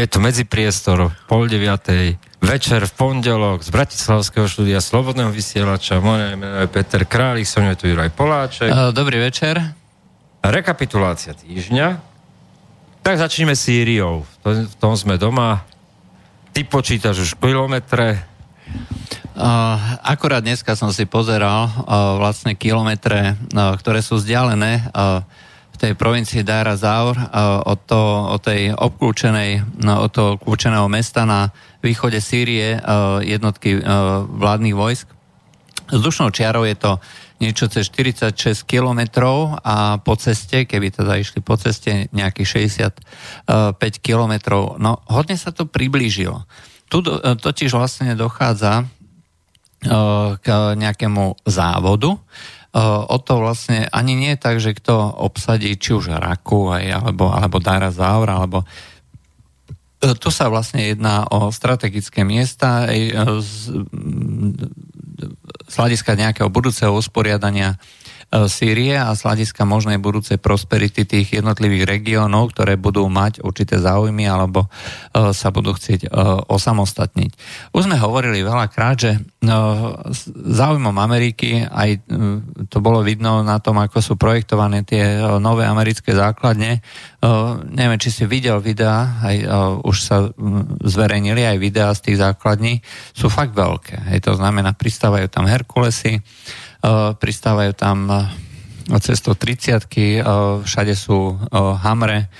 je to medzipriestor, pol deviatej, večer v pondelok z Bratislavského štúdia Slobodného vysielača. Moje meno je Peter Králik, som je tu Juraj Poláček. Dobrý večer. Rekapitulácia týždňa. Tak začneme Sýriou. V tom sme doma. Ty počítaš už kilometre. Uh, akorát dneska som si pozeral uh, vlastne kilometre, uh, ktoré sú vzdialené uh, tej provincii Dara Zaur od, to, od tej obklúčenej, no, od toho obklúčeného mesta na východe Sýrie jednotky vládnych vojsk. Vzdušnou čiarou je to niečo cez 46 kilometrov a po ceste, keby teda išli po ceste, nejakých 65 kilometrov. No, hodne sa to priblížilo. Tu totiž vlastne dochádza k nejakému závodu, o to vlastne ani nie je tak, že kto obsadí či už Raku aj, alebo, alebo Dara Zaur, alebo e, tu sa vlastne jedná o strategické miesta e, z, z hľadiska nejakého budúceho usporiadania Sýrie a z hľadiska možnej budúcej prosperity tých jednotlivých regiónov, ktoré budú mať určité záujmy alebo e, sa budú chcieť e, osamostatniť. Už sme hovorili veľakrát, že záujmom Ameriky, aj to bolo vidno na tom, ako sú projektované tie nové americké základne. Neviem, či si videl videa, aj už sa zverejnili aj videá z tých základní, sú fakt veľké. Hej, to znamená, pristávajú tam Herkulesy, pristávajú tam eh, cez 130 eh, všade sú hamre,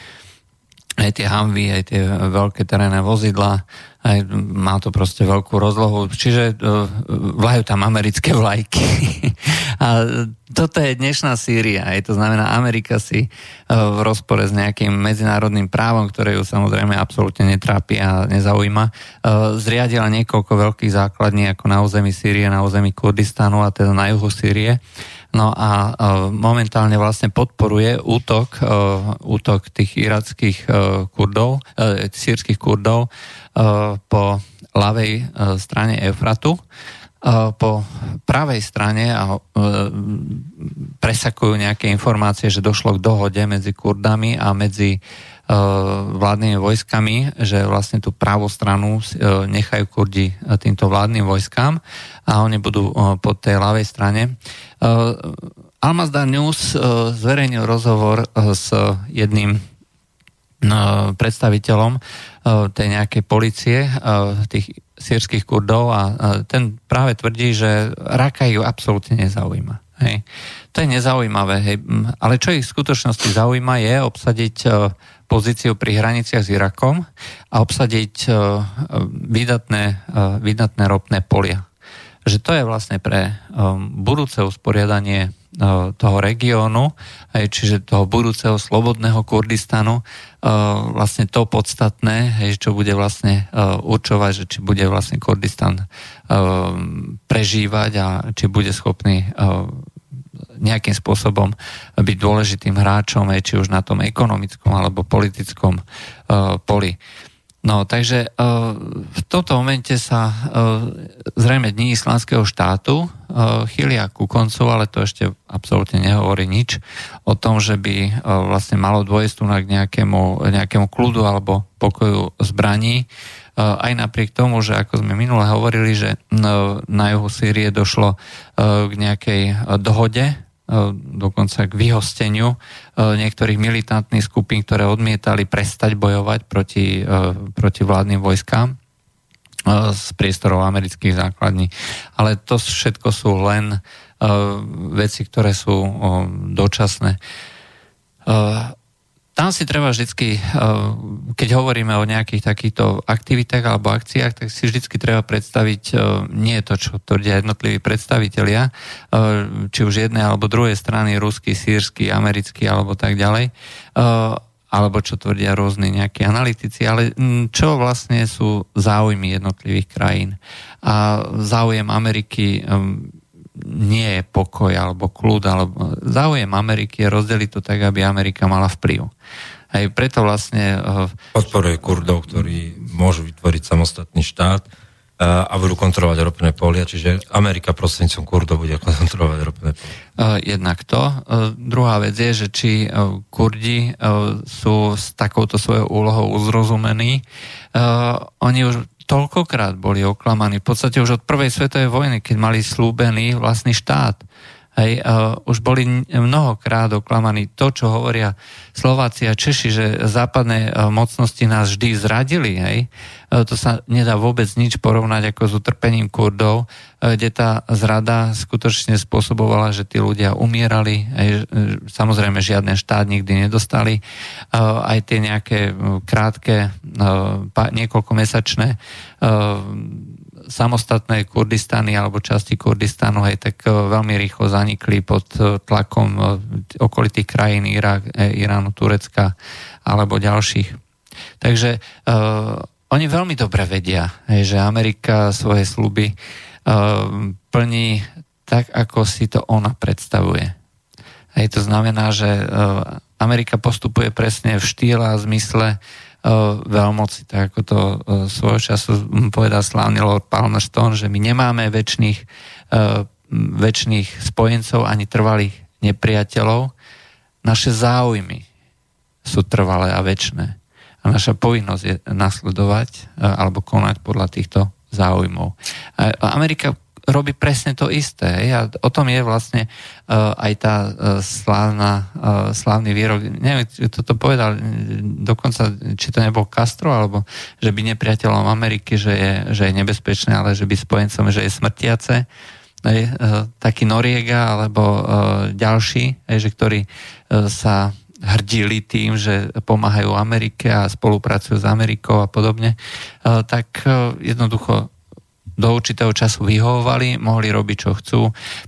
aj tie hamvy, aj tie veľké terénne vozidla, aj má to proste veľkú rozlohu, čiže vlajú tam americké vlajky. A toto je dnešná Sýria, aj to znamená, Amerika si v rozpore s nejakým medzinárodným právom, ktoré ju samozrejme absolútne netrápi a nezaujíma, zriadila niekoľko veľkých základní ako na území Sýrie, na území Kurdistanu a teda na juhu Sýrie. No a momentálne vlastne podporuje útok, útok tých irackých kurdov, sírskych kurdov po ľavej strane Eufratu po pravej strane a presakujú nejaké informácie, že došlo k dohode medzi Kurdami a medzi E, vládnymi vojskami, že vlastne tú pravú stranu e, nechajú Kurdi e, týmto vládnym vojskám a oni budú po tej ľavej strane. Almazdar News zverejnil rozhovor s jedným predstaviteľom tej nejakej policie, tých sírskych kurdov a ten práve tvrdí, že Raka ju absolútne nezaujíma. Hej. To je nezaujímavé, hej. ale čo ich v skutočnosti zaujíma je obsadiť pozíciu pri hraniciach s Irakom a obsadiť výdatné, výdatné ropné polia. Že to je vlastne pre budúce usporiadanie toho regiónu, čiže toho budúceho slobodného Kurdistanu, vlastne to podstatné, čo bude vlastne určovať, že či bude vlastne Kurdistan prežívať a či bude schopný nejakým spôsobom byť dôležitým hráčom, či už na tom ekonomickom alebo politickom poli. No, takže uh, v tomto momente sa uh, zrejme dní islamského štátu uh, chylia ku koncu, ale to ešte absolútne nehovorí nič o tom, že by vlastne malo dôjsť tu k nejakému, nejakému kľudu alebo pokoju zbraní. Aj napriek tomu, že ako sme minule hovorili, že na juhu Sýrie došlo k nejakej dohode E, dokonca k vyhosteniu e, niektorých militantných skupín, ktoré odmietali prestať bojovať proti, e, proti vládnym vojskám z priestorov amerických základní. Ale to všetko sú len veci, ktoré sú dočasné tam si treba vždycky, eh, keď hovoríme o nejakých takýchto aktivitách alebo akciách, tak si vždycky treba predstaviť eh, nie to, čo tvrdia jednotliví predstavitelia, eh, či už jednej alebo druhej strany, ruský, sírsky, americký alebo tak ďalej, alebo čo tvrdia rôzni nejakí analytici, ale hm, čo vlastne sú záujmy jednotlivých krajín. A záujem Ameriky nie je pokoj alebo kľud, alebo záujem Ameriky je rozdeliť to tak, aby Amerika mala vplyv. Aj preto vlastne... Eh, Podporuje Kurdov, ktorí môžu vytvoriť samostatný štát a budú kontrolovať ropné polia, čiže Amerika prostredníctvom Kurdov bude kontrolovať ropné polia. Jednak to. Druhá vec je, že či Kurdi sú s takouto svojou úlohou uzrozumení. Oni už toľkokrát boli oklamaní, v podstate už od prvej svetovej vojny, keď mali slúbený vlastný štát Hej, uh, už boli mnohokrát oklamaní to, čo hovoria Slováci a Češi, že západné uh, mocnosti nás vždy zradili. Hej. Uh, to sa nedá vôbec nič porovnať ako s utrpením Kurdov, uh, kde tá zrada skutočne spôsobovala, že tí ľudia umierali. Hej, samozrejme, žiadny štát nikdy nedostali. Uh, aj tie nejaké krátke, uh, niekoľkomesačné uh, samostatné Kurdistany alebo časti Kurdistanu, hej, tak e, veľmi rýchlo zanikli pod e, tlakom e, okolitých krajín Irak, Iránu, Turecka alebo ďalších. Takže uh, oni veľmi dobre vedia, hej, že Amerika svoje sluby uh, plní tak, ako si to ona predstavuje. Hej, to znamená, že uh, Amerika postupuje presne v štýle a zmysle veľmoci, tak ako to svojho času povedal slávny Lord Palmerston, že my nemáme väčšných, väčšných spojencov ani trvalých nepriateľov. Naše záujmy sú trvalé a väčšné. A naša povinnosť je nasledovať alebo konať podľa týchto záujmov. Amerika robí presne to isté. A o tom je vlastne uh, aj tá uh, slávna, uh, slávny výrok. Neviem, kto to povedal, dokonca, či to nebol Castro, alebo že by nepriateľom Ameriky, že je, že je nebezpečné, ale že by spojencom, že je smrtiace. Aj, uh, taký Noriega alebo uh, ďalší, aj, že ktorí uh, sa hrdili tým, že pomáhajú Amerike a spolupracujú s Amerikou a podobne, tak jednoducho do určitého času vyhovovali, mohli robiť, čo chcú,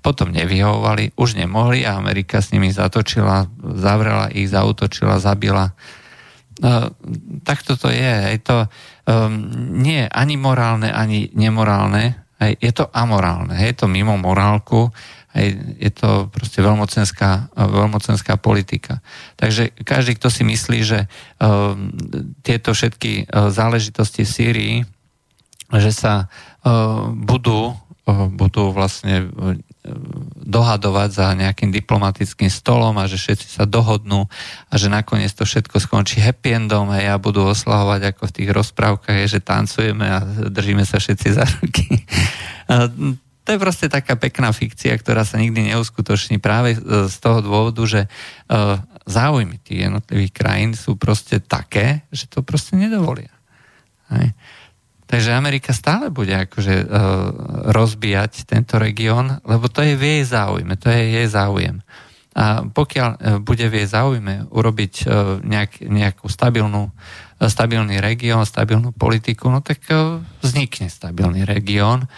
potom nevyhovovali, už nemohli a Amerika s nimi zatočila, zavrela ich, zautočila, zabila. Uh, tak toto je. Je to um, nie ani morálne, ani nemorálne. Hej, je to amorálne. Je to mimo morálku. Hej, je to proste veľmocenská, veľmocenská politika. Takže každý, kto si myslí, že um, tieto všetky uh, záležitosti v Sýrii, že sa budú, eh, budú vlastne eh, dohadovať za nejakým diplomatickým stolom a že všetci sa dohodnú a že nakoniec to všetko skončí happy endom a ja budú oslavovať ako v tých rozprávkach, že tancujeme a držíme sa všetci za ruky. To je proste taká pekná fikcia, ktorá sa nikdy neuskutoční práve z toho dôvodu, že záujmy tých jednotlivých krajín sú proste také, že to proste nedovolia. Hej. Takže Amerika stále bude akože uh, rozbíjať tento región, lebo to je v jej záujme, to je jej záujem. A pokiaľ uh, bude v jej záujme urobiť uh, nejak, nejakú stabilnú, uh, stabilný región, stabilnú politiku, no tak uh, vznikne stabilný región.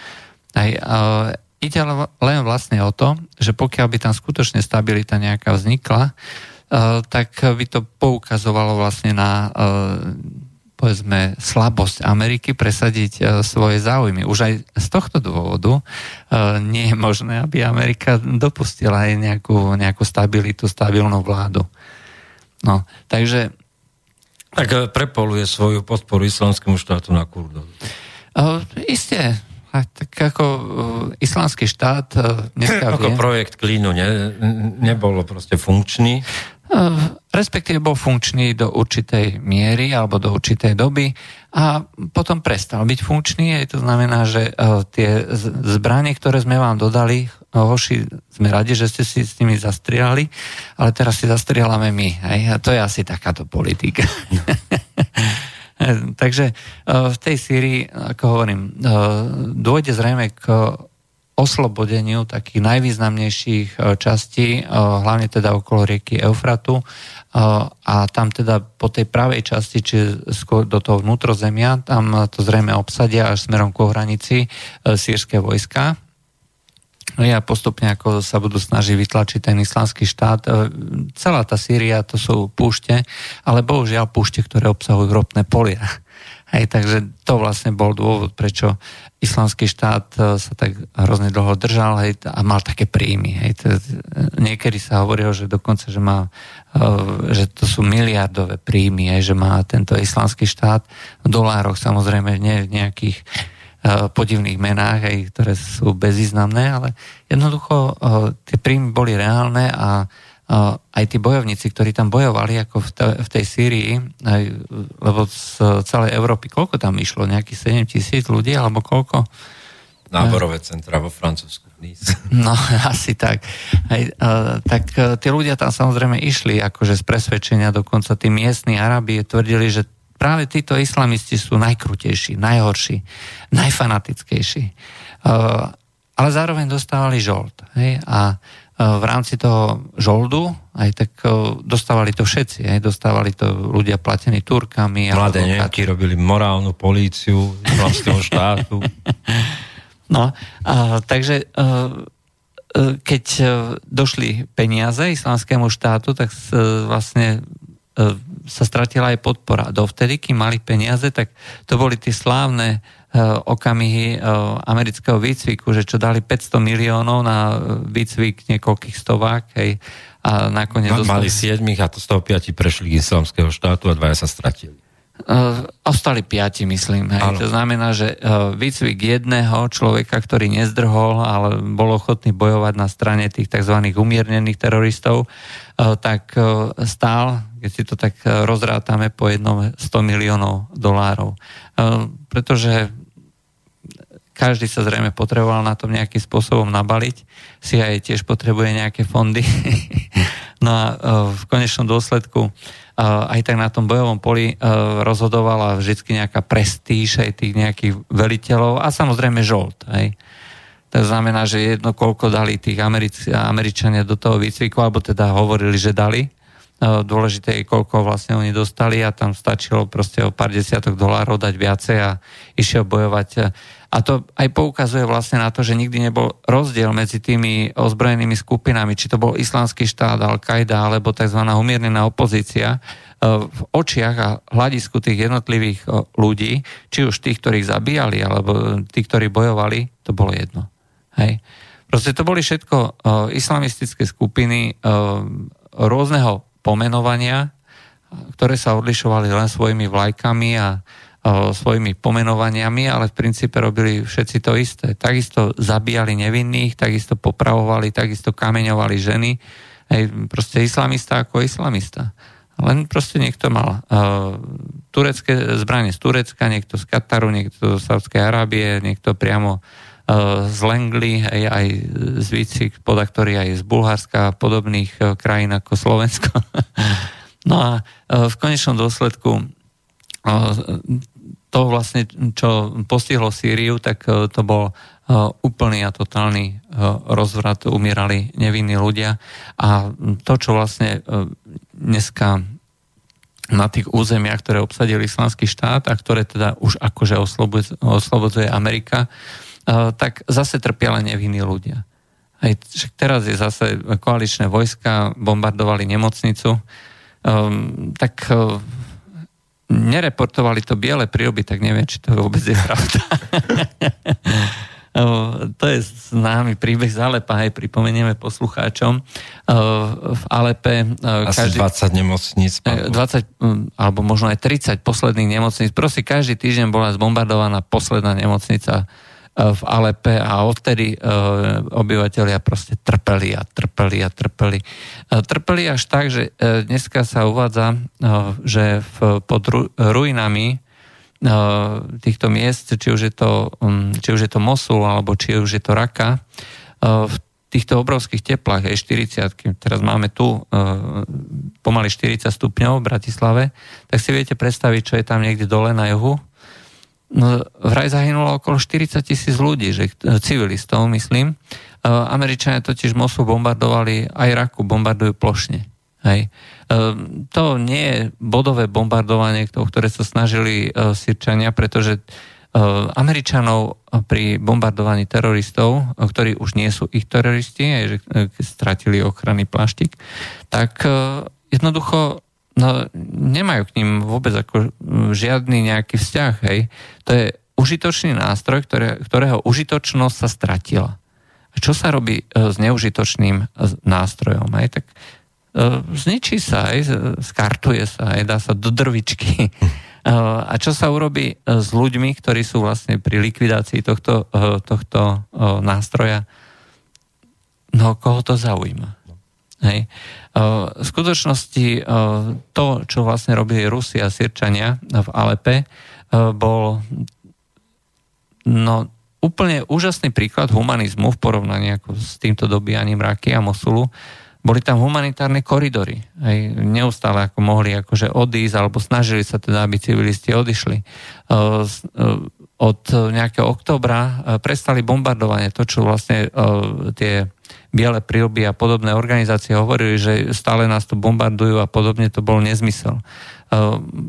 Aj, uh, ide len vlastne o to, že pokiaľ by tam skutočne stabilita nejaká vznikla, uh, tak by to poukazovalo vlastne na uh, povedzme, slabosť Ameriky presadiť uh, svoje záujmy. Už aj z tohto dôvodu uh, nie je možné, aby Amerika dopustila aj nejakú, nejakú stabilitu, stabilnú vládu. No, takže... Tak e, prepoluje svoju podporu islamskému štátu na Kurdov. Uh, isté, a tak ako uh, islamský štát uh, dneska Ako vie, projekt Klínu ne, nebolo proste funkčný. Ehm, respektíve bol funkčný do určitej miery alebo do určitej doby a potom prestal byť funkčný. To znamená, že uh, tie zbranie, ktoré sme vám dodali, hoši, sme radi, že ste si s nimi zastriali, ale teraz si zastrielame my. Hej? A to je asi takáto politika. Takže uh, v tej Syrii, ako hovorím, dôjde zrejme k oslobodeniu takých najvýznamnejších e, častí, e, hlavne teda okolo rieky Eufratu e, a tam teda po tej pravej časti, či do toho vnútrozemia, tam to zrejme obsadia až smerom ku hranici sírske vojska. Ja postupne ako sa budú snažiť vytlačiť ten islamský štát. Celá tá Sýria to sú púšte, ale bohužiaľ púšte, ktoré obsahujú ropné polia. Hej, takže to vlastne bol dôvod, prečo islamský štát e, sa tak hrozne dlho držal hej, a mal také príjmy. Hej. Niekedy sa hovorilo, že dokonca, že, má, e, že to sú miliardové príjmy, hej, že má tento islamský štát v dolároch samozrejme, nie v nejakých podivných menách, aj, ktoré sú bezvýznamné, ale jednoducho tie príjmy boli reálne a aj tí bojovníci, ktorí tam bojovali ako v, te, v tej Sýrii, aj, lebo z celej Európy, koľko tam išlo? Nejakých 7 tisíc ľudí, alebo koľko? Náborové centra vo Francúzsku. No, asi tak. Aj, tak uh, tí ľudia tam samozrejme išli akože z presvedčenia, dokonca tí miestni Arabi tvrdili, že práve títo islamisti sú najkrutejší, najhorší, najfanatickejší. Uh, ale zároveň dostávali žolt. Hej? A v rámci toho žoldu aj tak uh, dostávali to všetci. Hej? Dostávali to ľudia platení Turkami. Mladé Nemky robili morálnu políciu islamského štátu. no, uh, takže uh, keď došli peniaze islamskému štátu, tak vlastne sa stratila aj podpora. Dovtedy, kým mali peniaze, tak to boli tie slávne okamihy uh, amerického výcviku, že čo dali 500 miliónov na výcvik niekoľkých stovák, hej, a nakoniec... No, dostali... Mali siedmých a to z toho piati prešli k islamského štátu a dvaja sa stratili. Uh, ostali piati, myslím. Hej. To znamená, že uh, výcvik jedného človeka, ktorý nezdrhol, ale bol ochotný bojovať na strane tých tzv. umiernených teroristov, uh, tak uh, stál, keď si to tak rozrátame, po jednom 100 miliónov dolárov. Uh, pretože každý sa zrejme potreboval na tom nejakým spôsobom nabaliť. Si aj tiež potrebuje nejaké fondy. no a uh, v konečnom dôsledku uh, aj tak na tom bojovom poli e, rozhodovala vždy nejaká prestíž aj tých nejakých veliteľov a samozrejme žolt. Hej. To znamená, že jedno koľko dali tých Americ- Američania do toho výcviku, alebo teda hovorili, že dali. E, dôležité je, koľko vlastne oni dostali a tam stačilo proste o pár desiatok dolárov dať viacej a išiel bojovať a to aj poukazuje vlastne na to, že nikdy nebol rozdiel medzi tými ozbrojenými skupinami, či to bol islamský štát, Al-Qaida alebo tzv. umiernená opozícia, e, v očiach a hľadisku tých jednotlivých e, ľudí, či už tých, ktorých zabíjali, alebo tí, ktorí bojovali, to bolo jedno. Hej. Proste to boli všetko uh, islamistické skupiny rôzneho pomenovania, ktoré sa odlišovali len svojimi vlajkami a svojimi pomenovaniami, ale v princípe robili všetci to isté. Takisto zabíjali nevinných, takisto popravovali, takisto kameňovali ženy. Hej, proste islamista ako islamista. Len proste niekto mal uh, turecké zbranie z Turecka, niekto z Kataru, niekto z Sávskej Arábie, niekto priamo uh, z Lengli, aj, aj z Výcik, podaktorí aj z Bulharska a podobných uh, krajín ako Slovensko. no a uh, v konečnom dôsledku to vlastne, čo postihlo Sýriu, tak e, to bol e, úplný a totálny e, rozvrat, umierali nevinní ľudia. A to, čo vlastne dneska na tých územiach, ktoré obsadil islamský štát a ktoré teda už akože oslobodzuje, Amerika, tak zase trpia len nevinní ľudia. Aj teraz je zase koaličné vojska, bombardovali nemocnicu, um, tak nereportovali to biele príroby, tak neviem, či to vôbec je pravda. to je známy príbeh z Alepa, aj pripomenieme poslucháčom. V Alepe... Asi každý, 20 nemocníc. 20, alebo možno aj 30 posledných nemocníc. Proste každý týždeň bola zbombardovaná posledná nemocnica v Alepe a odtedy e, obyvateľia proste trpeli a trpeli a trpeli. E, trpeli až tak, že dneska sa uvádza, že pod ruinami týchto miest, či už, je to, či už je to Mosul, alebo či už je to Raka, v týchto obrovských teplách, aj 40, teraz máme tu pomaly 40 stupňov v Bratislave, tak si viete predstaviť, čo je tam niekde dole na juhu, vraj zahynulo okolo 40 tisíc ľudí, že, e, civilistov, myslím. E, Američania totiž Mosul bombardovali, aj Raku bombardujú plošne. Hej. E, to nie je bodové bombardovanie, ktoré sa snažili Sirčania, pretože Američanov pri bombardovaní teroristov, ktorí už nie sú ich teroristi, aj že stratili ochranný plaštik, tak jednoducho no, nemajú k ním vôbec ako žiadny nejaký vzťah. Hej. To je užitočný nástroj, ktoré, ktorého užitočnosť sa stratila. A čo sa robí e, s neužitočným e, nástrojom? Hej? Tak e, zničí sa, aj, skartuje sa, aj, dá sa do drvičky. A čo sa urobí s ľuďmi, ktorí sú vlastne pri likvidácii tohto, tohto nástroja? No, koho to zaujíma? Hej. V skutočnosti to, čo vlastne robili Rusi a Sirčania v Alepe, bol no, úplne úžasný príklad humanizmu v porovnaní ako s týmto dobíjaním Raky a Mosulu. Boli tam humanitárne koridory. Hej, neustále ako mohli akože odísť, alebo snažili sa teda, aby civilisti odišli. Od nejakého oktobra prestali bombardovanie. To, čo vlastne tie biele prílby a podobné organizácie hovorili, že stále nás tu bombardujú a podobne, to bol nezmysel. E,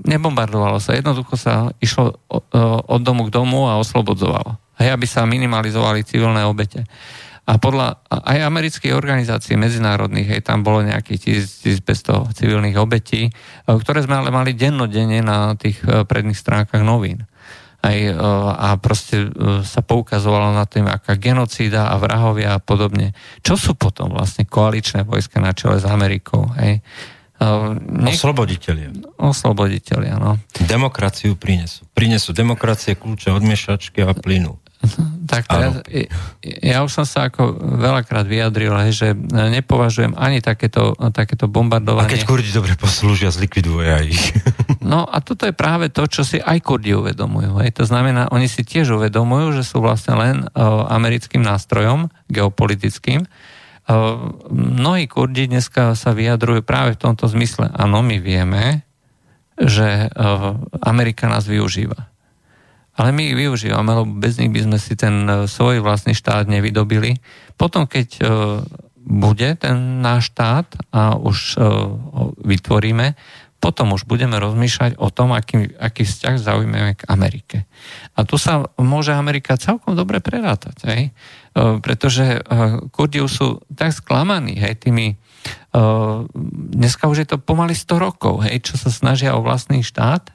nebombardovalo sa, jednoducho sa išlo e, od domu k domu a oslobodzovalo. Hej, aby sa minimalizovali civilné obete. A podľa aj amerických organizácií medzinárodných, hej, tam bolo nejakých 1500 civilných obetí, e, ktoré sme ale mali dennodenne na tých predných stránkach novín aj, e, a proste e, sa poukazovalo na tým, aká genocída a vrahovia a podobne. Čo sú potom vlastne koaličné vojska na čele s Amerikou? Hej? E, Niek- osloboditeľia. Osloboditeľia, no. Demokraciu prinesú. Prinesú demokracie, kľúče od miešačky a plynu. Tak teraz, ja už som sa ako veľakrát vyjadril, že nepovažujem ani takéto, takéto bombardovanie. A keď Kurdi dobre poslúžia, zlikviduje aj ich. No a toto je práve to, čo si aj Kurdi uvedomujú. Hej. To znamená, oni si tiež uvedomujú, že sú vlastne len uh, americkým nástrojom geopolitickým. Uh, mnohí Kurdi dneska sa vyjadrujú práve v tomto zmysle. Áno, my vieme, že uh, Amerika nás využíva ale my ich využívame, lebo bez nich by sme si ten e, svoj vlastný štát nevydobili. Potom, keď e, bude ten náš štát a už e, vytvoríme, potom už budeme rozmýšľať o tom, aký, aký vzťah zaujmeme k Amerike. A tu sa môže Amerika celkom dobre prerátať, hej? pretože Kurdi už sú tak sklamaní hej, tými dneska už je to pomaly 100 rokov, hej, čo sa snažia o vlastný štát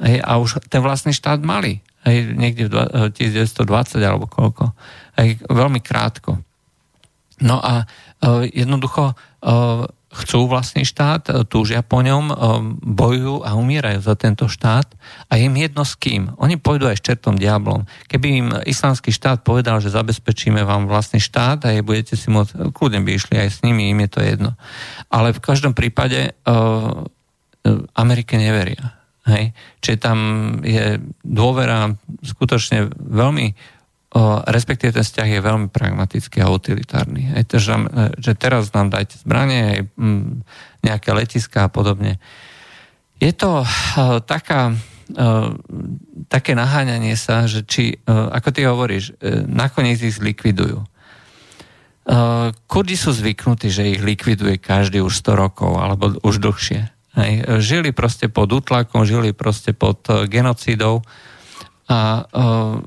hej, a už ten vlastný štát mali aj niekde v 1920 alebo koľko, aj veľmi krátko. No a uh, jednoducho uh, chcú vlastný štát, túžia po ňom, bojujú a umierajú za tento štát a im jedno s kým. Oni pôjdu aj s čertom diablom. Keby im islamský štát povedal, že zabezpečíme vám vlastný štát a je budete si môcť, kľudne by išli aj s nimi, im je to jedno. Ale v každom prípade Amerike neveria Hej? Čiže tam je dôvera skutočne veľmi, respektíve ten vzťah je veľmi pragmatický a utilitárny. Hej? To, že, že teraz nám dajte zbranie, hej, nejaké letiska a podobne. Je to o, taká, o, také naháňanie sa, že či, ako ty hovoríš, e, nakoniec ich zlikvidujú. Kurdi sú zvyknutí, že ich likviduje každý už 100 rokov alebo už dlhšie. Hej, žili proste pod útlakom, žili proste pod uh, genocídou a uh,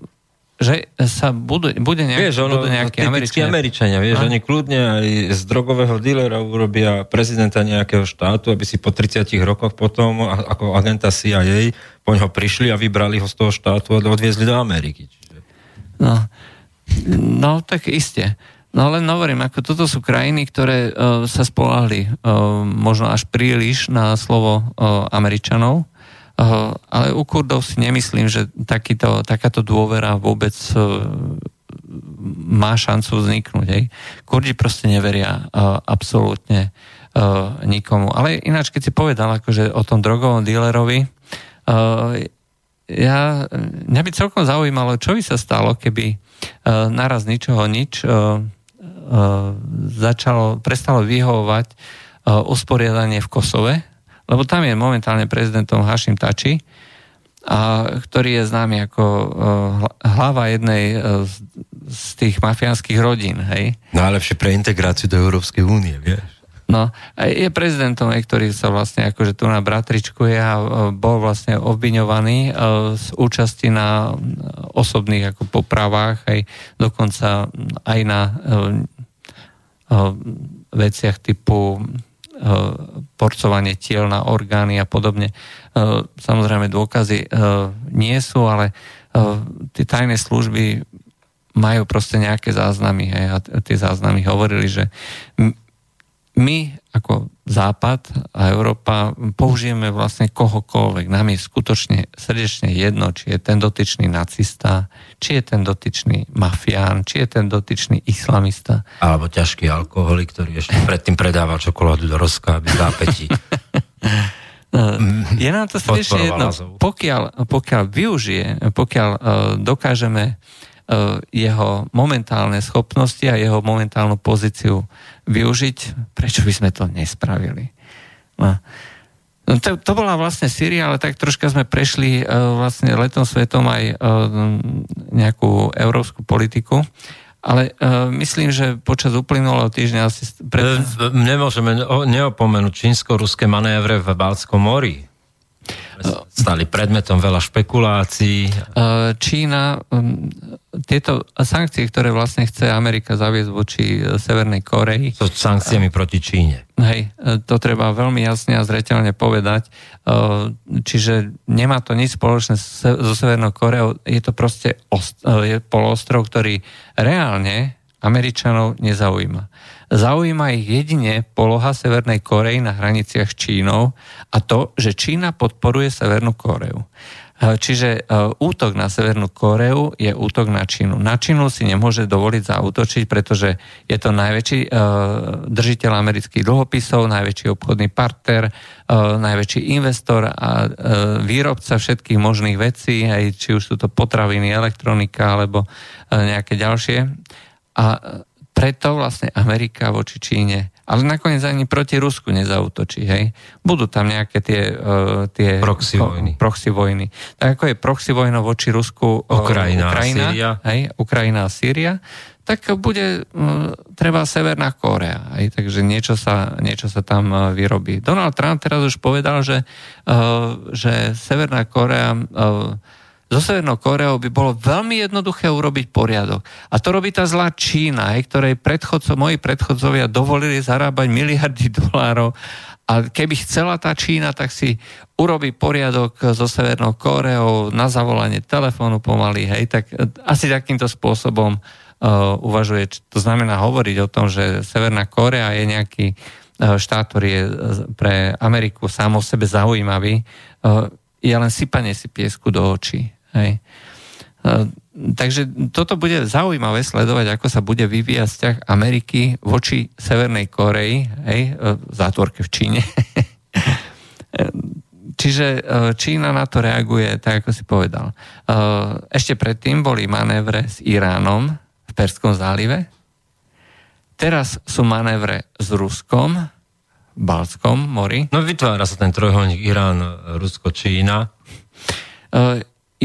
že sa budú, bude nejak, vieš, ono, budú nejaké Američania. Američania, vieš, a? oni kľudne aj z drogového dílera urobia prezidenta nejakého štátu, aby si po 30 rokoch potom ako agenta CIA po ňoho prišli a vybrali ho z toho štátu a odviezli do Ameriky. Čiže... No, no, tak iste. No len hovorím, ako toto sú krajiny, ktoré uh, sa spolahli uh, možno až príliš na slovo uh, Američanov, uh, ale u Kurdov si nemyslím, že takýto, takáto dôvera vôbec uh, má šancu vzniknúť. Hej. Kurdi proste neveria uh, absolútne uh, nikomu. Ale ináč, keď si povedal akože o tom drogovom dílerovi, uh, ja, mňa by celkom zaujímalo, čo by sa stalo, keby uh, naraz ničoho nič uh, začalo, prestalo vyhovovať e, usporiadanie v Kosove, lebo tam je momentálne prezidentom Hašim Tači, a, ktorý je známy ako uh, hlava jednej z, z tých mafiánskych rodín. Hej? Najlepšie pre integráciu do Európskej únie, vieš? No, je prezidentom, ktorý sa vlastne akože tu na bratričkuje a bol vlastne obviňovaný z účasti na osobných ako popravách, aj dokonca aj na veciach typu porcovanie tiel na orgány a podobne. Samozrejme dôkazy nie sú, ale tie tajné služby majú proste nejaké záznamy hej, a tie záznamy hovorili, že my ako Západ a Európa použijeme vlastne kohokoľvek. Nám je skutočne srdečne jedno, či je ten dotyčný nacista, či je ten dotyčný mafián, či je ten dotyčný islamista. Alebo ťažký alkoholik, ktorý ešte predtým predával čokoládu do rozka, aby zápetí. je nám to srdečne jedno. Pokiaľ, pokiaľ využije, pokiaľ uh, dokážeme jeho momentálne schopnosti a jeho momentálnu pozíciu využiť, prečo by sme to nespravili. No. no. To, to bola vlastne Syria, ale tak troška sme prešli uh, vlastne letom svetom aj uh, nejakú európsku politiku. Ale uh, myslím, že počas uplynulého týždňa asi... Pred... Nemôžeme neopomenúť čínsko-ruské manévre v Balckom mori stali predmetom veľa špekulácií. Čína, um, tieto sankcie, ktoré vlastne chce Amerika zaviesť voči e, Severnej Koreji. So sankciami proti Číne. Hej, e, to treba veľmi jasne a zreteľne povedať. E, čiže nemá to nič spoločné so Severnou Koreou. Je to proste je polostrov, ktorý reálne Američanov nezaujíma. Zaujíma ich jedine poloha Severnej Korei na hraniciach s Čínou a to, že Čína podporuje Severnú Koreu. E, čiže e, útok na Severnú Koreu je útok na Čínu. Na Čínu si nemôže dovoliť zautočiť, pretože je to najväčší e, držiteľ amerických dlhopisov, najväčší obchodný partner, najväčší investor a výrobca všetkých možných vecí, aj či už sú to potraviny, elektronika alebo nejaké ďalšie. A preto vlastne Amerika voči Číne, ale nakoniec ani proti Rusku nezautočí, hej. Budú tam nejaké tie... Uh, tie proxy vojny. Proxy vojny. Tak ako je proxy vojna voči Rusku uh, Ukrajina, Ukrajina, Sýria. Hej, Ukrajina a Sýria, tak bude uh, treba Severná Kórea. Hej, takže niečo sa, niečo sa tam uh, vyrobí. Donald Trump teraz už povedal, že, uh, že Severná Kórea uh, so Severnou Koreou by bolo veľmi jednoduché urobiť poriadok. A to robí tá zlá Čína, aj ktorej predchodco, moji predchodcovia dovolili zarábať miliardy dolárov a keby chcela tá Čína, tak si urobí poriadok so Severnou Koreou na zavolanie telefónu pomaly, hej, tak asi takýmto spôsobom uh, uvažuje. To znamená hovoriť o tom, že Severná Korea je nejaký uh, štát, ktorý je pre Ameriku sám o sebe zaujímavý, uh, je len sypanie si piesku do očí. Hej. Takže toto bude zaujímavé sledovať, ako sa bude vyvíjať vzťah Ameriky voči Severnej Koreji, hej, v zátvorke v Číne. Čiže e, Čína na to reaguje tak, ako si povedal. E, ešte predtým boli manévre s Iránom v Perskom zálive. Teraz sú manévre s Ruskom v Balskom mori. No vytvára sa ten trojholník Irán, Rusko, Čína.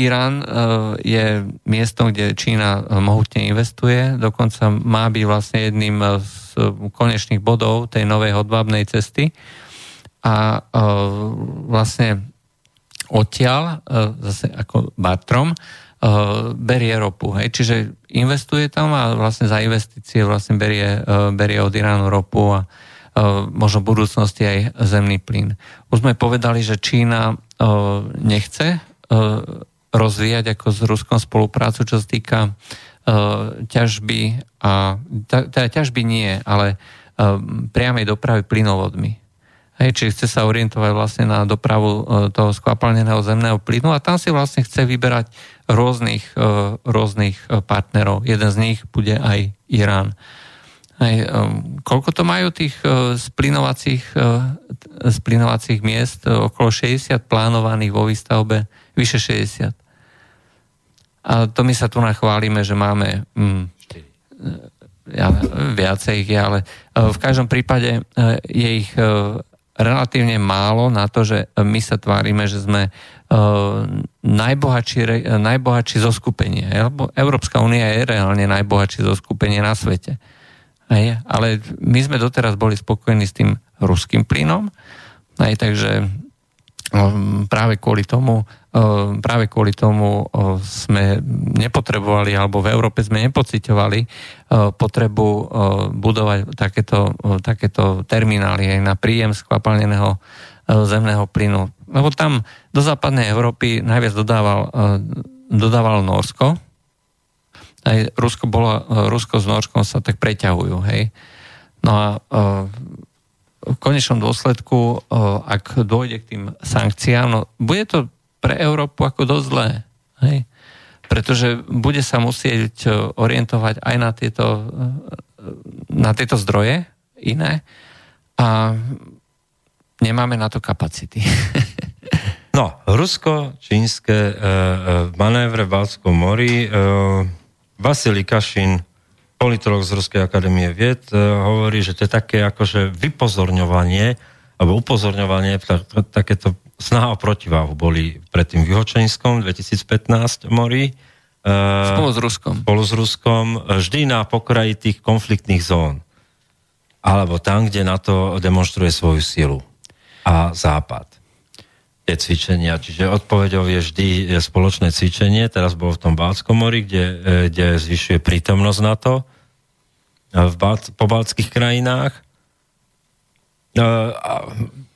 Irán e, je miestom, kde Čína e, mohutne investuje, dokonca má byť vlastne jedným e, z konečných bodov tej novej hodvábnej cesty a vlastne odtiaľ, zase ako Bartrom, berie ropu. Hej. Čiže investuje tam a vlastne za investície vlastne berie, berie od Iránu ropu a možno v budúcnosti aj zemný plyn. Už sme povedali, že Čína nechce rozvíjať ako s Ruskom spoluprácu, čo sa týka uh, ťažby a teda ťažby nie, ale uh, priamej dopravy plynovodmi. Hej, čiže chce sa orientovať vlastne na dopravu uh, toho skvapalneného zemného plynu a tam si vlastne chce vyberať rôznych, uh, rôznych partnerov. Jeden z nich bude aj Irán. Hej, um, koľko to majú tých uh, splinovacích, splinovacích miest? Okolo 60 plánovaných vo výstavbe, vyše 60. A to my sa tu nachválime, že máme mm, ja, viacej ich je, ale e, v každom prípade e, je ich e, relatívne málo na to, že my sa tvárime, že sme najbohatší, najbohatší zo skupenie. Európska únia je reálne najbohatší zo skupenie na svete. Ale my sme doteraz boli spokojní s tým ruským plynom, aj, takže práve kvôli tomu Ehm, práve kvôli tomu ehm, sme nepotrebovali, alebo v Európe sme nepocitovali ehm, potrebu budovať takéto, takéto terminály aj na príjem skvapalneného zemného plynu. Lebo tam do západnej Európy najviac dodával, dodával Norsko. Aj Rusko, bolo, Rusko s Norskom sa tak preťahujú. Hej? No a v konečnom dôsledku, ak dôjde k tým sankciám, no bude to pre Európu ako dosť zlé. Hej? Pretože bude sa musieť orientovať aj na tieto, na tieto zdroje iné a nemáme na to kapacity. no, rusko-čínske e, e, manévre v Balskom mori, e, Vasily Kašin, politolog z Ruskej akadémie vied, e, hovorí, že to je také akože vypozorňovanie, alebo upozorňovanie, tak, takéto snaha o protiváhu boli predtým v Juhočenskom 2015 mori. E, spolu s Ruskom. Spolu s Ruskom, vždy na pokraji tých konfliktných zón. Alebo tam, kde na to demonstruje svoju silu. A Západ. Tie cvičenia. Čiže odpovedou je vždy spoločné cvičenie. Teraz bolo v tom Bálskom mori, kde, e, kde zvyšuje prítomnosť na to v po baltských krajinách.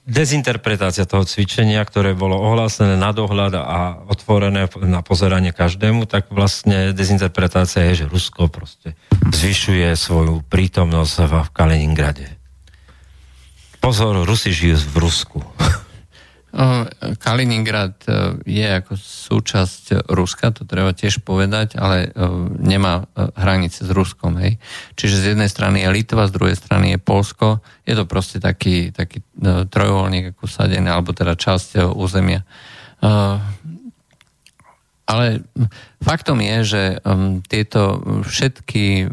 Dezinterpretácia toho cvičenia, ktoré bolo ohlásené na dohľad a otvorené na pozeranie každému, tak vlastne dezinterpretácia je, že Rusko proste zvyšuje svoju prítomnosť v Kaliningrade. Pozor, Rusi žijú v Rusku. Kaliningrad e, je ako súčasť Ruska, to treba tiež povedať, ale e, nemá e, hranice s Ruskom. Hej. Čiže z jednej strany je Litva, z druhej strany je Polsko. Je to proste taký, taký trojuholník ako sadený, alebo teda časť územia. Ale faktom je, že tieto všetky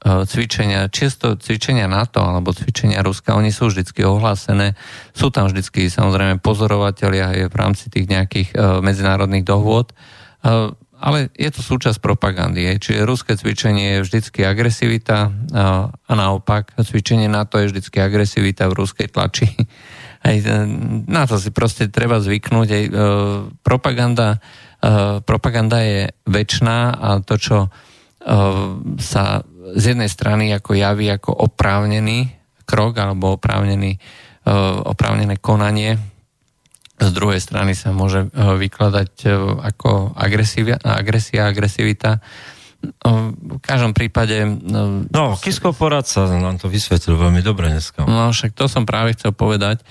cvičenia, čisto cvičenia NATO alebo cvičenia Ruska, oni sú vždy ohlásené, sú tam vždy samozrejme pozorovatelia aj v rámci tých nejakých uh, medzinárodných dohôd, uh, ale je to súčasť propagandy, čiže ruské cvičenie je vždycky agresivita a naopak cvičenie NATO je vždycky agresivita v ruskej tlači. Aj, na to si proste treba zvyknúť. Aj, propaganda, propaganda je väčšiná a to, čo sa z jednej strany ako javí ako oprávnený krok alebo oprávnený, e, oprávnené konanie, z druhej strany sa môže e, vykladať e, ako agresia, agresia agresivita. V každom prípade... No, Kisko poradca nám to vysvetlil veľmi dobre dneska. No, však to som práve chcel povedať.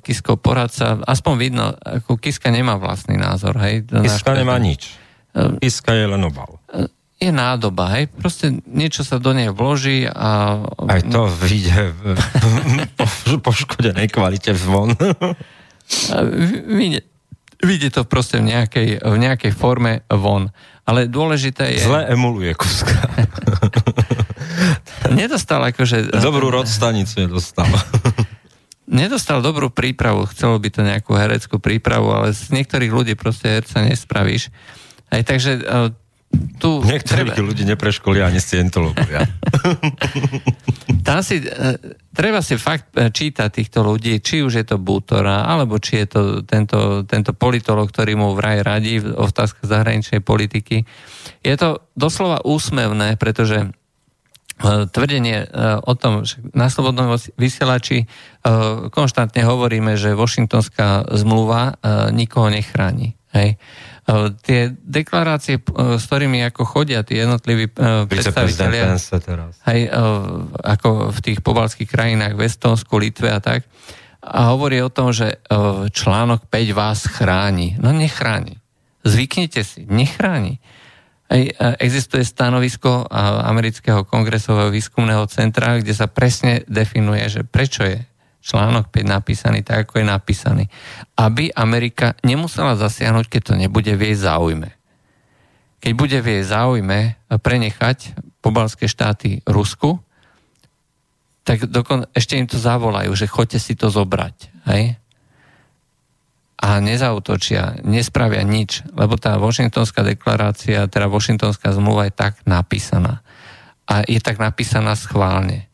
Kisko poradca, aspoň vidno, ako Kiska nemá vlastný názor. Hej? Kiska nemá nič. Kiska je len obal je nádoba, hej, proste niečo sa do nej vloží a... Aj to vyjde po, poškodenej kvalite zvon. vyjde, vyjde to proste v nejakej, v nejakej forme von. Ale dôležité je... Zle emuluje kuska. Nedostal akože... Dobrú rodstanicu nedostal. Nedostal dobrú prípravu, chcelo by to nejakú hereckú prípravu, ale z niektorých ľudí proste herca nespravíš. Aj takže tu Niektorí treba... ľudí nepreškolia ani scientológovia. Tam si, e, treba si fakt e, čítať týchto ľudí, či už je to Bútora, alebo či je to tento, tento politolog, ktorý mu vraj radí v otázkach zahraničnej politiky. Je to doslova úsmevné, pretože e, tvrdenie o tom, že na slobodnom vysielači konštantne hovoríme, že Washingtonská zmluva nikoho nechráni. Hej. Tie deklarácie, s ktorými ako chodia tí jednotliví predstaviteľia, aj ako v tých pobalských krajinách, v Estonsku, Litve a tak, a hovorí o tom, že článok 5 vás chráni. No nechráni. Zvyknite si, nechráni. Existuje stanovisko amerického kongresového výskumného centra, kde sa presne definuje, že prečo je článok 5 napísaný tak, ako je napísaný. Aby Amerika nemusela zasiahnuť, keď to nebude v jej záujme. Keď bude v jej záujme prenechať pobalské štáty Rusku, tak dokon, ešte im to zavolajú, že choďte si to zobrať. Hej? A nezautočia, nespravia nič, lebo tá Washingtonská deklarácia, teda Washingtonská zmluva je tak napísaná. A je tak napísaná schválne.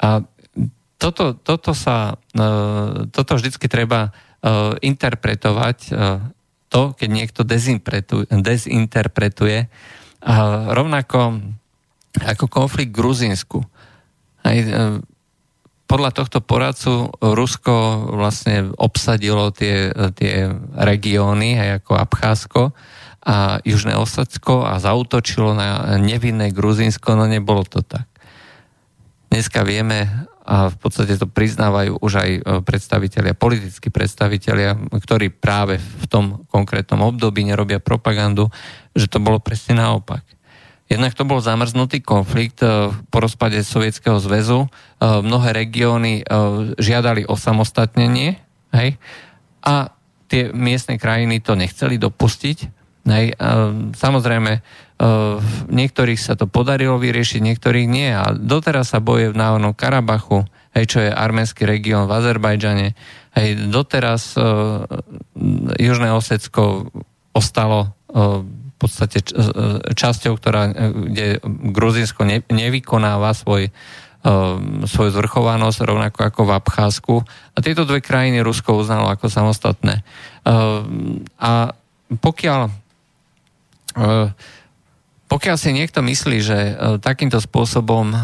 A toto, toto sa, e, toto vždycky treba e, interpretovať e, to, keď niekto dezinterpretuje. A rovnako ako konflikt v Gruzínsku. Aj, podľa tohto poradcu Rusko vlastne obsadilo tie, tie regióny, aj ako Abcházsko a Južné Osadsko a zautočilo na nevinné Gruzínsko, no nebolo to tak. Dneska vieme, a v podstate to priznávajú už aj predstavitelia, politickí predstavitelia, ktorí práve v tom konkrétnom období nerobia propagandu, že to bolo presne naopak. Jednak to bol zamrznutý konflikt po rozpade Sovietskeho zväzu. Mnohé regióny žiadali o samostatnenie hej? a tie miestne krajiny to nechceli dopustiť Hej, samozrejme, niektorých sa to podarilo vyriešiť, niektorých nie. A doteraz sa boje v Náhodnom Karabachu, hej, čo je arménsky región v Azerbajdžane. Hej, doteraz uh, Južné Osecko ostalo uh, v podstate časťou, ktorá, kde Gruzinsko ne, nevykonáva svoj, svoju zvrchovanosť, rovnako ako v Abcházsku. A tieto dve krajiny Rusko uznalo ako samostatné. A pokiaľ pokiaľ si niekto myslí, že uh, takýmto spôsobom um,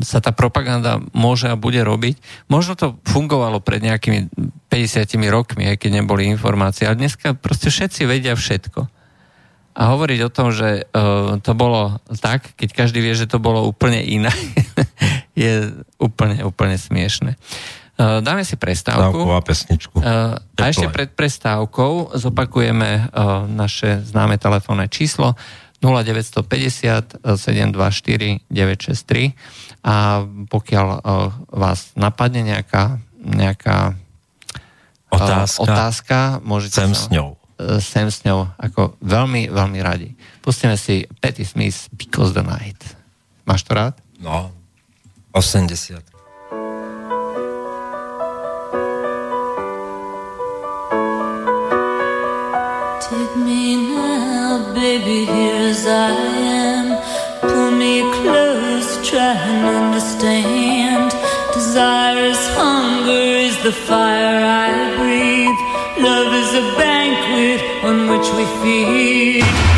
sa tá propaganda môže a bude robiť, možno to fungovalo pred nejakými 50 rokmi, aj keď neboli informácie, ale dneska proste všetci vedia všetko. A hovoriť o tom, že uh, to bolo tak, keď každý vie, že to bolo úplne iné, je úplne, úplne smiešne. Dáme si prestávku. a pesničku. A ešte pred prestávkou zopakujeme naše známe telefónne číslo 0950 724 963 a pokiaľ uh, vás napadne nejaká, nejaká uh, otázka, otázka môžete sem sa, s ňou. Uh, sem s ňou, ako veľmi, veľmi radi. Pustíme si Petty Smith Because the Night. Máš to rád? No, 80. Baby, here as I am. Pull me close, try and understand. Desire is hunger, is the fire I breathe. Love is a banquet on which we feed.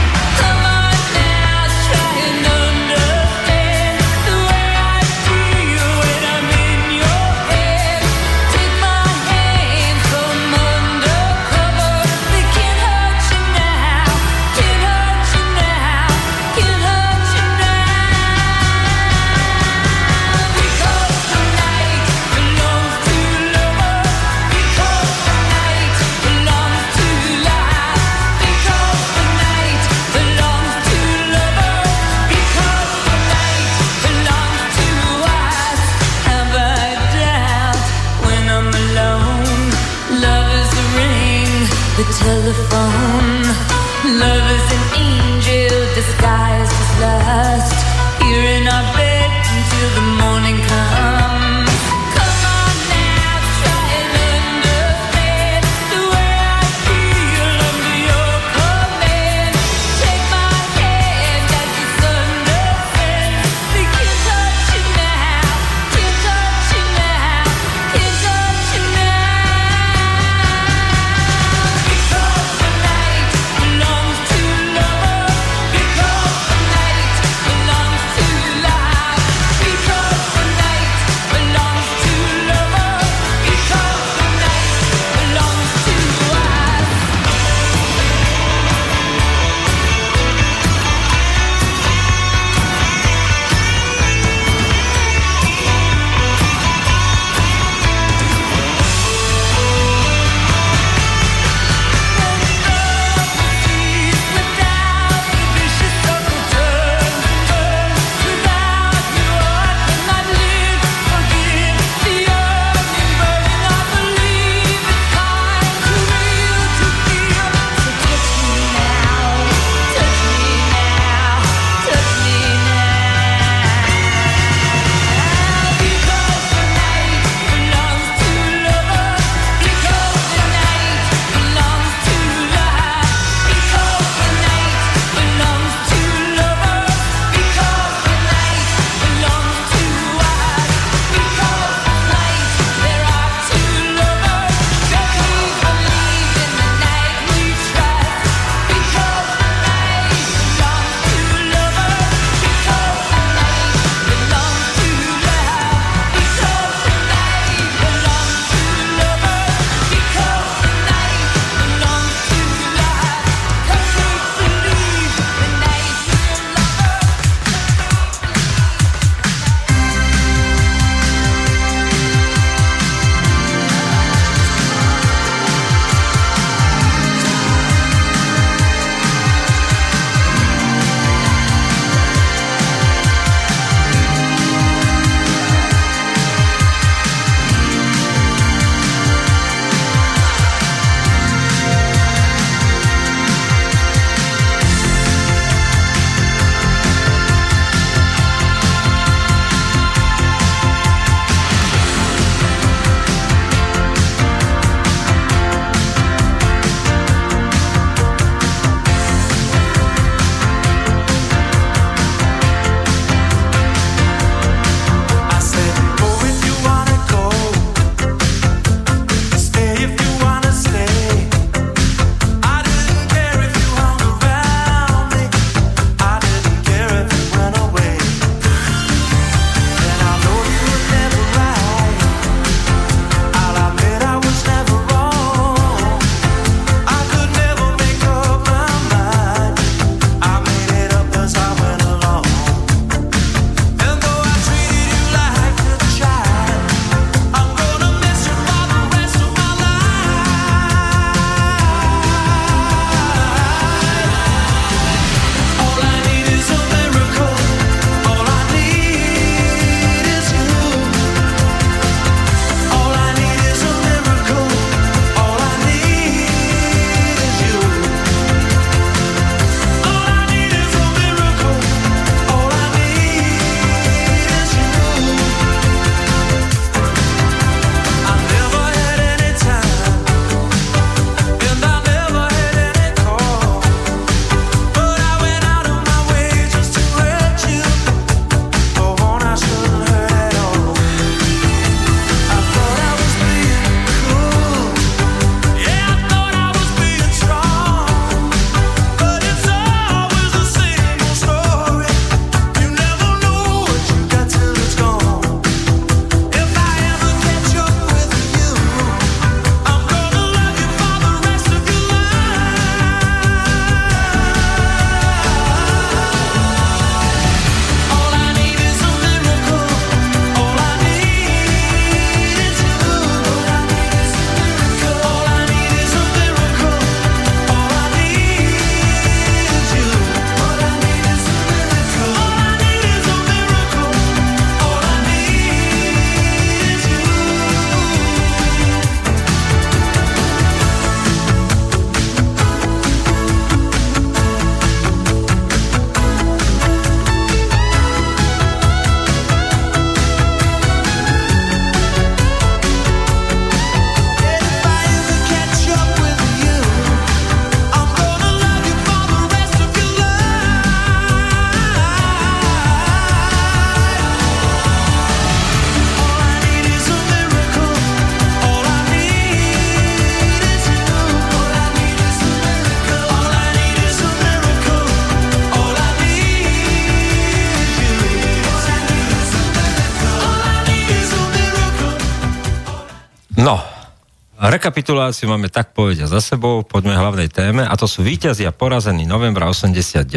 Rekapituláciu máme tak povedia za sebou, poďme hlavnej téme, a to sú víťazia porazení novembra 89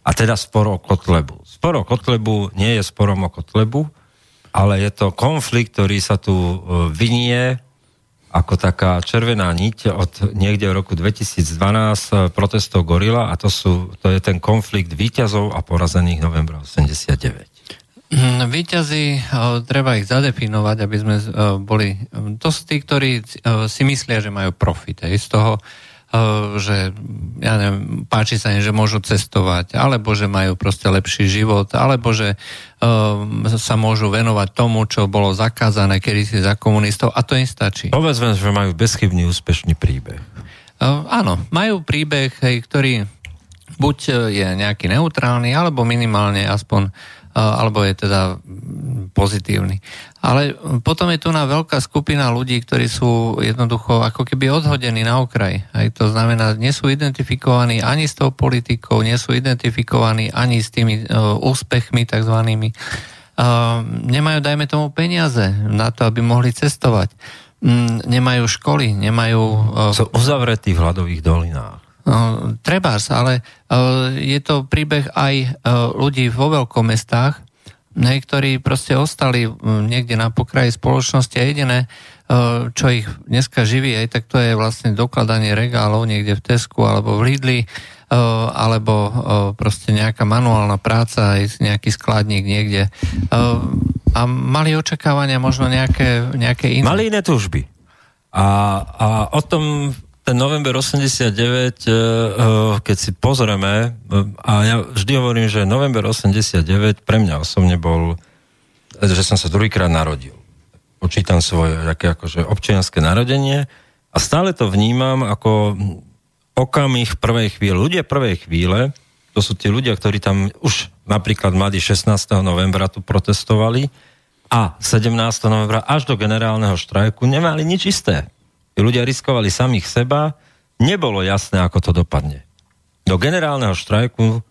a teda spor o Kotlebu. Spor o Kotlebu nie je sporom o Kotlebu, ale je to konflikt, ktorý sa tu e, vynie ako taká červená niť od niekde v roku 2012 e, protestov Gorila a to, sú, to je ten konflikt výťazov a porazených novembra 89. Mm, výťazí, treba ich zadefinovať, aby sme boli... To sú tí, ktorí si myslia, že majú profit aj z toho, že ja neviem, páči sa im, že môžu cestovať, alebo že majú proste lepší život, alebo že sa môžu venovať tomu, čo bolo zakázané kedy si za komunistov a to im stačí. Povedzme, že majú bezchybný úspešný príbeh. Áno, majú príbeh, ktorý buď je nejaký neutrálny, alebo minimálne aspoň alebo je teda pozitívny. Ale potom je tu na veľká skupina ľudí, ktorí sú jednoducho ako keby odhodení na okraj. Aj to znamená, nie sú identifikovaní ani s tou politikou, nie sú identifikovaní ani s tými uh, úspechmi takzvanými. Uh, nemajú, dajme tomu, peniaze na to, aby mohli cestovať. Um, nemajú školy, nemajú... Uh, sú uzavretí v hľadových dolinách. No, trebárs, ale uh, je to príbeh aj uh, ľudí vo veľkomestách, ktorí proste ostali niekde na pokraji spoločnosti a jediné, uh, čo ich dneska živí, aj tak to je vlastne dokladanie regálov niekde v Tesku alebo v Lidli, alebo proste nejaká manuálna práca, aj nejaký skladník niekde. A mali očakávania možno nejaké, nejaké iné. Mali iné túžby. A, a o tom ten november 89, e, e, keď si pozrieme, e, a ja vždy hovorím, že november 89 pre mňa osobne bol, že som sa druhýkrát narodil. Počítam svoje také akože občianské narodenie a stále to vnímam ako okamih prvej chvíle. Ľudia prvej chvíle, to sú tí ľudia, ktorí tam už napríklad mladí 16. novembra tu protestovali a 17. novembra až do generálneho štrajku nemali nič isté ľudia riskovali samých seba, nebolo jasné, ako to dopadne. Do generálneho štrajku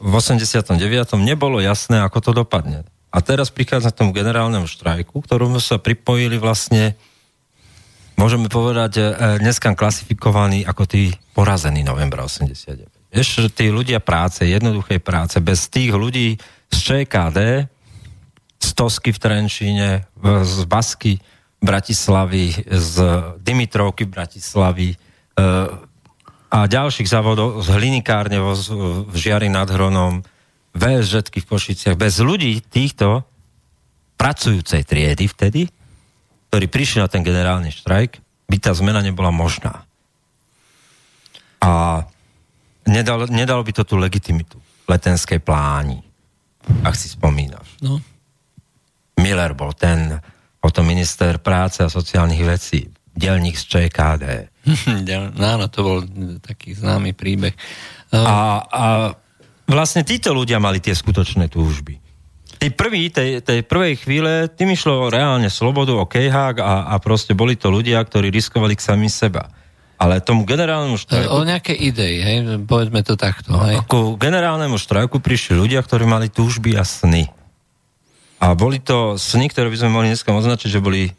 v 89. nebolo jasné, ako to dopadne. A teraz prichádza k tomu generálnemu štrajku, ktorom sa pripojili vlastne, môžeme povedať, e, dneska klasifikovaní ako tí porazení novembra 89. Ešte tí ľudia práce, jednoduchej práce, bez tých ľudí z ČKD, z Tosky v Trenčíne, z Basky, Bratislavy, z Dimitrovky Bratislavy e, a ďalších závodov z hlinikárne v, v Žiari nad Hronom, VSŽ v Košiciach. Bez ľudí týchto pracujúcej triedy vtedy, ktorí prišli na ten generálny štrajk, by tá zmena nebola možná. A nedalo, nedalo by to tú legitimitu letenskej pláni, ak si spomínaš. No. Miller bol ten, potom minister práce a sociálnych vecí, delník z ČKD. no áno, to bol taký známy príbeh. A, a vlastne títo ľudia mali tie skutočné túžby. Tí prví, tej, tej prvej chvíle, tým išlo reálne slobodu o kejhák a, a proste boli to ľudia, ktorí riskovali k sami seba. Ale tomu generálnemu štrajku... O nejaké idei, hej? Povedzme to takto, no, hej? Ako generálnemu štrajku prišli ľudia, ktorí mali túžby a sny. A boli to sny, ktoré by sme mohli dneska označiť, že boli e,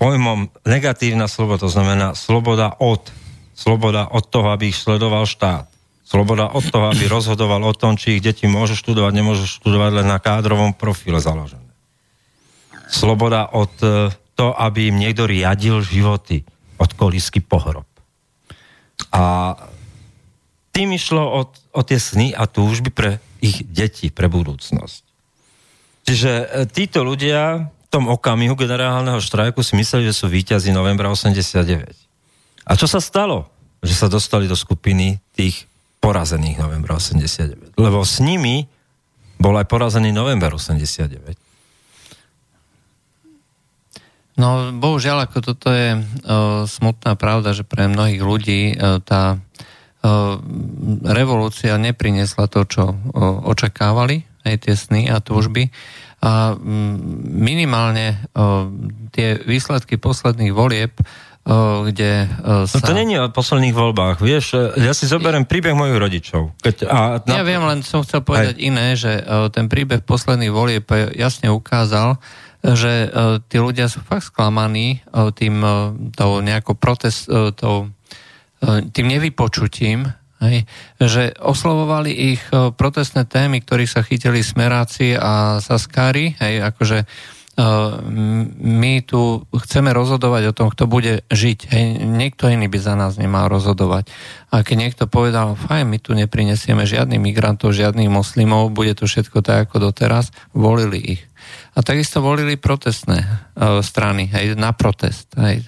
pojmom negatívna sloboda, to znamená sloboda od. Sloboda od toho, aby ich sledoval štát. Sloboda od toho, aby rozhodoval o tom, či ich deti môžu študovať, nemôžu študovať len na kádrovom profile založené. Sloboda od e, to, aby im niekto riadil životy od kolísky pohrob. A tým išlo o, o tie sny a túžby pre ich deti, pre budúcnosť. Čiže e, títo ľudia v tom okamihu generálneho štrajku si mysleli, že sú víťazi novembra 89. A čo sa stalo? Že sa dostali do skupiny tých porazených novembra 89. Lebo s nimi bol aj porazený november 89. No, bohužiaľ, ako toto je uh, smutná pravda, že pre mnohých ľudí uh, tá uh, revolúcia neprinesla to, čo uh, očakávali aj tie sny a túžby. A mm, minimálne tie výsledky posledných volieb, kde sa... No to není o posledných voľbách, vieš, ja si zoberiem príbeh mojich rodičov. Keď, a, na... Ja viem, len som chcel povedať Hej. iné, že ten príbeh posledných volieb jasne ukázal, že tí ľudia sú fakt sklamaní tým tou nejakou protest, tou, tým nevypočutím, hej, že oslovovali ich protestné témy, ktorých sa chytili smeráci a saskári, hej, akože my tu chceme rozhodovať o tom, kto bude žiť. Hej, niekto iný by za nás nemal rozhodovať. A keď niekto povedal, fajn, my tu neprinesieme žiadnych migrantov, žiadnych moslimov, bude to všetko tak ako doteraz, volili ich. A takisto volili protestné uh, strany, hej, na protest. Hej.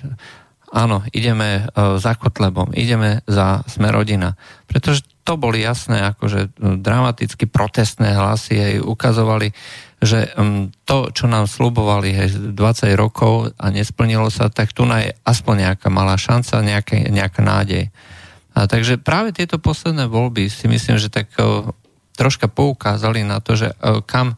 Áno, ideme uh, za Kotlebom, ideme za Smerodina. Pretože to boli jasné, akože dramaticky protestné hlasy, hej, ukazovali že to, čo nám slubovali hej, 20 rokov a nesplnilo sa, tak tu je aspoň nejaká malá šanca, nejaké, nejaká nádej. A takže práve tieto posledné voľby si myslím, že tak uh, troška poukázali na to, že kam,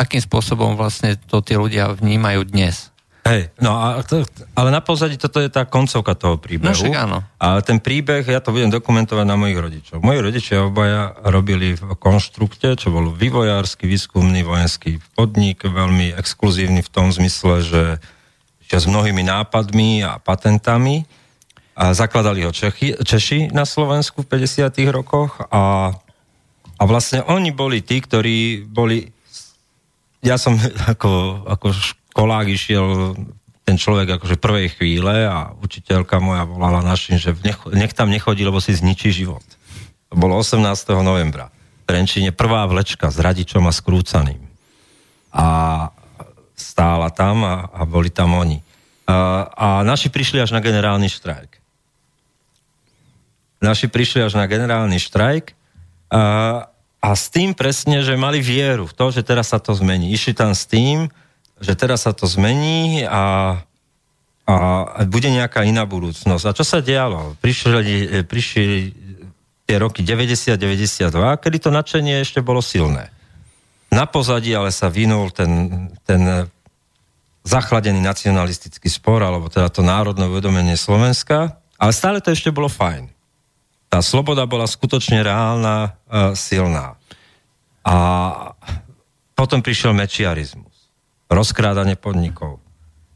akým spôsobom vlastne to tí ľudia vnímajú dnes. Hej, no a to, ale na pozadí toto je tá koncovka toho príbehu. No však áno. A ten príbeh, ja to budem dokumentovať na mojich rodičov. Moji rodičia obaja robili v konštrukte, čo bol vývojársky, výskumný vojenský podnik, veľmi exkluzívny v tom zmysle, že s mnohými nápadmi a patentami a zakladali ho Čechy, Češi na Slovensku v 50. rokoch a, a vlastne oni boli tí, ktorí boli ja som ako, ako školák išiel ten človek akože prvej chvíle a učiteľka moja volala našim, že nech, nech tam nechodí, lebo si zničí život. To bolo 18. novembra. V Trenčine prvá vlečka s radičom a skrúcaným. A stála tam a, a boli tam oni. A, a naši prišli až na generálny štrajk. Naši prišli až na generálny štrajk a, a s tým presne, že mali vieru v to, že teraz sa to zmení. Išli tam s tým, že teraz sa to zmení a, a bude nejaká iná budúcnosť. A čo sa dialo? Prišli, prišli tie roky 90-92, kedy to nadšenie ešte bolo silné. Na pozadí ale sa vynul ten, ten zachladený nacionalistický spor, alebo teda to národné uvedomenie Slovenska, ale stále to ešte bolo fajn. Tá sloboda bola skutočne reálna, uh, silná. A potom prišiel mečiarizmus rozkrádanie podnikov.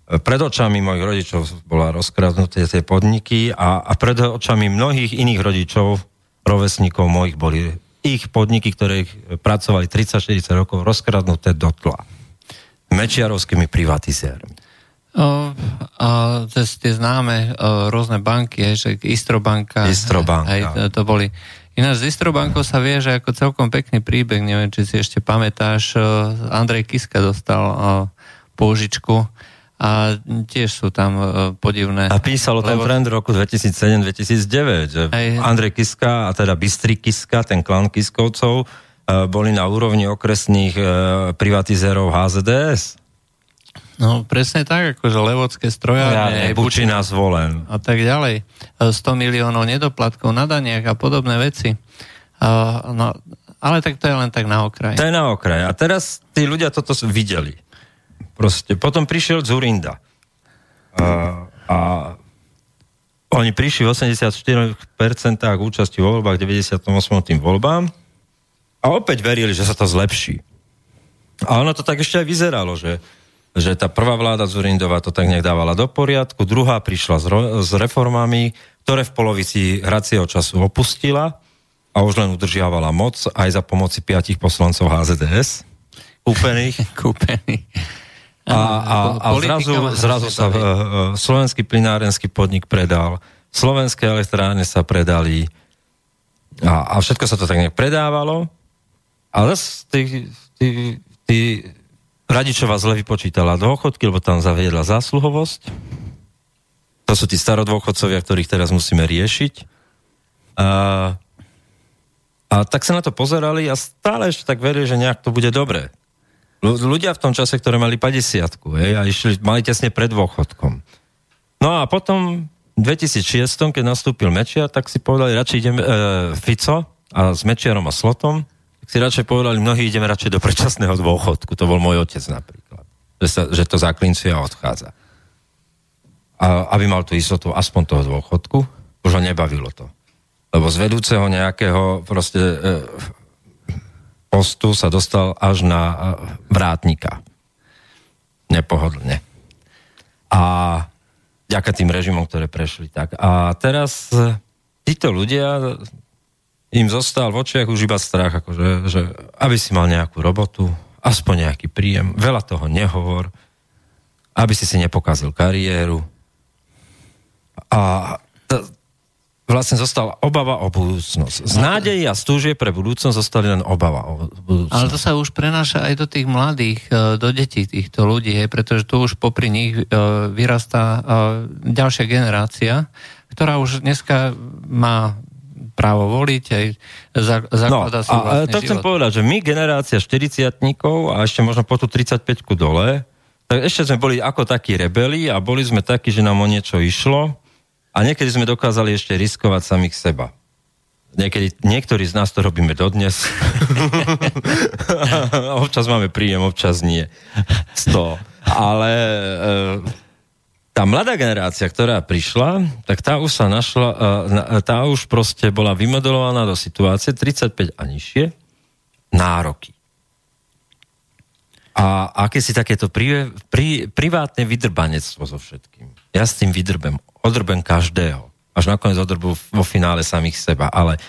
Pred očami mojich rodičov bola rozkradnuté tie podniky a, a pred očami mnohých iných rodičov, rovesníkov mojich, boli ich podniky, ktoré pracovali 30-40 rokov, rozkradnuté do tla. Mečiarovskými privatizérmi. O, a cez tie známe o, rôzne banky, že Istrobanka. Istrobanka. Hej, to, to boli Ináč z Istrobankou sa vie, že ako celkom pekný príbeh, neviem, či si ešte pamätáš, Andrej Kiska dostal pôžičku a tiež sú tam podivné. A písalo ten lebo... trend roku 2007-2009, že Aj... Andrej Kiska, a teda Bystri Kiska, ten klan Kiskovcov, boli na úrovni okresných privatizérov HZDS. No presne tak, akože levodské strojárne, ja, Bučina zvolen. A tak ďalej. 100 miliónov nedoplatkov na daniach a podobné veci. Uh, no, ale tak to je len tak na okraj. To je na okraj. A teraz tí ľudia toto videli. Proste. Potom prišiel Zurinda. Uh, a oni prišli v 84% účasti vo voľbách, 98. tým voľbám a opäť verili, že sa to zlepší. A ono to tak ešte aj vyzeralo, že že tá prvá vláda Zurindová to tak nejak dávala do poriadku, druhá prišla s, ro- s reformami, ktoré v polovici hracieho času opustila a už len udržiavala moc aj za pomoci piatich poslancov HZDS kúpených. kúpených. A, a, a zrazu, zrazu sa uh, slovenský plinárenský podnik predal, slovenské elektrárne sa predali a, a všetko sa to tak nejak predávalo. Ale tí, tí, tí Radičová zle vypočítala dôchodky, lebo tam zaviedla zásluhovosť. To sú tí starodôchodcovia, ktorých teraz musíme riešiť. A, a tak sa na to pozerali a stále ešte tak verili, že nejak to bude dobré. Ľudia v tom čase, ktoré mali 50 hej, a išli, mali tesne pred dôchodkom. No a potom v 2006, keď nastúpil Mečia, tak si povedali, radšej ideme e, Fico a s Mečiarom a Slotom, si radšej povedali, mnohí ideme radšej do predčasného dôchodku. To bol môj otec napríklad. Že, sa, že to zaklincuje a odchádza. A aby mal tú istotu aspoň toho dôchodku, už ho nebavilo to. Lebo z vedúceho nejakého proste e, postu sa dostal až na e, vrátnika. nepohodlne. A ďaká tým režimom, ktoré prešli tak. A teraz e, títo ľudia, im zostal v očiach už iba strach, akože, že aby si mal nejakú robotu, aspoň nejaký príjem, veľa toho nehovor, aby si si nepokazil kariéru. A t- vlastne zostala obava o budúcnosť. Z nádejí a stúžie pre budúcnosť zostali len obava o budúcnosť. Ale to sa už prenáša aj do tých mladých, e, do detí týchto ľudí, pretože tu už popri nich e, vyrastá e, ďalšia generácia, ktorá už dneska má právo voliť, aj zaklada no, si vlastne to život. chcem povedať, že my generácia 40 a ešte možno po tú 35 dole, tak ešte sme boli ako takí rebeli a boli sme takí, že nám o niečo išlo a niekedy sme dokázali ešte riskovať samých seba. Niekedy, niektorí z nás to robíme dodnes. občas máme príjem, občas nie. 100. Ale e, tá mladá generácia, ktorá prišla, tak tá už sa našla, e, tá už proste bola vymodelovaná do situácie 35 a nižšie, nároky. A aké si takéto pri, pri, privátne vydrbanectvo so všetkým. Ja s tým vydrbem, odrbem každého. Až nakoniec odrbu vo finále samých seba. Ale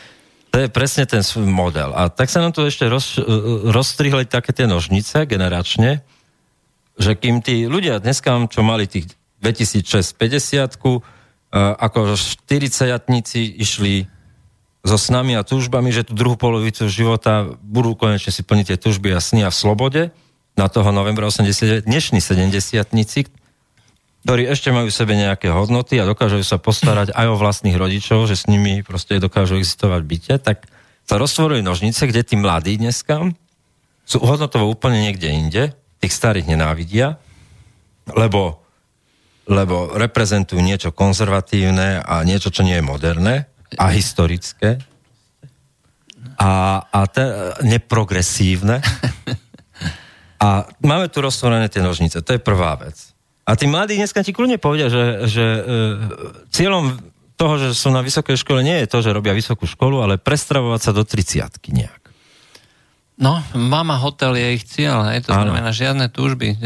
to je presne ten model. A tak sa nám tu ešte roz, e, rozstrihli také tie nožnice generačne, že kým tí ľudia dneska, čo mali tých 2006 50 ako 40 išli so snami a túžbami, že tú druhú polovicu života budú konečne si plniť tie túžby a sny a v slobode na toho novembra 89. Dnešní 70 ktorí ešte majú v sebe nejaké hodnoty a dokážu sa postarať aj o vlastných rodičov, že s nimi proste dokážu existovať byte, tak sa roztvorujú nožnice, kde tí mladí dneska sú hodnotovo úplne niekde inde, tých starých nenávidia, lebo lebo reprezentujú niečo konzervatívne a niečo, čo nie je moderné a historické a, a te, neprogresívne. A máme tu roztvorené tie nožnice, to je prvá vec. A tí mladí dneska ti kľudne povedia, že, že e, cieľom toho, že sú na vysokej škole, nie je to, že robia vysokú školu, ale prestravovať sa do 30 nejak. No, mama hotel je ich cieľ, hej, to ano. znamená žiadne túžby.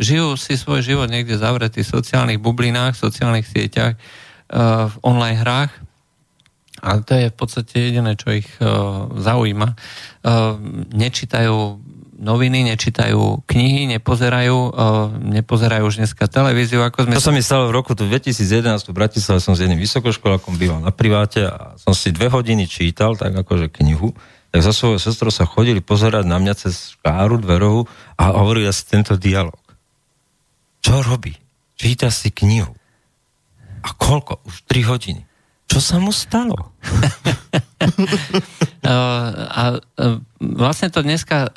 Žijú si svoj život niekde zavretý v sociálnych bublinách, v sociálnych sieťach, uh, v online hrách a to je v podstate jediné, čo ich uh, zaujíma. Uh, nečítajú noviny, nečítajú knihy, nepozerajú, uh, nepozerajú už dneska televíziu. Ako sme to sa mi stalo v roku 2011 v Bratislave, som s jedným vysokoškolákom býval na priváte a som si dve hodiny čítal, tak akože knihu tak za svojou sestrou sa chodili pozerať na mňa cez škáru dverovú a hovorili asi tento dialog. Čo robí? Číta si knihu. A koľko? Už 3 hodiny. Čo sa mu stalo? a vlastne to dneska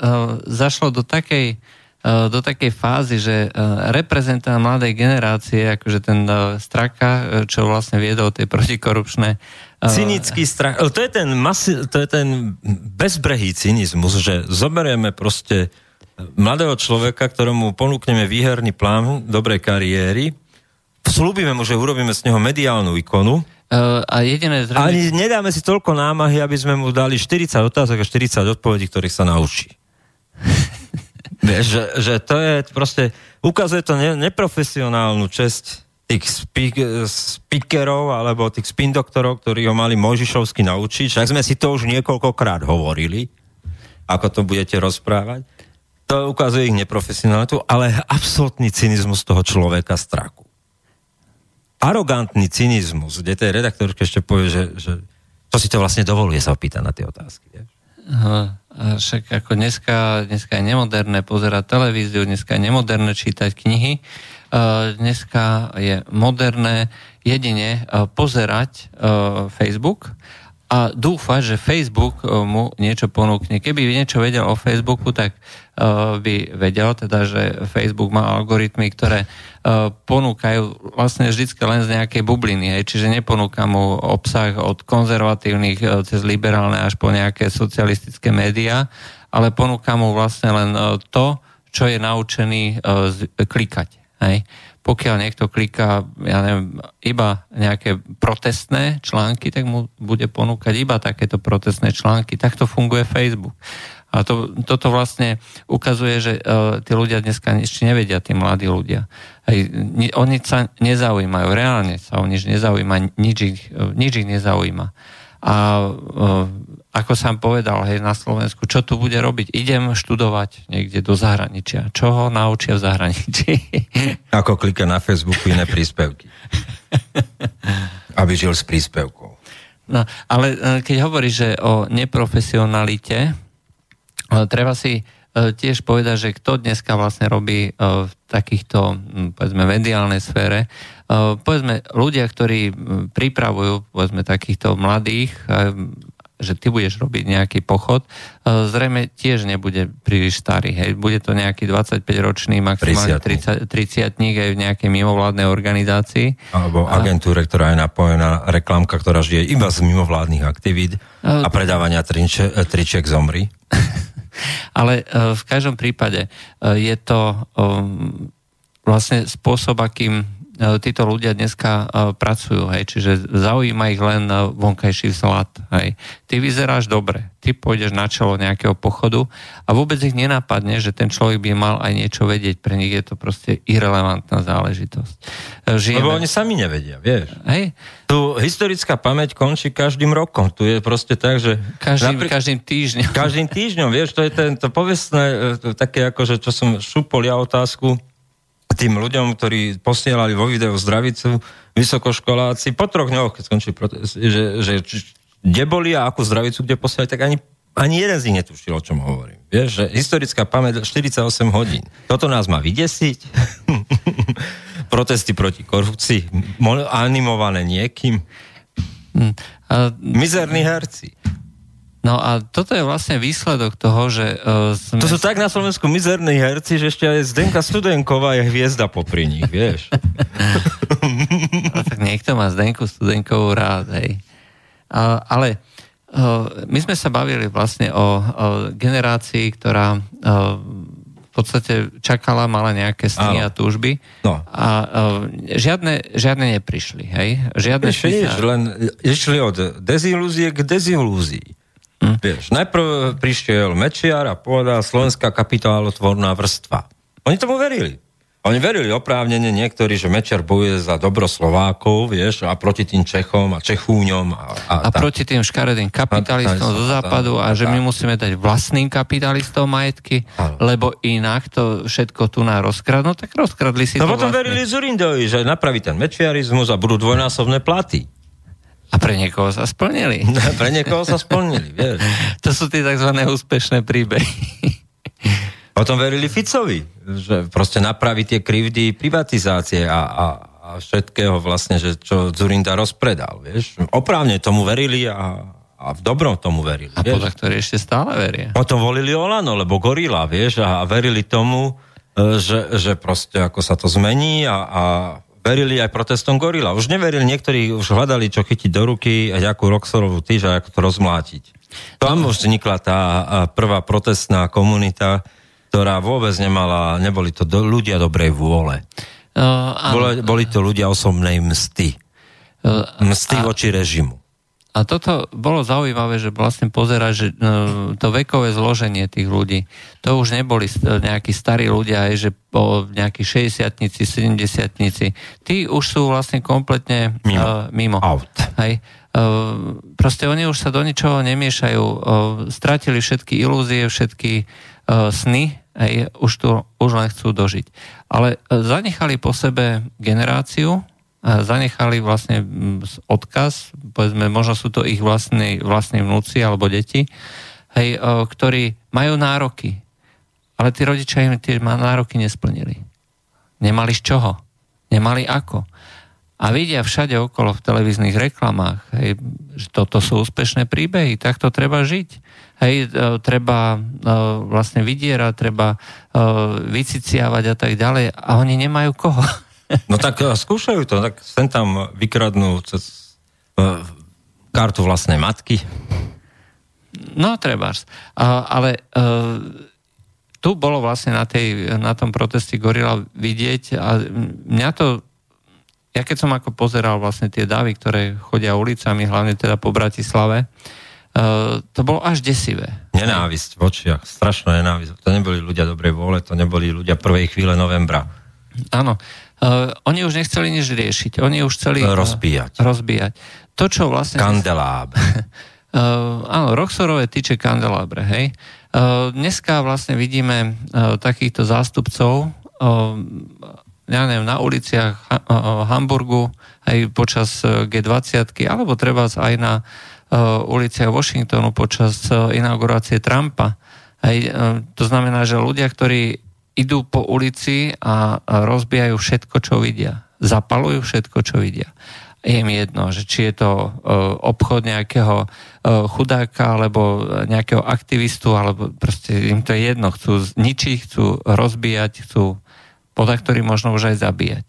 zašlo do takej, do takej fázy, že reprezentant mladej generácie, akože ten Straka, čo vlastne viedol tie protikorupčné Cynický strach. To je ten, masi, to je ten bezbrehý cynizmus, že zoberieme proste mladého človeka, ktorému ponúkneme výherný plán dobrej kariéry, slúbime mu, že urobíme z neho mediálnu ikonu, Uh, a jediné zrejme... Ani nedáme si toľko námahy, aby sme mu dali 40 otázok a 40 odpovedí, ktorých sa naučí. Vieš, že, že to je proste, ukazuje to ne, neprofesionálnu česť tých speak, speakerov alebo tých spin doktorov, ktorí ho mali Možišovsky naučiť. Však sme si to už niekoľkokrát hovorili, ako to budete rozprávať. To ukazuje ich neprofesionalitu, ale absolútny cynizmus toho človeka straku. Arogantný cynizmus, kde tej redaktorke ešte povie, že, že to si to vlastne dovoluje sa opýtať na tie otázky. Vieš? Však ako dneska, dneska je nemoderné pozerať televíziu, dneska je nemoderné čítať knihy, dneska je moderné jedine pozerať Facebook a dúfať, že Facebook mu niečo ponúkne. Keby niečo vedel o Facebooku, tak by vedel, teda, že Facebook má algoritmy, ktoré ponúkajú vlastne vždy len z nejakej bubliny, čiže neponúka mu obsah od konzervatívnych cez liberálne až po nejaké socialistické médiá, ale ponúka mu vlastne len to, čo je naučený klikať. Hej pokiaľ niekto kliká, ja neviem, iba nejaké protestné články, tak mu bude ponúkať iba takéto protestné články. Takto funguje Facebook. A to, toto vlastne ukazuje, že uh, tí ľudia dneska ešte nevedia, tí mladí ľudia. Hej, ni, oni sa nezaujímajú, reálne sa o nič nezaujíma, nič ich, nič ich nezaujíma. A uh, ako som povedal, hej, na Slovensku, čo tu bude robiť? Idem študovať niekde do zahraničia. Čo ho naučia v zahraničí? Ako klika na Facebooku iné príspevky. Aby žil s príspevkou. No, ale e, keď hovoríš, že o neprofesionalite, e, treba si e, tiež povedať, že kto dneska vlastne robí v takýchto, povedzme, mediálnej sfére, povedzme, ľudia, ktorí pripravujú, povedzme, takýchto mladých že ty budeš robiť nejaký pochod, e, zrejme tiež nebude príliš starý. Hej. Bude to nejaký 25-ročný, maximálne 30, 30 aj v nejakej mimovládnej organizácii. Alebo agentúre, ktorá je napojená, reklamka, ktorá žije iba z mimovládnych aktivít a predávania triče, e, triček zomri. Ale v každom prípade je to vlastne spôsob, akým títo ľudia dneska e, pracujú, hej, čiže zaujíma ich len e, vonkajší vzhľad. Hej. Ty vyzeráš dobre, ty pôjdeš na čelo nejakého pochodu a vôbec ich nenapadne, že ten človek by mal aj niečo vedieť. Pre nich je to proste irrelevantná záležitosť. Žijeme... Lebo oni sami nevedia, vieš. Hej. Tu historická pamäť končí každým rokom. Tu je proste tak, že... Každým, napri... každým týždňom. Každým týždňom, vieš, to je tento povestné, také ako, že čo som šupol ja otázku, tým ľuďom, ktorí posielali vo videu zdravicu, vysokoškoláci, po troch dňoch, keď skončili protest, že, že kde boli a akú zdravicu kde posielali, tak ani, ani jeden z nich netušil, o čom hovorím. Vieš, že historická pamäť 48 hodín. Toto nás má vydesiť. Protesty proti korupcii, animované niekým. Hm, Mizerní herci. No a toto je vlastne výsledok toho, že... Uh, sme... To sú tak na Slovensku mizerní herci, že ešte aj Zdenka Studenková je hviezda popri nich, vieš. no, tak niekto má Zdenku Studenkovú rád, hej. Uh, ale uh, my sme sa bavili vlastne o, o generácii, ktorá uh, v podstate čakala, mala nejaké sny a túžby. No. A uh, žiadne, žiadne neprišli, hej? Žiadne Ešte nič, len išli od dezilúzie k dezilúzii. Hm? Vieš, najprv prišiel Mečiar a povedal slovenská kapitálotvorná vrstva. Oni tomu verili. Oni verili oprávnene niektorí, že Mečiar bojuje za dobro Slovákov, vieš, a proti tým Čechom a Čechúňom. A, a, a proti tým škaredým kapitalistom zo západu a, a že my musíme dať vlastným kapitalistom majetky, a. lebo inak to všetko tu na rozkradnú, tak rozkradli si no to potom vlastne. verili Zurindovi, že napraví ten mečiarizmus a budú dvojnásobné platy. A pre niekoho sa splnili. pre niekoho sa splnili, vieš. To sú tie tzv. úspešné príbehy. Potom verili Ficovi, že proste napraví tie krivdy privatizácie a, a, a všetkého vlastne, že čo Zurinda rozpredal, vieš. Oprávne tomu verili a, a v dobrom tomu verili. A podľa ktorí ešte stále veria. Potom volili Olano, lebo gorila, vieš, a, a verili tomu, e, že, že proste ako sa to zmení a, a verili aj protestom Gorila. Už neverili, niektorí už hľadali, čo chytiť do ruky a nejakú Roxorovú týž a ako to rozmlátiť. Tam už vznikla tá prvá protestná komunita, ktorá vôbec nemala, neboli to do, ľudia dobrej vôle. Uh, boli, boli to ľudia osobnej msty. Uh, msty a, voči režimu. A toto bolo zaujímavé, že vlastne pozerať, že no, to vekové zloženie tých ľudí, to už neboli nejakí starí ľudia, aj, že po nejakí 60 70 tí už sú vlastne kompletne mimo. Uh, mimo. Out. Hej. Uh, proste oni už sa do ničoho nemiešajú. Uh, stratili všetky ilúzie, všetky uh, sny, hej, už, tu, už len chcú dožiť. Ale uh, zanechali po sebe generáciu, zanechali vlastne odkaz, povedzme, možno sú to ich vlastní, vlastní vnúci alebo deti, hej, ktorí majú nároky, ale tí rodičia im tie nároky nesplnili. Nemali z čoho, nemali ako. A vidia všade okolo v televíznych reklamách, hej, že toto sú úspešné príbehy, tak to treba žiť. Hej, treba vlastne vydierať, treba vyciciavať a tak ďalej a oni nemajú koho. No tak uh, skúšajú to, tak sem tam vykradnú cez uh, kartu vlastnej matky. No, trebárs. Uh, ale uh, tu bolo vlastne na, tej, na tom proteste Gorila vidieť a mňa to ja keď som ako pozeral vlastne tie davy, ktoré chodia ulicami, hlavne teda po Bratislave, uh, to bolo až desivé. Nenávisť v očiach, strašná nenávisť. To neboli ľudia dobrej vôle, to neboli ľudia prvej chvíle novembra. Áno. Uh, oni už nechceli nič riešiť. Oni už chceli... Rozbíjať. Uh, rozbíjať. To, čo vlastne... Kandeláb. uh, áno, Roxorové tyče kandelábre, hej. Uh, dneska vlastne vidíme uh, takýchto zástupcov uh, ja neviem, na uliciach uh, Hamburgu, aj počas G20, alebo treba aj na uh, uliciach Washingtonu počas uh, inaugurácie Trumpa. Aj, uh, to znamená, že ľudia, ktorí idú po ulici a, rozbijajú všetko, čo vidia. Zapalujú všetko, čo vidia. Je im jedno, že či je to uh, obchod nejakého uh, chudáka alebo nejakého aktivistu, alebo proste im to je jedno. Chcú zničiť, chcú rozbíjať, chcú podľa ktorých možno už aj zabíjať.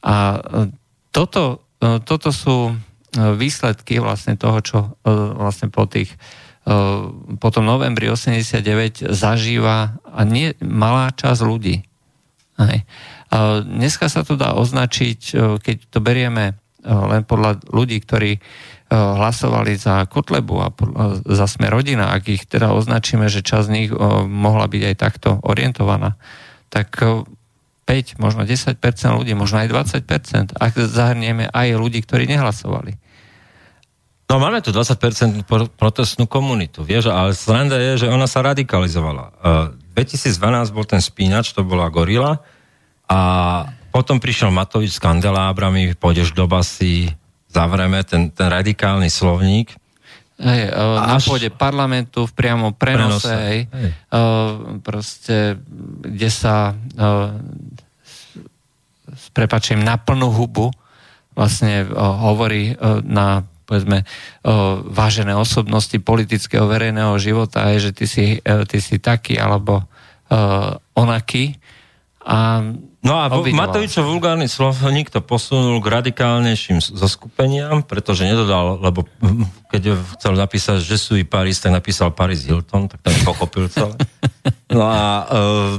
A uh, toto, toto sú výsledky vlastne toho, čo vlastne po tých po tom novembri 89 zažíva a nie malá časť ľudí. Hej. Dneska sa to dá označiť, keď to berieme len podľa ľudí, ktorí hlasovali za Kotlebu a za sme rodina, ak ich teda označíme, že časť z nich mohla byť aj takto orientovaná, tak 5, možno 10% ľudí, možno aj 20%, ak zahrnieme aj ľudí, ktorí nehlasovali. No máme tu 20% protestnú komunitu, vieš, ale sranda je, že ona sa radikalizovala. Uh, 2012 bol ten spínač, to bola gorila a potom prišiel Matovič s kandelábrami, pôjdeš do basy, zavreme ten, ten radikálny slovník. Hej, uh, na pôde parlamentu v priamom prenose, prenose hej, hej. Uh, proste, kde sa uh, s prepačím na plnú hubu vlastne uh, hovorí uh, na povedzme, vážené osobnosti politického verejného života, je, že ty si, e, ty si taký alebo uh, onaký. A no a Matovičov vulgárny slovník to posunul k radikálnejším zoskupeniam, pretože nedodal, lebo keď chcel napísať, že sú i Paris, tak napísal Paris Hilton, tak to pochopil celé. No a uh,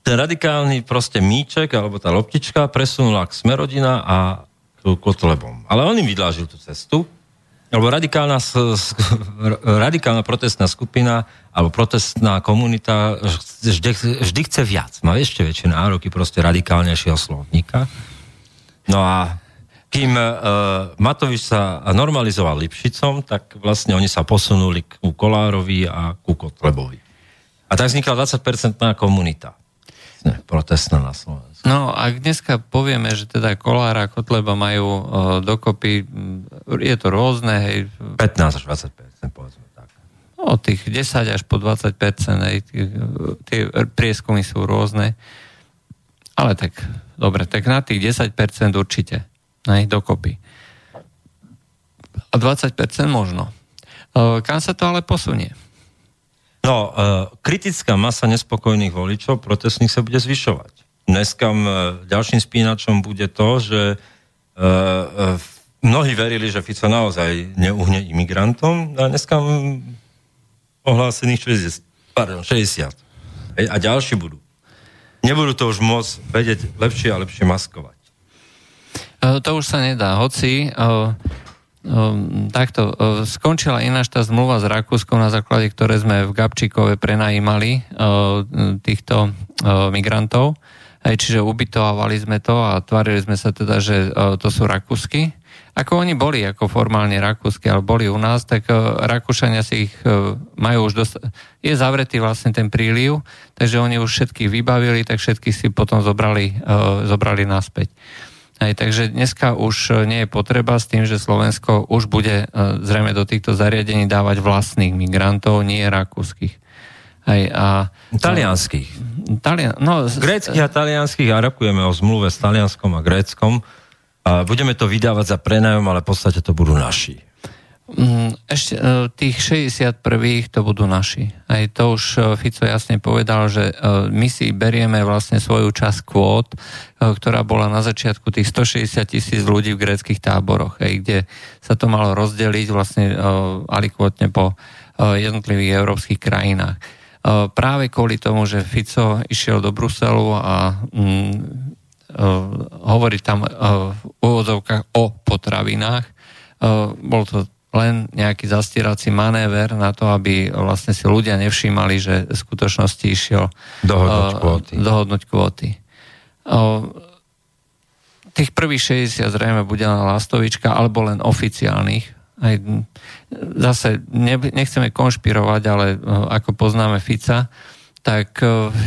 ten radikálny proste míček, alebo tá loptička presunula k Smerodina a Kotlebom. Ale on im vydlážil tú cestu, lebo radikálna, radikálna protestná skupina alebo protestná komunita vždy, vždy chce viac. Má ešte väčšie nároky proste radikálnejšieho slovníka. No a kým uh, Matovič sa normalizoval Lipšicom, tak vlastne oni sa posunuli ku Kolárovi a ku Kotlebovi. A tak vznikla 20-percentná komunita protestná na Slovensku. No, ak dneska povieme, že teda Kolára a Kotleba majú uh, dokopy, je to rôzne, hej. 15 až 20 povedzme tak. No, tých 10 až po 20 hej, tie, tie prieskumy sú rôzne. Ale tak, dobre, tak na tých 10% určite, hej, dokopy. A 20% možno. Uh, kam sa to ale posunie? No, uh, kritická masa nespokojných voličov protestných sa bude zvyšovať dneska ďalším spínačom bude to, že e, e, mnohí verili, že Fico naozaj neuhne imigrantom a dneska ohlásených 60. Pardon, 60. A ďalší budú. Nebudú to už môcť vedieť lepšie a lepšie maskovať. E, to už sa nedá. Hoci takto, skončila ináč tá zmluva s Rakúskom, na základe ktoré sme v Gabčíkove prenajímali týchto migrantov Hej, čiže ubytovali sme to a tvarili sme sa teda, že uh, to sú Rakúsky. Ako oni boli ako formálne Rakúsky, ale boli u nás, tak uh, Rakúšania si ich uh, majú už dosť... Je zavretý vlastne ten príliv, takže oni už všetkých vybavili, tak všetkých si potom zobrali, zobrali naspäť. Hej, takže dneska už nie je potreba s tým, že Slovensko už bude zrejme do týchto zariadení dávať vlastných migrantov, nie rakúskych. Hej, a, Talianských. Talian, no, Gréckých a talianských a rokujeme o zmluve s Talianskom a Gréckom. A budeme to vydávať za prenajom, ale v podstate to budú naši. Mm, ešte e, tých 61. to budú naši. Aj to už e, Fico jasne povedal, že e, my si berieme vlastne svoju časť kvót, ktorá bola na začiatku tých 160 tisíc ľudí v gréckých táboroch, aj kde sa to malo rozdeliť vlastne alikvotne po jednotlivých európskych krajinách. Práve kvôli tomu, že Fico išiel do Bruselu a mm, hovorí tam v úvodzovkách o potravinách, bol to len nejaký zastierací manéver na to, aby vlastne si ľudia nevšímali, že v skutočnosti išiel dohodnúť kvóty. Dohodnúť kvóty. Tých prvých 60 zrejme bude len lastovička, alebo len oficiálnych. Aj, zase nechceme konšpirovať, ale ako poznáme Fica, tak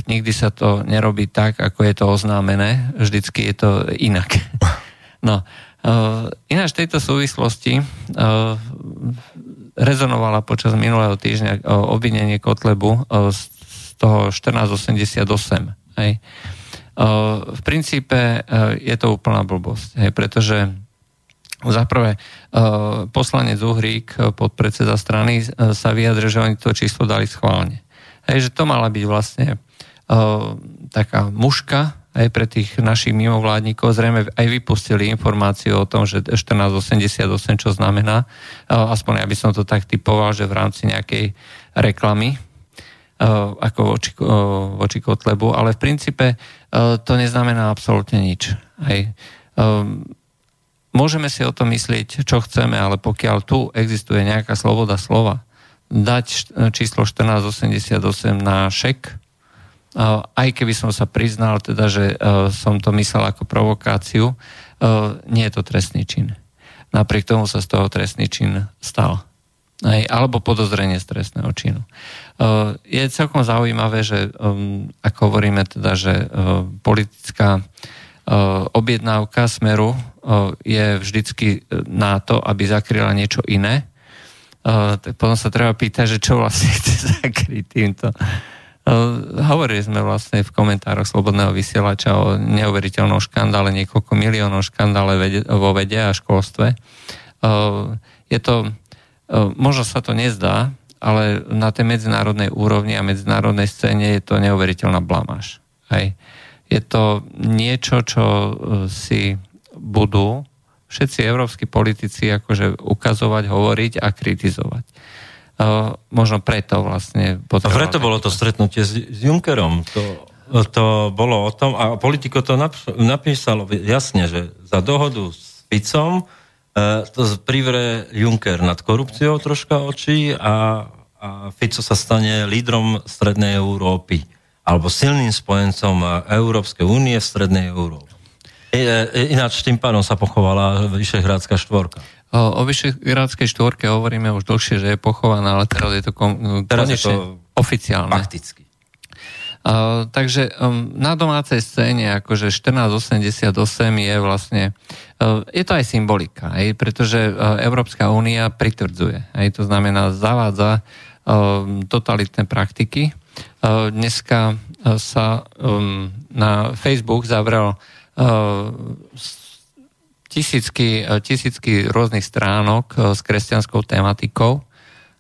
nikdy sa to nerobí tak, ako je to oznámené. Vždycky je to inak. No, Uh, ináč v tejto súvislosti rezonovala počas minulého týždňa obvinenie Kotlebu z toho 1488. Hej. V princípe je to úplná blbosť, hej, pretože za prvé, uh, poslanec Uhrík, podpredseda strany, uh, sa vyjadril, že oni to číslo dali schválne. Hej, že to mala byť vlastne taká muška, aj pre tých našich mimovládnikov zrejme aj vypustili informáciu o tom, že 1488 čo znamená, aspoň ja by som to tak typoval, že v rámci nejakej reklamy, ako voči, voči Kotlebu, ale v princípe to neznamená absolútne nič. Hej. Môžeme si o tom myslieť, čo chceme, ale pokiaľ tu existuje nejaká sloboda slova, dať číslo 1488 na šek, aj keby som sa priznal, teda, že e, som to myslel ako provokáciu, e, nie je to trestný čin. Napriek tomu sa z toho trestný čin stal. Aj, alebo podozrenie z trestného činu. E, je celkom zaujímavé, že ako hovoríme teda, že politická objednávka smeru je vždycky na to, aby zakryla niečo iné. Potom sa treba pýtať, že čo vlastne chce zakryť týmto Hovorili sme vlastne v komentároch Slobodného vysielača o neuveriteľnom škandále, niekoľko miliónov škandále vo vede a školstve. Je to, možno sa to nezdá, ale na tej medzinárodnej úrovni a medzinárodnej scéne je to neuveriteľná blamáž. Hej. Je to niečo, čo e, si budú všetci európsky politici akože ukazovať, hovoriť a kritizovať. Možno preto vlastne A preto bolo to stretnutie s, s Junckerom. To, to bolo o tom, a politiko to napísalo jasne, že za dohodu s Ficom e, to privre Juncker nad korupciou troška očí a, a Fico sa stane lídrom Strednej Európy alebo silným spojencom Európskej únie v Strednej Európe. Ináč tým pádom sa pochovala Vyšehradská štvorka. O, o Vyšehrádskej štvorke hovoríme už dlhšie, že je pochovaná, ale teraz je to kon, teraz konečne je to oficiálne. Fakticky. Uh, takže um, na domácej scéne akože 1488 je vlastne, uh, je to aj symbolika, aj, pretože uh, Európska únia pritvrdzuje, aj, to znamená zavádza uh, totalitné praktiky. Uh, dneska uh, sa um, na Facebook zavrel uh, tisícky, tisícky rôznych stránok s kresťanskou tematikou,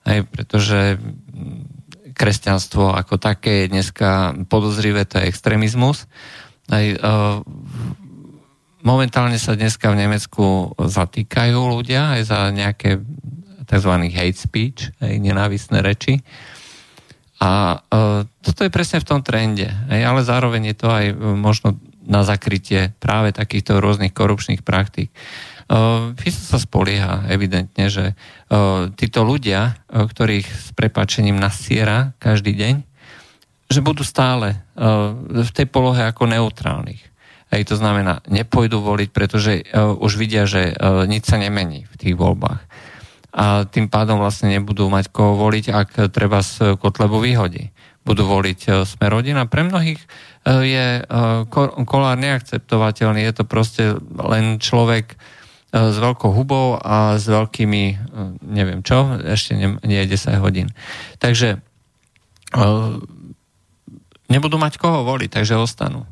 aj pretože mm, kresťanstvo ako také je dneska podozrivé, to je extrémizmus. Aj, momentálne sa dneska v Nemecku zatýkajú ľudia aj za nejaké tzv. hate speech, aj nenávisné reči. A uh, toto je presne v tom trende, ale zároveň je to aj možno na zakrytie práve takýchto rôznych korupčných praktík. FISA sa spolieha evidentne, že títo ľudia, ktorých s prepačením nasiera každý deň, že budú stále v tej polohe ako neutrálnych. Hej, to znamená, nepôjdu voliť, pretože už vidia, že nič sa nemení v tých voľbách. A tým pádom vlastne nebudú mať koho voliť, ak treba z Kotlebu vyhodí. Budú voliť Smerodina. Pre mnohých Eh, je eh, kolár neakceptovateľný. Je to proste len človek s veľkou hubou a s veľkými, neviem čo, ešte nie, nie 10 hodín. Takže nebudú mať koho voliť, takže ostanú.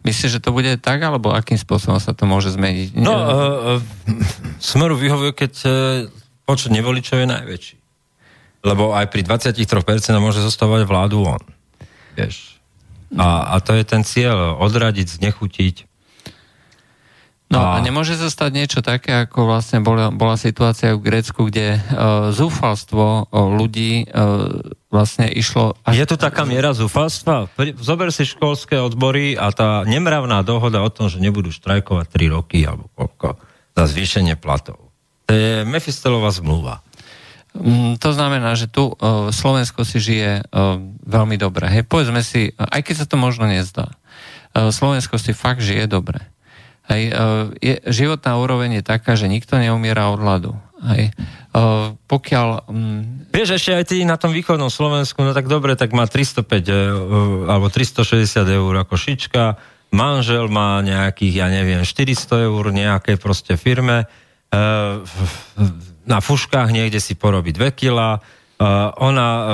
Myslíš, že to bude tak, alebo akým spôsobom sa to môže zmeniť? No, uh, smeru vyhovuje, keď uh, počet nevoličov je najväčší. Lebo aj pri 23% môže zostávať vládu on. Vieš. A, a to je ten cieľ, odradiť, znechutiť. No a, nemôže sa stať niečo také, ako vlastne bola, bola situácia v Grécku, kde uh, zúfalstvo uh, ľudí uh, vlastne išlo... Až... Je tu taká miera zúfalstva? Zober si školské odbory a tá nemravná dohoda o tom, že nebudú štrajkovať 3 roky alebo koľko za zvýšenie platov. To je Mefistelová zmluva. Mm, to znamená, že tu uh, Slovensko si žije uh, veľmi dobre. Hej, povedzme si, aj keď sa to možno nezdá, Slovensko si fakt žije dobre. Hej, je, životná úroveň je taká, že nikto neumiera od hladu. Hej. Pokiaľ... Um... Vieš, ešte aj ty na tom východnom Slovensku, no tak dobre, tak má 305 uh, alebo 360 eur ako šička, manžel má nejakých, ja neviem, 400 eur nejakej proste firme, na fuškách niekde si porobí 2 kila, Uh, ona uh,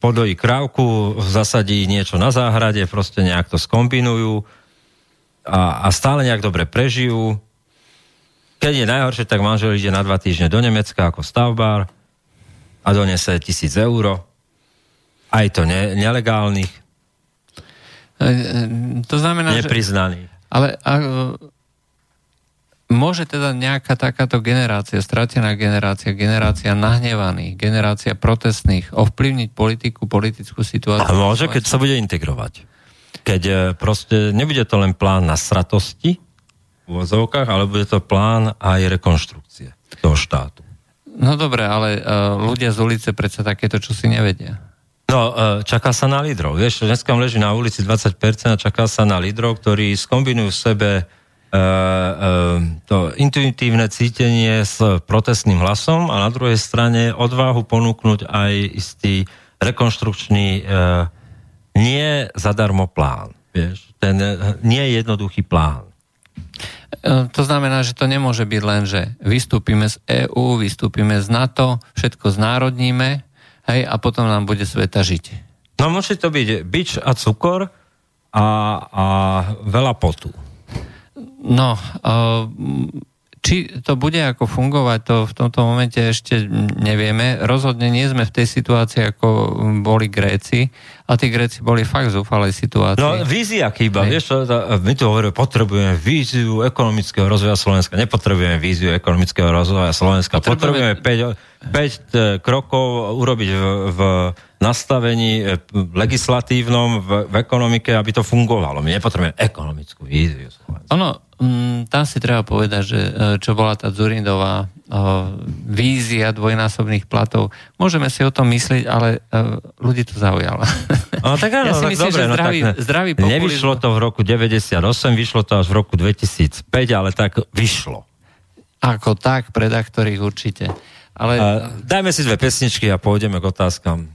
podojí krávku, zasadí niečo na záhrade, proste nejak to skombinujú a, a stále nejak dobre prežijú. Keď je najhoršie, tak manžel ide na dva týždne do Nemecka ako stavbár a donese tisíc eur. Aj to ne, nelegálnych. To znamená, Nepriznaných. Že, ale a, Môže teda nejaká takáto generácia, stratená generácia, generácia nahnevaných, generácia protestných ovplyvniť politiku, politickú situáciu? A môže, keď sa bude integrovať. Keď e, proste nebude to len plán na sratosti v vozovkách, ale bude to plán aj rekonštrukcie toho štátu. No dobre, ale uh, ľudia z ulice predsa takéto čo si nevedia. No, uh, čaká sa na lídrov. Vieš, dneska leží na ulici 20% a čaká sa na lídrov, ktorí skombinujú v sebe E, e, to intuitívne cítenie s protestným hlasom a na druhej strane odvahu ponúknuť aj istý rekonštrukčný e, nie zadarmo plán. Vieš? Ten nie je jednoduchý plán. To znamená, že to nemôže byť len, že vystúpime z EÚ, vystúpime z NATO, všetko znárodníme hej, a potom nám bude sveta žiť. No musí to byť bič a cukor a, a veľa potu. No, či to bude ako fungovať, to v tomto momente ešte nevieme. Rozhodne nie sme v tej situácii, ako boli Gréci. A tí Gréci boli fakt zúfalej situácii. No, vízia chýba. Vieš, my tu hovoríme, potrebujeme víziu ekonomického rozvoja Slovenska. Nepotrebujeme víziu ekonomického rozvoja Slovenska. Potrebujeme, potrebujeme 5, 5 e, krokov urobiť v, v nastavení e, legislatívnom v, v ekonomike, aby to fungovalo. My nepotrebujeme ekonomickú víziu. Ono, mm, tam si treba povedať, že e, čo bola tá Zurindová vízia dvojnásobných platov. Môžeme si o tom myslieť, ale ľudí to zaujalo. No tak áno, ja si myslím, dobre, že zdravý, no, tak, zdravý populizm... Nevyšlo to v roku 98, vyšlo to až v roku 2005, ale tak vyšlo. Ako tak, pre ktorých určite. Ale... Uh, dajme si dve pesničky a pôjdeme k otázkam.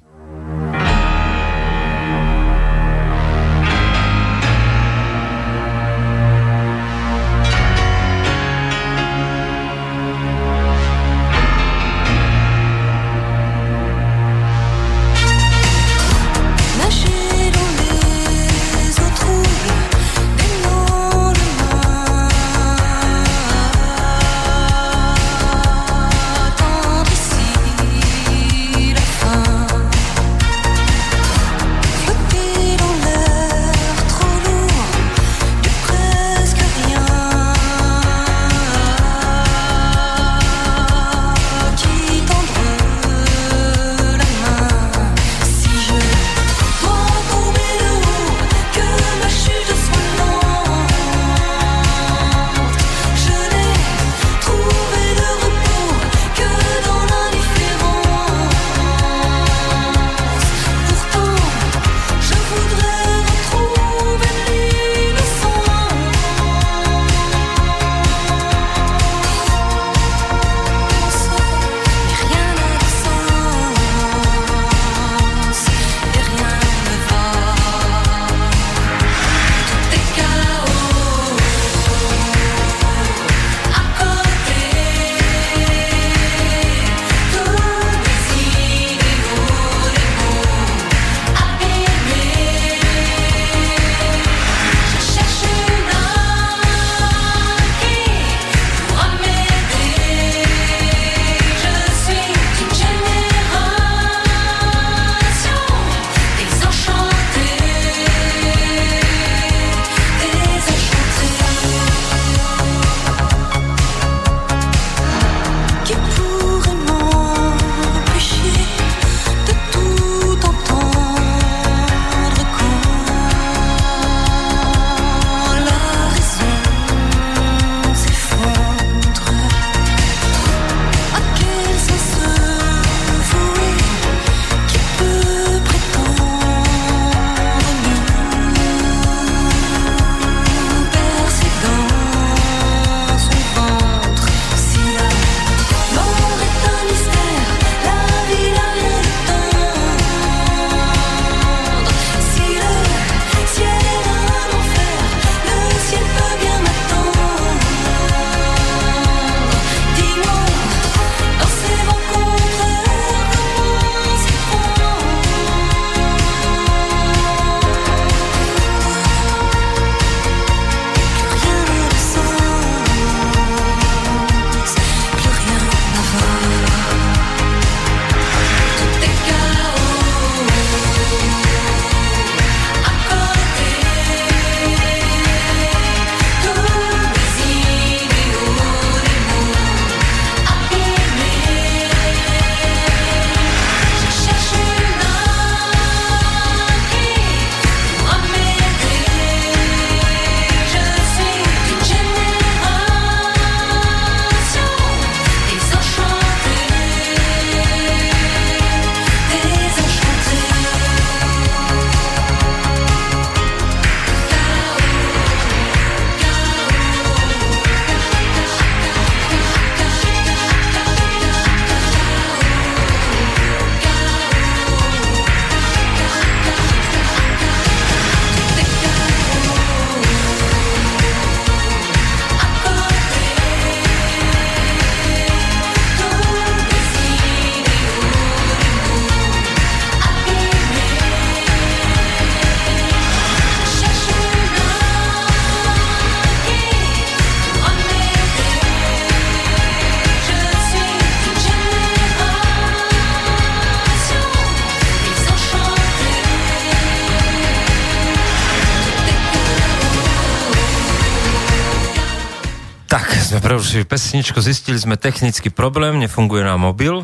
Prerušili pesničku, zistili sme technický problém, nefunguje nám mobil,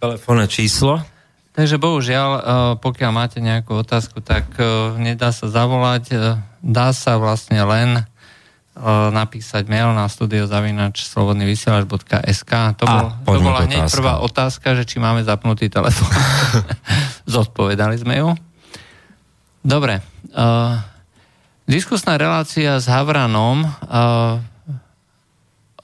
telefónne číslo. Takže bohužiaľ, e, pokiaľ máte nejakú otázku, tak e, nedá sa zavolať, e, dá sa vlastne len napísať mail na studiozavinač slobodnyvysielač.sk. To, bol, to bola hneď otázka. prvá otázka, že či máme zapnutý telefón. Zodpovedali sme ju. Dobre. Uh, diskusná relácia s Havranom. Uh,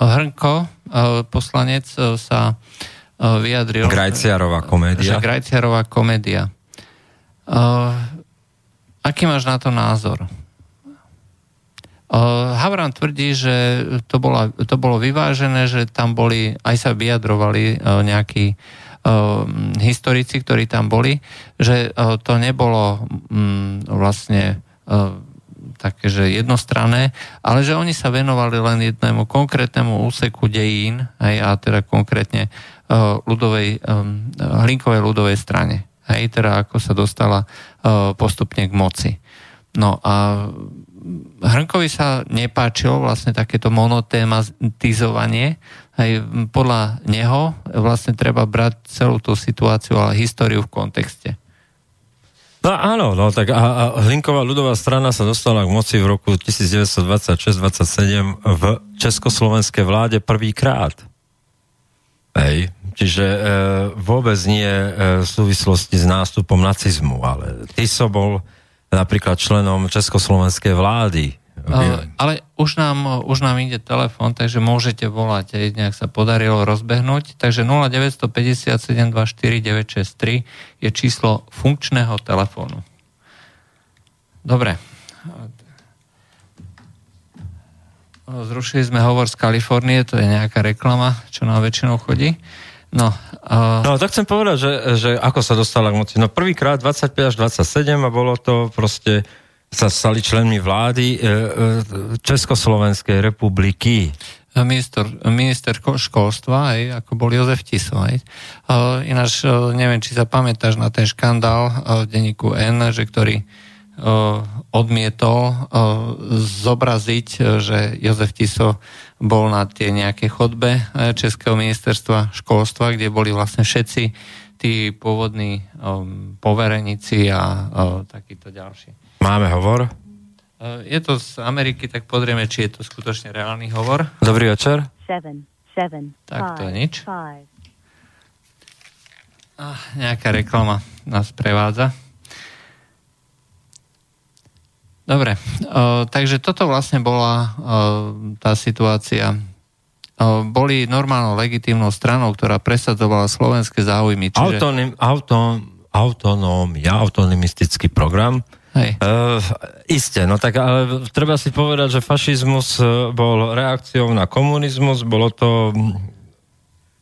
Hrnko, uh, poslanec, uh, sa uh, vyjadril... Grajciarová komédia. Že Grajciarová komédia. Aký máš na to názor? Havran tvrdí, že to, bola, to bolo vyvážené, že tam boli, aj sa vyjadrovali nejakí historici, ktorí tam boli, že to nebolo um, vlastne také, že jednostranné, ale že oni sa venovali len jednému konkrétnemu úseku dejín, aj, a teda konkrétne uh, ľudovej, um, hlinkovej ľudovej strane. Hej, teda ako sa dostala uh, postupne k moci. No a Hrnkovi sa nepáčilo vlastne takéto monotématizovanie. Aj podľa neho vlastne treba brať celú tú situáciu a históriu v kontexte. No áno, no tak a, a Hlinková ľudová strana sa dostala k moci v roku 1926-27 v československej vláde prvýkrát. Hej, čiže e, vôbec nie e, v súvislosti s nástupom nacizmu, ale Tiso bol napríklad členom Československej vlády. Uh, ale už nám, už nám ide telefon, takže môžete volať, aj nejak sa podarilo rozbehnúť. Takže 0957249963 je číslo funkčného telefónu. Dobre. Zrušili sme hovor z Kalifornie, to je nejaká reklama, čo nám väčšinou chodí. No, uh... no to chcem povedať, že, že ako sa dostala k moci. No prvýkrát 25 až 27 a bolo to proste sa stali členmi vlády e, e, Československej republiky. Minister, minister školstva, aj, ako bol Jozef Tiso. Aj. Uh, ináč, neviem, či sa pamätáš na ten škandál uh, v denníku N, že ktorý odmietol zobraziť, že Jozef Tiso bol na tie nejaké chodbe Českého ministerstva školstva, kde boli vlastne všetci tí pôvodní um, poverenici a takíto ďalší. Máme hovor? Uh, je to z Ameriky, tak pozrieme, či je to skutočne reálny hovor. Dobrý večer. Seven, seven, tak five, to je nič. Ah, nejaká reklama nás prevádza. Dobre, o, takže toto vlastne bola o, tá situácia. O, boli normálnou legitímnou stranou, ktorá presadzovala slovenské záujmy. Čiže... Autonym, auto, autonómia, autonomistický program. Hej. E, isté, no tak ale treba si povedať, že fašizmus e, bol reakciou na komunizmus, bolo to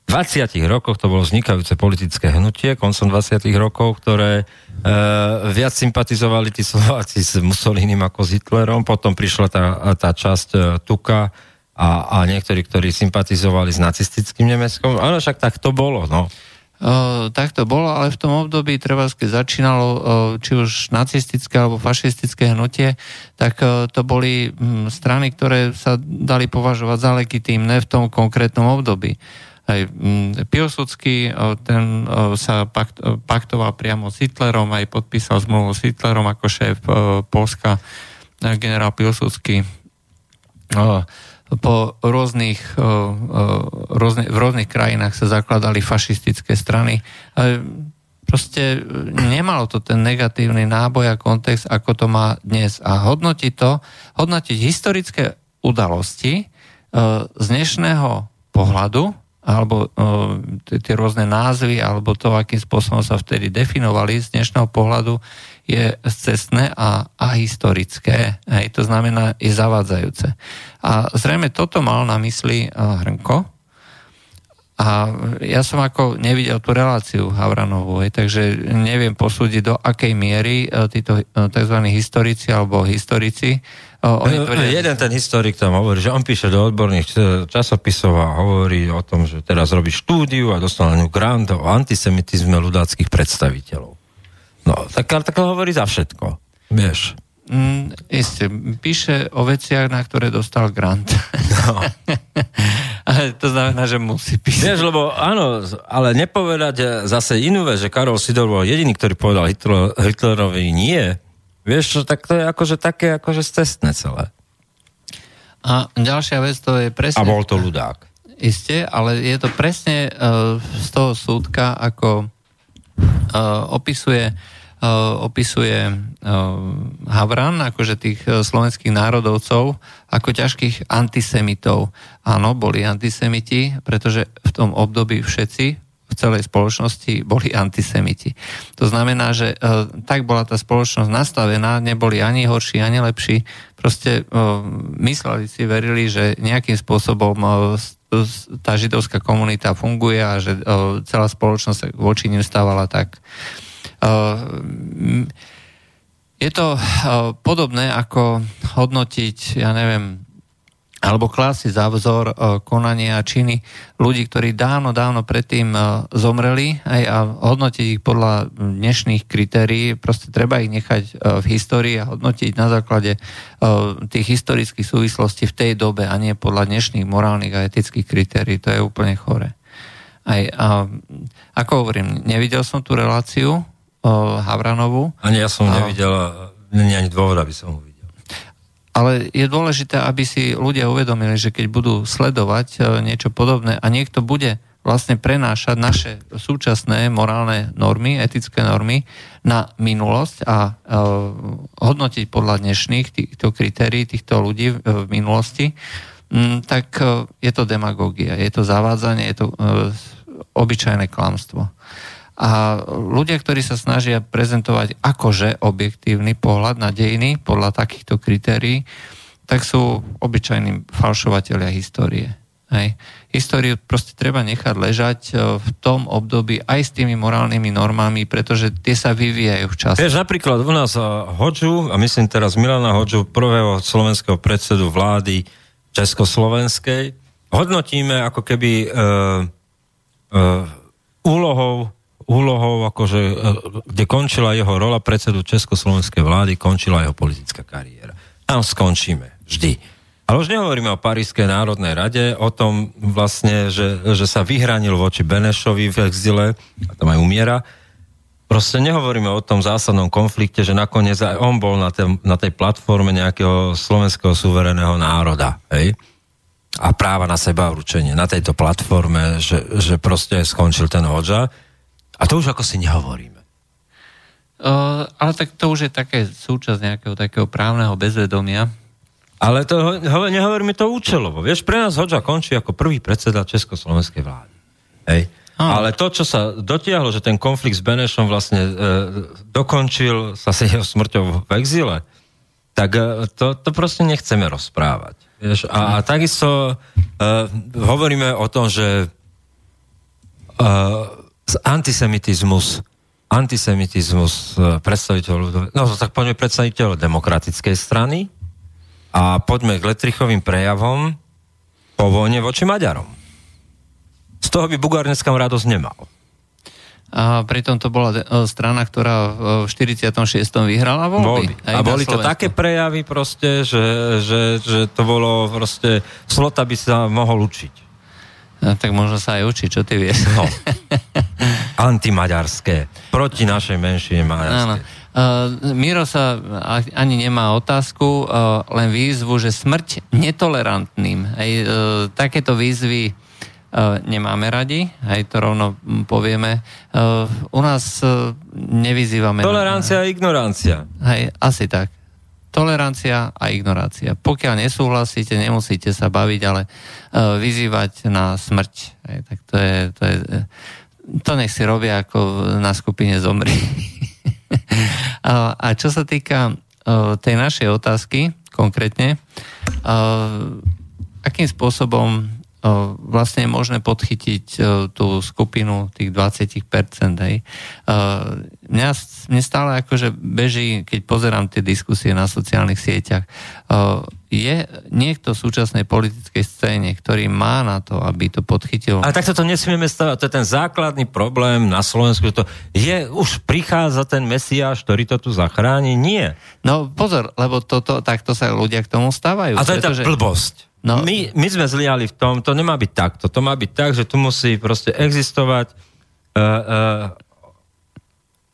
20 rokoch to bolo vznikajúce politické hnutie, koncom 20 rokov, ktoré e, viac sympatizovali tí Slováci s Mussolinim ako s Hitlerom, potom prišla tá, tá časť e, Tuka a, a niektorí, ktorí sympatizovali s nacistickým Nemeckom, ale však tak to bolo, no. Tak to bolo, ale v tom období treba, keď začínalo či už nacistické alebo fašistické hnutie, tak to boli m, strany, ktoré sa dali považovať za legitímne v tom konkrétnom období. Aj mm, Pilsudský, ten sa pakt, paktoval priamo s Hitlerom, aj podpísal zmluvu s Hitlerom ako šéf Polska, generál Pilsudský. Po rôznych, rôzne, v rôznych krajinách sa zakladali fašistické strany. Proste nemalo to ten negatívny náboj a kontext, ako to má dnes. A hodnotiť to, hodnotiť historické udalosti z dnešného pohľadu, alebo tie rôzne názvy, alebo to, akým spôsobom sa vtedy definovali z dnešného pohľadu, je cestné a, a historické. Hej, to znamená, je zavádzajúce. A zrejme toto mal na mysli Hrnko. A ja som ako nevidel tú reláciu Havranovú, hej, takže neviem posúdiť, do akej miery e, títo e, tzv. historici alebo historici oni tvrdia, Jeden ten historik tam hovorí, že on píše do odborných časopisov a hovorí o tom, že teraz robí štúdiu a dostal na ňu grant o antisemitizme ľudáckých predstaviteľov. No, tak, tak hovorí za všetko, vieš. Mm, isté, píše o veciach, na ktoré dostal grant. No. ale to znamená, že musí písať. Vieš, lebo áno, ale nepovedať zase inú vec, že Karol Sidor bol jediný, ktorý povedal Hitler, Hitlerovi nie. Vieš tak to je akože také akože stestné celé. A ďalšia vec, to je presne... A bol to ľudák. Isté, ale je to presne uh, z toho súdka, ako uh, opisuje opisuje Havran, akože tých e, slovenských národovcov, ako ťažkých antisemitov. Áno, boli antisemiti, pretože v tom období všetci v celej spoločnosti boli antisemiti. To znamená, že tak bola tá spoločnosť nastavená, neboli ani horší, ani lepší. Proste mysleli si, verili, že nejakým spôsobom tá židovská komunita funguje a že celá spoločnosť voči nim stávala tak. E, je to uh, podobné ako hodnotiť, ja neviem, alebo klásy za vzor uh, konania a činy ľudí, ktorí dávno, dávno predtým zomreli aj, a hodnotiť ich podľa dnešných kritérií. Proste treba ich nechať v histórii a hodnotiť na základe tých historických súvislostí v tej dobe a nie podľa dnešných morálnych a etických kritérií. To je úplne chore. Aj, uh, ako hovorím, nevidel som tú reláciu, Havranovu. Ani ja som a... nevidel, není ani dôvod, aby som ho videl. Ale je dôležité, aby si ľudia uvedomili, že keď budú sledovať e, niečo podobné a niekto bude vlastne prenášať naše súčasné morálne normy, etické normy na minulosť a uh, hodnotiť podľa dnešných týchto kritérií týchto ľudí v, v minulosti, m, tak uh, je to demagógia, je to zavádzanie, je to uh, obyčajné klamstvo. A ľudia, ktorí sa snažia prezentovať akože objektívny pohľad na dejiny podľa takýchto kritérií, tak sú obyčajní falšovateľia histórie. Hej. Históriu proste treba nechať ležať e, v tom období aj s tými morálnymi normami, pretože tie sa vyvíjajú v čase. Vieš, napríklad u nás e, Hodžu, a myslím teraz Milana Hodžu, prvého slovenského predsedu vlády Československej, hodnotíme ako keby e, e, úlohou úlohou, akože, e, kde končila jeho rola predsedu Československej vlády, končila jeho politická kariéra. Tam skončíme. Vždy. Ale už nehovoríme o Parískej národnej rade, o tom vlastne, že, že sa vyhranil voči Benešovi v exile, a tam aj umiera. Proste nehovoríme o tom zásadnom konflikte, že nakoniec aj on bol na, tej, na tej platforme nejakého slovenského suvereného národa. Hej? A práva na seba určenie na tejto platforme, že, že proste skončil ten Hoďa. A to už ako si nehovoríme. Uh, ale tak to už je také súčasť nejakého takého právneho bezvedomia. Ale to ho, nehovoríme to účelovo. Vieš, pre nás Hoďa končí ako prvý predseda Československej vlády. Hej. Ah. Ale to, čo sa dotiahlo, že ten konflikt s Benešom vlastne e, dokončil sa s jeho smrťou v exile, tak e, to, to proste nechceme rozprávať. Vieš? A, a takisto e, hovoríme o tom, že e, antisemitizmus, antisemitizmus e, predstaviteľov, no tak poďme predstaviteľov demokratickej strany a poďme k Letrichovým prejavom po vojne voči Maďarom. Z toho by Bugárnecká radosť nemal. A pritom to bola e, strana, ktorá v 46. vyhrala voľby. voľby. A boli to také prejavy proste, že, že, že to bolo proste slot, aby sa mohol učiť. No, tak možno sa aj učí, čo ty vieš. No. Antimaďarské. Proti našej menšine maďarské. Uh, Miro sa ani nemá otázku, uh, len výzvu, že smrť netolerantným. Aj, uh, takéto výzvy uh, nemáme radi, aj to rovno povieme. Uh, u nás uh, nevyzývame... Tolerancia a ignorancia. Hej, asi tak tolerancia a ignorácia. Pokiaľ nesúhlasíte, nemusíte sa baviť, ale uh, vyzývať na smrť. Aj, tak to je, to je, to nech si robia ako na skupine zomri. a, a čo sa týka uh, tej našej otázky konkrétne, akým spôsobom vlastne je možné podchytiť tú skupinu tých 20%. Hej. Mňa, mne stále akože beží, keď pozerám tie diskusie na sociálnych sieťach, je niekto v súčasnej politickej scéne, ktorý má na to, aby to podchytil. Ale takto to nesmieme stavať. To je ten základný problém na Slovensku. To je, už prichádza ten mesiáš, ktorý to tu zachráni? Nie. No pozor, lebo toto, takto sa ľudia k tomu stávajú. A to pretože... je tá blbosť. No. My, my sme zliali v tom, to nemá byť takto. To má byť tak, že tu musí proste existovať uh, uh,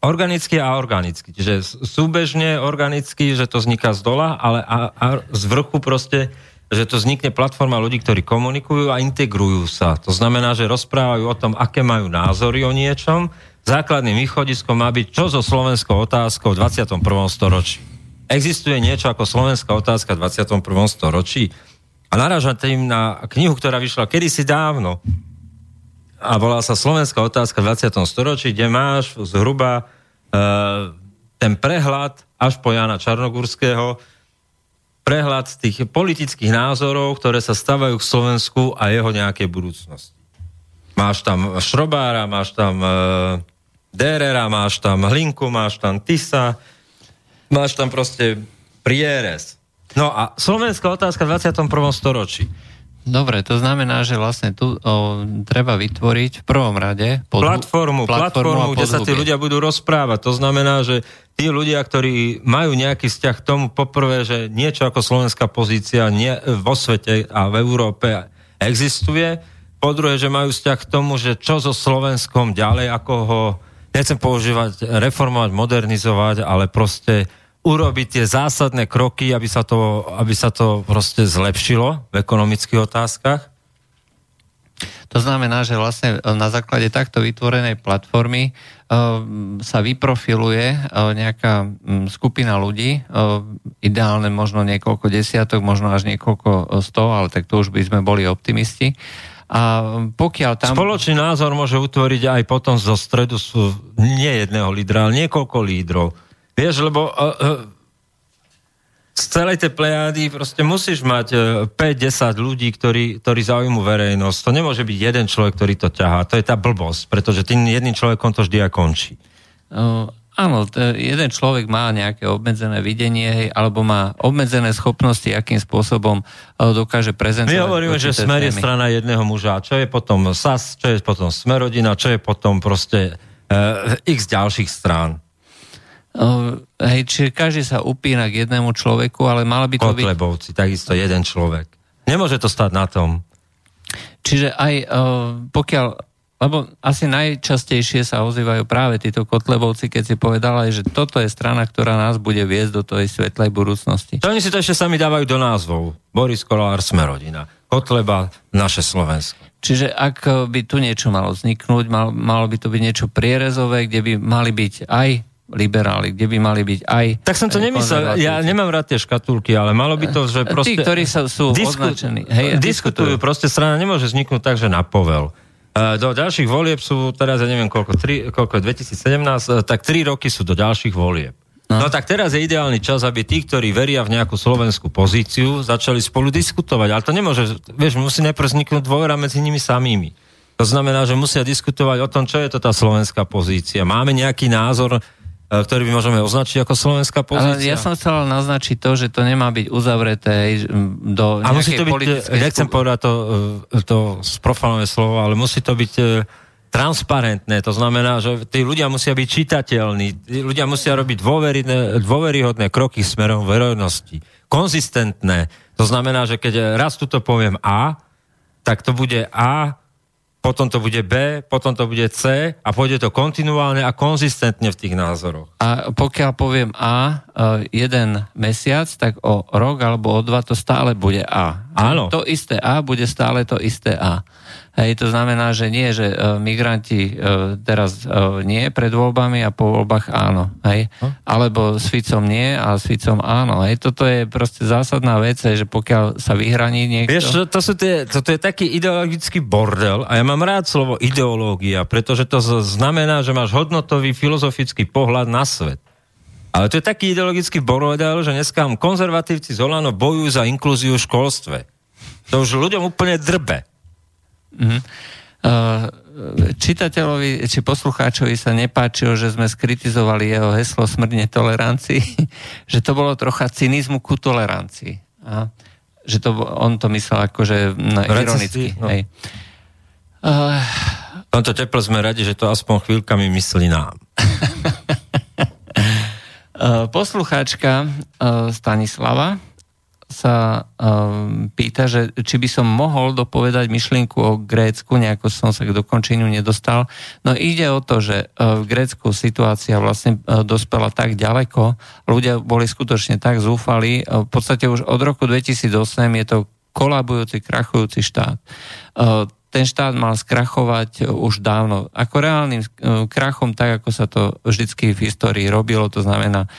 Organicky a organicky. Čiže súbežne organicky, že to vzniká z dola, ale a, a z vrchu proste, že to vznikne platforma ľudí, ktorí komunikujú a integrujú sa. To znamená, že rozprávajú o tom, aké majú názory o niečom. Základným východiskom má byť, čo so slovenskou otázkou v 21. storočí. Existuje niečo ako slovenská otázka v 21. storočí? A narážam tým na knihu, ktorá vyšla kedysi dávno, a volá sa Slovenská otázka v 20. storočí, kde máš zhruba uh, ten prehľad až po Jana Čarnogurského, prehľad tých politických názorov, ktoré sa stavajú k Slovensku a jeho nejakej budúcnosti. Máš tam Šrobára, máš tam uh, Derera, máš tam Hlinku, máš tam Tisa, máš tam proste Prieres. No a slovenská otázka v 21. storočí. Dobre, to znamená, že vlastne tu o, treba vytvoriť v prvom rade podhu- platformu, platformu, platformu kde sa tí ľudia budú rozprávať. To znamená, že tí ľudia, ktorí majú nejaký vzťah k tomu, poprvé, že niečo ako slovenská pozícia nie, vo svete a v Európe existuje, po druhé, že majú vzťah k tomu, že čo so Slovenskom ďalej, ako ho, nechcem používať, reformovať, modernizovať, ale proste urobiť tie zásadné kroky, aby sa to, aby sa to proste zlepšilo v ekonomických otázkach? To znamená, že vlastne na základe takto vytvorenej platformy uh, sa vyprofiluje uh, nejaká skupina ľudí, ideálne možno niekoľko desiatok, možno až niekoľko sto, ale tak to už by sme boli optimisti. A pokiaľ tam... Spoločný názor môže utvoriť aj potom zo stredu nie jedného lídra, ale niekoľko lídrov Vieš, lebo uh, uh, z celej tej plejády proste musíš mať uh, 5-10 ľudí, ktorí, ktorí zaujímu verejnosť. To nemôže byť jeden človek, ktorý to ťahá. To je tá blbosť, pretože tým jedným človekom to vždy aj končí. Uh, áno, t- jeden človek má nejaké obmedzené videnie, alebo má obmedzené schopnosti, akým spôsobom uh, dokáže prezentovať. My hovoríme, že Smer je strana jedného muža. Čo je potom SAS, čo je potom Smerodina, čo je potom proste uh, x ďalších strán. Hej, čiže každý sa upína k jednému človeku, ale mal by to Kotlebovci, byť... takisto jeden človek. Nemôže to stať na tom. Čiže aj pokiaľ, lebo asi najčastejšie sa ozývajú práve títo Kotlebovci, keď si povedala, že toto je strana, ktorá nás bude viesť do tej svetlej budúcnosti. To oni si to ešte sami dávajú do názvov. Boris Kolár, Smerodina. Kotleba, naše Slovensko. Čiže ak by tu niečo malo vzniknúť, mal, malo by to byť niečo prierezové, kde by mali byť aj liberáli, kde by mali byť aj... Tak som to nemyslel, ja nemám rád tie škatulky, ale malo by to, že proste... Tí, ktorí sa, sú disku, označení. Hej, diskutujú, diskutujú, proste strana nemôže vzniknúť tak, že na povel. E, do ďalších volieb sú teraz, ja neviem koľko, tri, koľko je 2017, e, tak tri roky sú do ďalších volieb. No. no tak teraz je ideálny čas, aby tí, ktorí veria v nejakú slovenskú pozíciu, začali spolu diskutovať. Ale to nemôže, vieš, musí najprv vzniknúť dôvera medzi nimi samými. To znamená, že musia diskutovať o tom, čo je to tá slovenská pozícia. Máme nejaký názor, ktorý by môžeme označiť ako slovenská pozícia. Ale ja som chcel naznačiť to, že to nemá byť uzavreté do A musí to byť, nechcem povedať to, e, to sprofalové slovo, ale musí to byť e, transparentné. To znamená, že tí ľudia musia byť čitateľní, tí ľudia musia robiť dôveryhodné kroky smerom verejnosti. Konzistentné. To znamená, že keď raz tuto poviem A, tak to bude A potom to bude B, potom to bude C a pôjde to kontinuálne a konzistentne v tých názoroch. A pokiaľ poviem A e, jeden mesiac, tak o rok alebo o dva to stále bude A. Áno. To isté A bude stále to isté A. Hej, to znamená, že nie, že uh, migranti uh, teraz uh, nie pred voľbami a po voľbách áno. Hej? Hm? Alebo s Ficom nie a s Ficom áno. Hej? Toto je proste zásadná vec, hej, že pokiaľ sa vyhraní niekto... Vieš, to, sú tie, toto je taký ideologický bordel a ja mám rád slovo ideológia, pretože to znamená, že máš hodnotový filozofický pohľad na svet. Ale to je taký ideologický bordel, že dneska konzervatívci z Olano bojujú za inklúziu v školstve. To už ľuďom úplne drbe. Uh-huh. čitateľovi či poslucháčovi sa nepáčilo, že sme skritizovali jeho heslo smrť netolerancii, že to bolo trocha cynizmu ku tolerancii. A, že to, on to myslel akože ironicky. No. Hej. Uh, v tomto teplo sme radi, že to aspoň chvíľkami myslí nám. Poslucháčka Stanislava sa um, pýta, že či by som mohol dopovedať myšlienku o Grécku, nejako som sa k dokončeniu nedostal. No ide o to, že v Grécku situácia vlastne dospela tak ďaleko, ľudia boli skutočne tak zúfali, v podstate už od roku 2008 je to kolabujúci, krachujúci štát. Ten štát mal skrachovať už dávno. Ako reálnym uh, krachom, tak ako sa to vždycky v histórii robilo, to znamená,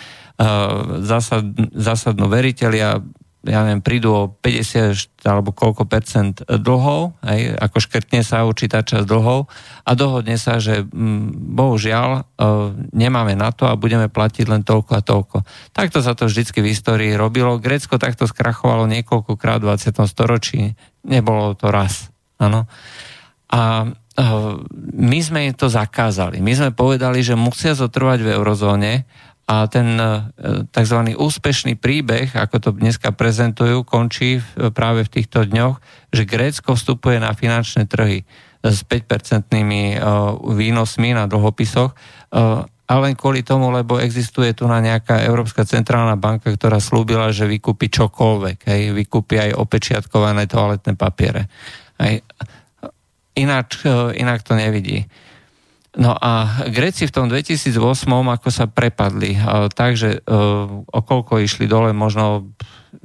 zásad, zásadnú veriteľia ja neviem, prídu o 50 alebo koľko percent dlhov, aj, ako škrtne sa určitá časť dlhov a dohodne sa, že m, mm, bohužiaľ e, nemáme na to a budeme platiť len toľko a toľko. Takto sa to vždycky v histórii robilo. Grécko takto skrachovalo niekoľkokrát v 20. storočí. Nebolo to raz. Áno. A e, my sme to zakázali. My sme povedali, že musia zotrvať v eurozóne a ten e, tzv. úspešný príbeh, ako to dneska prezentujú, končí práve v týchto dňoch, že Grécko vstupuje na finančné trhy s 5-percentnými e, výnosmi na dlhopisoch, ale len kvôli tomu, lebo existuje tu na nejaká Európska centrálna banka, ktorá slúbila, že vykúpi čokoľvek, hej, vykúpi aj opečiatkované toaletné papiere. Hej. Ináč, inak to nevidí. No a Gréci v tom 2008, ako sa prepadli, takže e, okolko išli dole, možno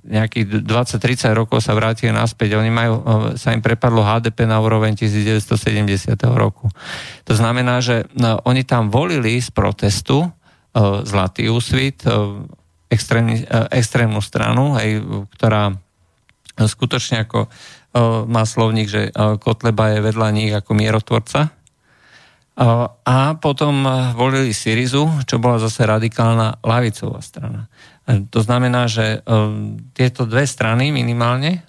nejakých 20-30 rokov sa vrátili naspäť. Oni majú, e, sa im prepadlo HDP na úroveň 1970 roku. To znamená, že oni tam volili z protestu e, Zlatý úsvit, extrémnu stranu, hej, ktorá skutočne ako má slovník, že Kotleba je vedľa nich ako mierotvorca, a potom volili Syrizu, čo bola zase radikálna lavicová strana. To znamená, že tieto dve strany minimálne,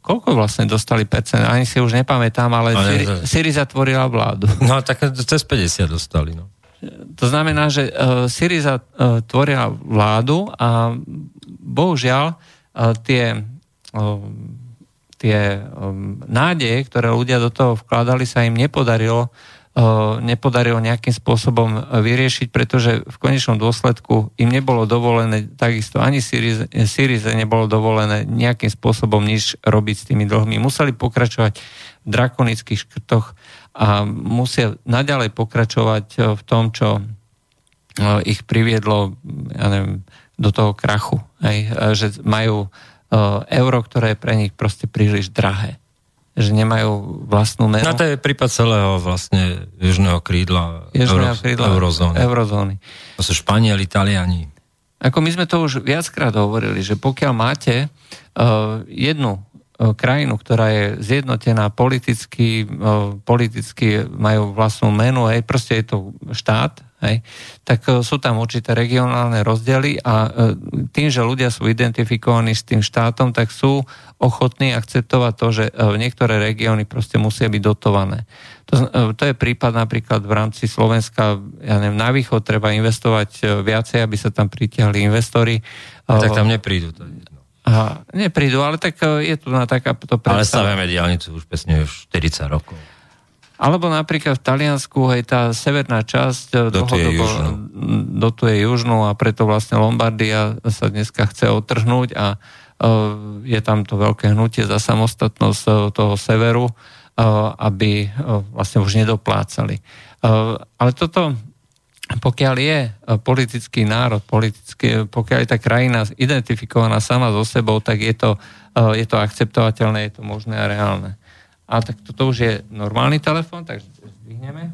koľko vlastne dostali percent? Ani si už nepamätám, ale, ale Syriza tvorila vládu. No tak cez 50 dostali. No. To znamená, že Syriza tvorila vládu a bohužiaľ tie tie nádeje, ktoré ľudia do toho vkladali, sa im nepodarilo nepodarilo nejakým spôsobom vyriešiť, pretože v konečnom dôsledku im nebolo dovolené, takisto ani Syrize nebolo dovolené nejakým spôsobom nič robiť s tými dlhmi. Museli pokračovať v drakonických škrtoch a musia naďalej pokračovať v tom, čo ich priviedlo ja neviem, do toho krachu. Hej? Že majú euro, ktoré je pre nich proste príliš drahé že nemajú vlastnú menu. No to je prípad celého vlastne južného krídla, južného euro, krídla eurozóny. eurozóny. To sú Španieli, Italiani. Ako my sme to už viackrát hovorili, že pokiaľ máte uh, jednu uh, krajinu, ktorá je zjednotená politicky, uh, politicky majú vlastnú menu, aj proste je to štát, hej, tak e, sú tam určité regionálne rozdiely a e, tým, že ľudia sú identifikovaní s tým štátom, tak sú ochotní akceptovať to, že e, niektoré regióny proste musia byť dotované. To, to je prípad napríklad v rámci Slovenska, ja neviem, na východ treba investovať viacej, aby sa tam pritiahli investori. A tak tam neprídu. To je a neprídu, ale tak je tu na takáto predstava. Ale stavíme diálnicu už presne už 40 rokov. Alebo napríklad v Taliansku, hej, tá severná časť eh, dlhodobo dotuje južnú a preto vlastne Lombardia sa dneska chce otrhnúť a uh, je tam to veľké hnutie za samostatnosť uh, toho severu, aby vlastne už nedoplácali. Ale toto, pokiaľ je politický národ, politický, pokiaľ je tá krajina identifikovaná sama so sebou, tak je to, je to akceptovateľné, je to možné a reálne. A tak toto už je normálny telefon, takže zdvihneme.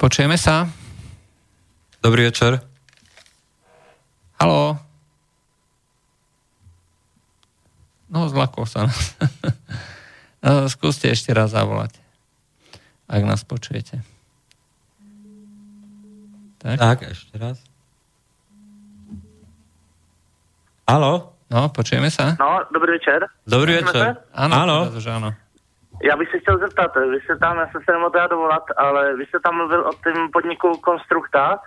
Počujeme sa. Dobrý večer. Haló. No, zlakol sa nás. no, skúste ešte raz zavolať, ak nás počujete. Tak, tak ešte raz. Haló? No, počujeme sa? No, dobrý večer. Dobrý večer. Áno, áno. áno. Já bych se chtěl zeptat, vy jste tam, já jsem se nemohl teda dovolat, ale vy jste tam mluvil o tom podniku Konstrukta,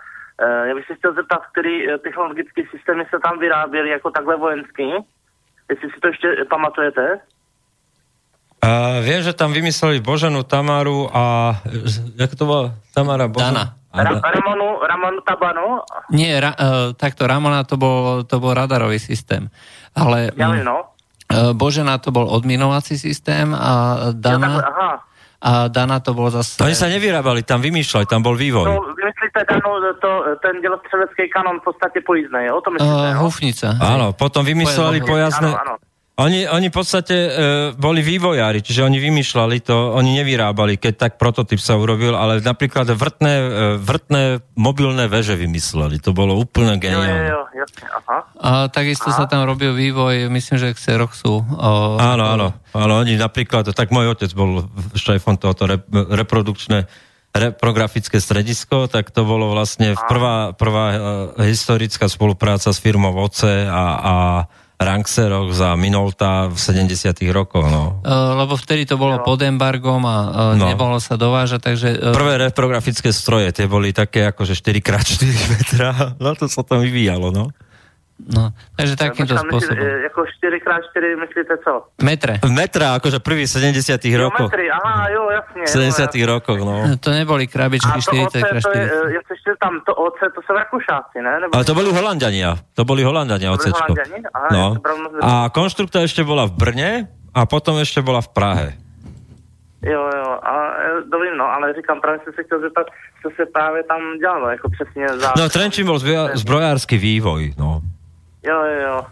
Uh, já bych se chtěl zeptat, který uh, technologické systémy se tam vyráběly jako takhle vojenský. Jestli si to ještě pamatujete? A viem, že tam vymysleli Boženu Tamaru a... Jak to bola? Tamara Božena? Dana. Ra- Ramonu, Ramonu Tabanu? Nie, ra, uh, takto Ramona to bol, to bol radarový systém. Ale mm, vím, no. uh, Božena to bol odminovací systém a Jo, takhle, Dana, aha. a Dana to bol zase... To oni sa nevyrábali, tam vymýšľali, tam bol vývoj. To, vy myslíte Danu, to, ten dělostřelecký kanon v podstatě pojízdný, jo? To myslíte, Uh, hufnica. Áno, potom vymysleli pojazdné... Áno, áno. Oni, oni v podstate e, boli vývojári, čiže oni vymýšľali to, oni nevyrábali, keď tak prototyp sa urobil, ale napríklad vrtné, e, vrtné mobilné veže vymysleli. To bolo úplne Jo, jo, geniálne. jo, jasně, aha. A takisto sa tam robil vývoj, myslím, že Xeroxu. Uh, Áno, áno. Ale oni napríklad, tak môj otec bol šéfom tohoto rep, reprodukčné reprografické stredisko, tak to bolo vlastne prvá, prvá e, historická spolupráca s firmou OCE a, a Ranxerox za Minolta v 70 rokoch. No. Uh, lebo vtedy to bolo pod embargom a uh, No. nemohlo sa dovážať, takže... Uh, Prvé reprografické stroje, tie boli také akože 4x4 metra, no to sa tam vyvíjalo, no. No, takže takýmto Počkám, myslíte, spôsobom. e, jako 4x4 myslíte co? Metre. Metra, akože prvý v 70 rokoch. Geometry, aha, jo, jasně. V jo, 70 jasně. rokoch, no. To neboli A krabičky to OC, 40 x to je, 40. e, jak ještě tam, to OC, to jsou Rakušáci, ne? Nebo Ale to boli Holandania. To boli Holandania, Boli ocečko. Holanďani? Aha, ja No. A konštruktor ešte bola v Brne a potom ešte bola v Prahe. Jo, jo, a e, dovím, no, ale říkám, právě jsem se chtěl zeptat, co se právě tam dělalo, jako přesně za... No, Trenčín bol zbroja- zbrojársky vývoj, no. Jo, jo, jo.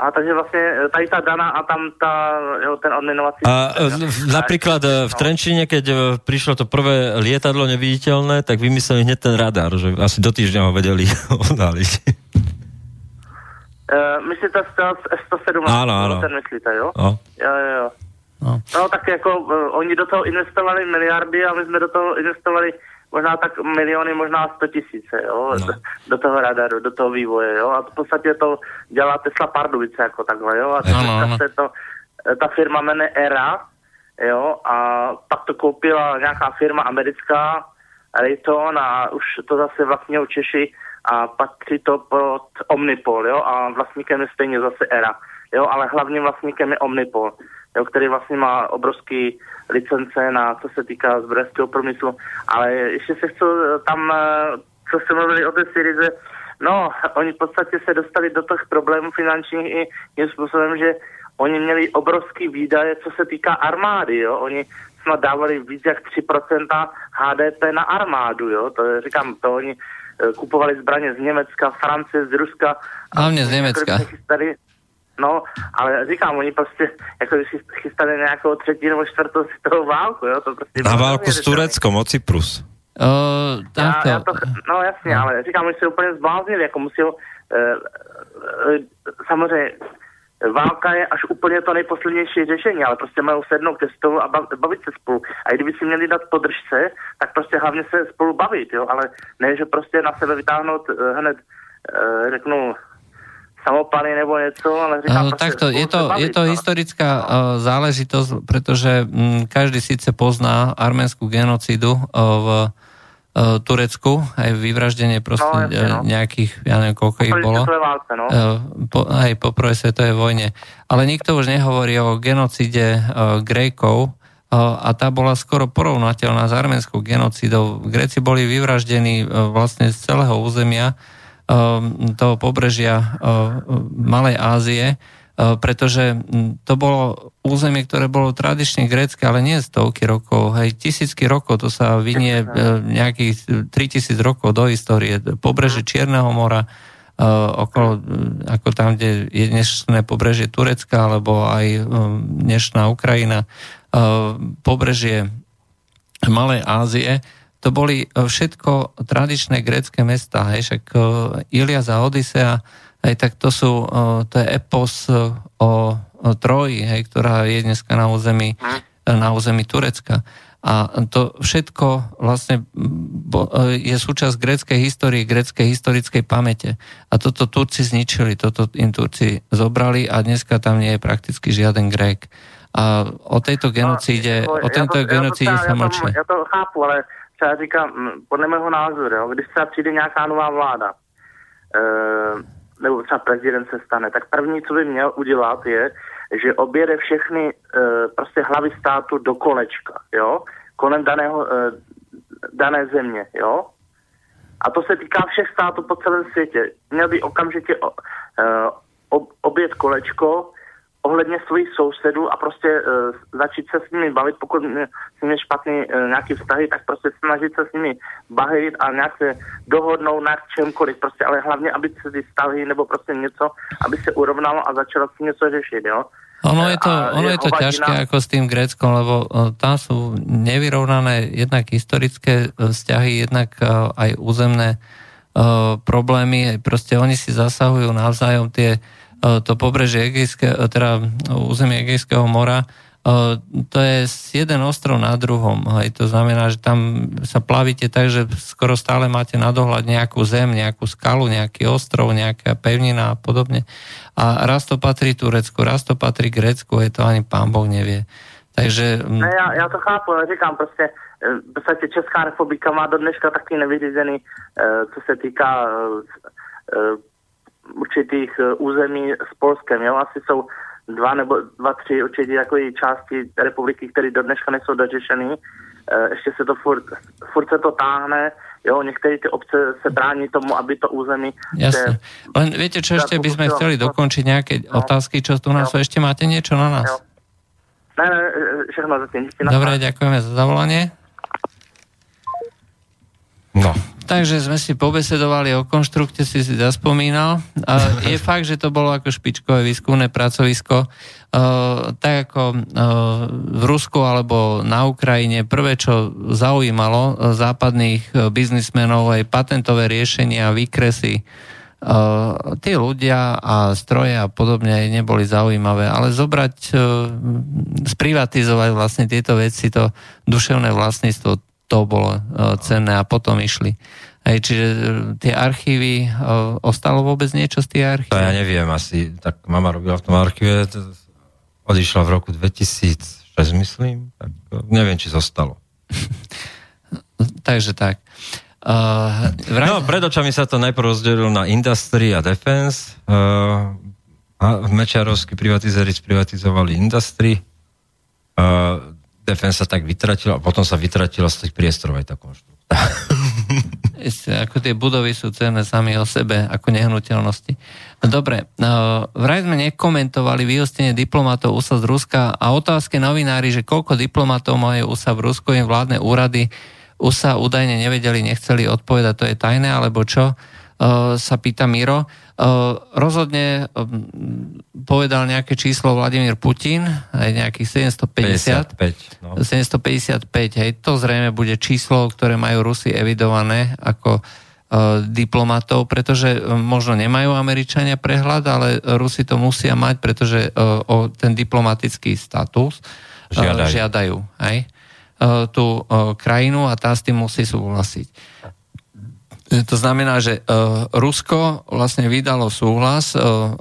A takže vlastně e, tady ta Dana a tam ta, jo, ten odminovací... A e, v- napríklad e, v No. Trenčíne, keď e, prišlo to prvé lietadlo neviditeľné, tak vymysleli hneď ten radar, že asi do týždňa ho vedeli odhaliť. E, myslíte z S-117? Áno, áno. Ten myslíte, jo? No. Jo, jo, jo. No. No tak jako uh, oni do toho investovali miliardy a my jsme do toho investovali možná tak miliony, možná 100 tisíce, jo, No. do, toho radaru, do toho vývoje, jo, a v podstatě to dělá Tesla Pardubice jako takhle, jo, a Ano, teďka ano. se to, ta firma jmenuje ERA, jo, a pak to koupila nějaká firma americká, Rayton a už to zase vlastní Češi a patří to pod Omnipol, jo, a vlastníkem je stejně zase ERA, jo, ale hlavním vlastníkem je Omnipol, jo, který vlastně má obrovský licence na, co se týká zbrojského průmyslu, ale ještě se chci tam, eh, co jste mluvili o té Syrize, no, oni v podstatě se dostali do těch problémů finančních i tím způsobem, že oni měli obrovský výdaje, co se týká armády, jo, oni snad dávali víc jak 3% HDP na armádu, jo, to je, říkám, to oni eh, kupovali zbraně z Německa, Francie, z Ruska. Hlavně z Německa. chystali, no, ale říkám, oni prostě jako když si chystali nějakou třetí nebo čtvrtou světovou válku, jo, to prostě... Na válku s. Tureckom, o Cyprus. Uh, Já, takto. já to, no jasně, No. ale říkám, oni se úplně zbláznili, jako musí, uh, samozřejmě válka je až úplně to nejposlednější řešení, ale prostě mají sednout ke stolu a bav- bavit se spolu. A i kdyby si měli dát podržce, tak prostě hlavně se spolu bavit, jo, ale ne, že prostě na sebe vytáhnout uh, hned, řeknu, samopaly nebo něco, ale říkám, Uh, prostě takto, je to, je to no. historická uh, záležitosť, pretože mm, každý síce pozná arménskú genocídu uh, v uh, Turecku, aj vyvraždenie proste No, jasne, no. nejakých, ja neviem, koľko ich bolo. válce, no. Po, aj po prvej svetovej vojne. Ale nikto už nehovorí o genocíde Grékov, a tá bola skoro porovnateľná s arménskou genocídou. Gréci boli vyvraždení vlastne z celého územia toho pobrežia uh, Malej Ázie, uh, pretože to bolo územie, ktoré bolo tradične grécke, ale nie stovky rokov, hej, tisícky rokov, to sa vynie uh, nejakých 3000 rokov do histórie. Pobrežie Čierneho mora, uh, okolo, uh, ako tam, kde je dnešné pobrežie Turecka, alebo aj um, dnešná Ukrajina, pobrežie Malej Ázie, to boli e, všetko tradičné grécké mesta, hej, však uh, Ilias a Odisea, hej, tak to sú, uh, to je epos o, o Troji, hej, ktorá je dneska na území, na území Turecka. A to všetko vlastne e, je súčasť gréckej histórie, gréckej historickej pamäte. A toto Turci zničili, toto im Turci zobrali a dneska tam nie je prakticky žiaden Grék. A o tejto genocíde, No, o tejto já to- genocíde já to, sa mlčí. já to chápu, ale třeba říkám, podle mého názoru, jo, když třeba přijde nějaká nová vláda, e, nebo třeba prezident se stane, tak první, co by měl udělat, je, že objede všechny e, prostě hlavy státu do kolečka, jo, kolem daného, e, dané země, jo. A to se týká všech států po celém světě. Měl by okamžitě e, ob, obět kolečko, ohledně svých sousedů a prostě uh, začít se s nimi bavit, pokud s nimi špatný uh, nějaký vztahy, tak prostě snažit se s nimi bavit a nějak se dohodnout na čemkoliv, prostě, ale hlavně, aby se ty vztahy nebo prostě něco, aby se urovnalo a začalo s tím něco řešit, jo. Ono je to, ono je to ťažké ako s tým Gréckom, lebo tam sú nevyrovnané jednak historické vzťahy, jednak aj územné problémy. Proste oni si zasahujú navzájom tie E, to pobrežie Egejské, e, teda územie Egejského mora, e, to je jeden ostrov na druhom. Hej. To znamená, že tam sa plavíte tak, že skoro stále máte na dohľad nejakú zem, nejakú skalu, nejaký ostrov, nejaká pevnina a podobne. A raz to patrí Turecku, raz to patrí Grécku, je to ani pán Boh nevie. Takže... Ne, já, já to chápu, ale říkám prostě, v podstatě Česká republika má do dneška taky nevyřízený, co se týká určitých e, území s Polskem. Jo? Asi jsou dva nebo dva, tři určitě takové části republiky, které do dneška nejsou dořešené. E, ještě se to furt, furt se to táhne, jo, některé ty obce se brání tomu, aby to území... Jasne. Len viete, čo ešte by sme chceli dokončiť nejaké no. otázky, čo tu nás sú. Ešte máte niečo na nás? Jo. Ne, ne, všechno zatím. Dobre, ďakujeme za zavolanie. No. Takže sme si pobesedovali o konštrukte, si si zaspomínal. Je fakt, že to bolo ako špičkové výskumné pracovisko. Uh, tak ako uh, v Rusku alebo na Ukrajine prvé, čo zaujímalo uh, západných biznismenov aj patentové riešenia, výkresy, uh, tí ľudia a stroje a podobne neboli zaujímavé, ale zobrať, uh, sprivatizovať vlastne tieto veci, to duševné vlastníctvo, to bolo uh, cenné a potom išli. Hej, čiže e, tie archívy, uh, ostalo vôbec niečo z tých archív? To ja neviem, asi, tak mama robila v tom archíve, odišla v roku 2006, myslím, tak neviem, či zostalo. Takže tak. Uh, vraj... No, pred očami sa to najprv rozdelilo na industry a defense. Uh, a Mečiarovskí privatizéri sprivatizovali industry. Uh, defense sa tak vytratilo a potom sa vytratila z tých priestorov aj tá konštrukcia. Ešte, ako tie budovy sú cenné sami o sebe, ako nehnuteľnosti. No dobre, no, vraj sme nekomentovali vyhostenie diplomatov USA z Ruska a otázke novinári, že koľko diplomatov majú USA v Rusku, im vládne úrady USA údajne nevedeli, nechceli odpovedať, to je tajné, alebo čo? Uh, sa pýta Miro. Uh, rozhodne um, povedal nejaké číslo Vladimír Putin, aj nejakých 750. 55, no. 755, hej, to zrejme bude číslo, ktoré majú Rusi evidované ako uh, diplomatov, pretože možno nemajú Američania prehľad, ale Rusi to musia mať, pretože o ten diplomatický status žiadajú, žiadajú hej, tú krajinu a tá s tým musí súhlasiť. To znamená, že uh, Rusko vlastne vydalo súhlas uh,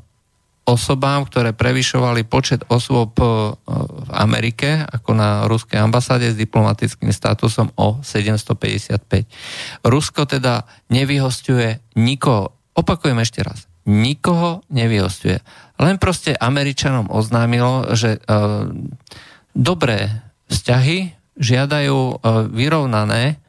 osobám, ktoré prevyšovali počet osôb uh, v Amerike, ako na ruskej ambasáde s diplomatickým statusom o 755. Rusko teda nevyhostuje nikoho. Opakujem ešte raz. Nikoho nevyhostuje. Len proste Američanom oznámilo, že dobré vzťahy žiadajú vyrovnané E,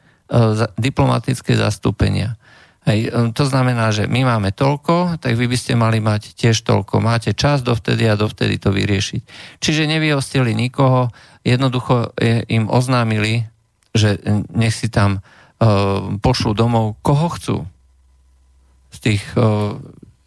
diplomatické zastúpenia. Hej, e, to znamená, že my máme toľko, tak vy by ste mali mať tiež toľko. Máte čas dovtedy a dovtedy to vyriešiť. Čiže nevyhostili nikoho, jednoducho im oznámili, že nech si tam pošlú domov, koho chcú. Z tých uh,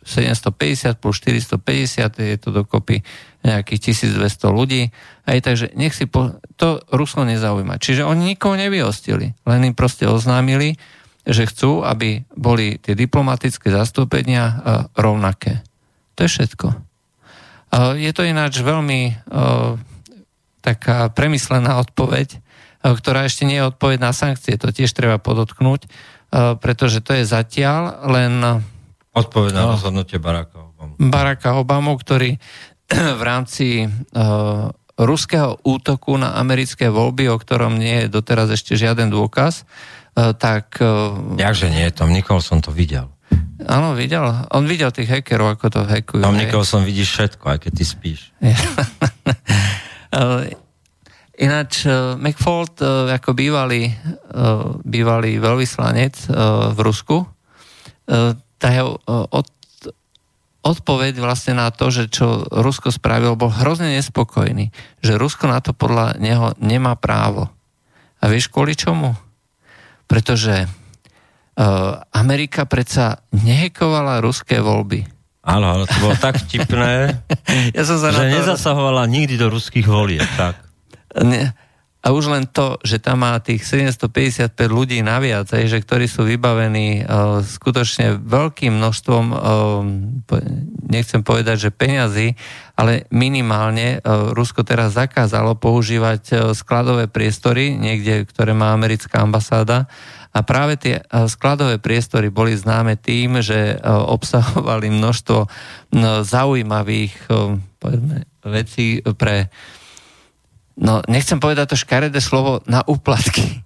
750 plus 450 je to dokopy nejakých 1200 ľudí. Aj takže nech si po... to Rusko nezaujíma. Čiže oni nikoho nevyhostili, len im proste oznámili, že chcú, aby boli tie diplomatické zastúpenia uh, rovnaké. To je všetko. Uh, je to ináč veľmi uh, taká premyslená odpoveď, ktorá ešte nie je odpoveď na sankcie, to tiež treba podotknúť, pretože to je zatiaľ len Odpoveď na rozhodnutie Baracka Obamu. Baracka Obamu, ktorý v rámci uh, ruského útoku na americké voľby, o ktorom nie je doteraz ešte žiaden dôkaz, e, tak... E, Jakže nie, Tom Nicholson to videl. Áno, videl. On videl tých hackerov, ako to hackujú. Tom Nicholson vidí všetko, aj keď ty spíš. Ináč McFault ako bývalý, bývalý veľvyslanec v Rusku, tá jeho od, odpoveď vlastne na to, že čo Rusko spravilo, bol hrozne nespokojný. Že Rusko na to podľa neho nemá právo. A vieš kvôli čomu? Pretože uh, Amerika predsa nehekovala ruské voľby. Áno, ale to bolo tak vtipné, ja som sa že to... nezasahovala nikdy do ruských volieb. Tak. Ne, a už len to, že tam má tých 755 ľudí naviac, aj, že ktorí sú vybavení uh, skutočne veľkým množstvom, uh, nechcem povedať, že peňazí, ale minimálne uh, Rusko teraz zakázalo používať uh, skladové priestory, niekde, ktoré má americká ambasáda, a práve tie skladové priestory boli známe tým, že obsahovali množstvo no, zaujímavých povedzme, vecí pre no nechcem povedať to škaredé slovo, na úplatky.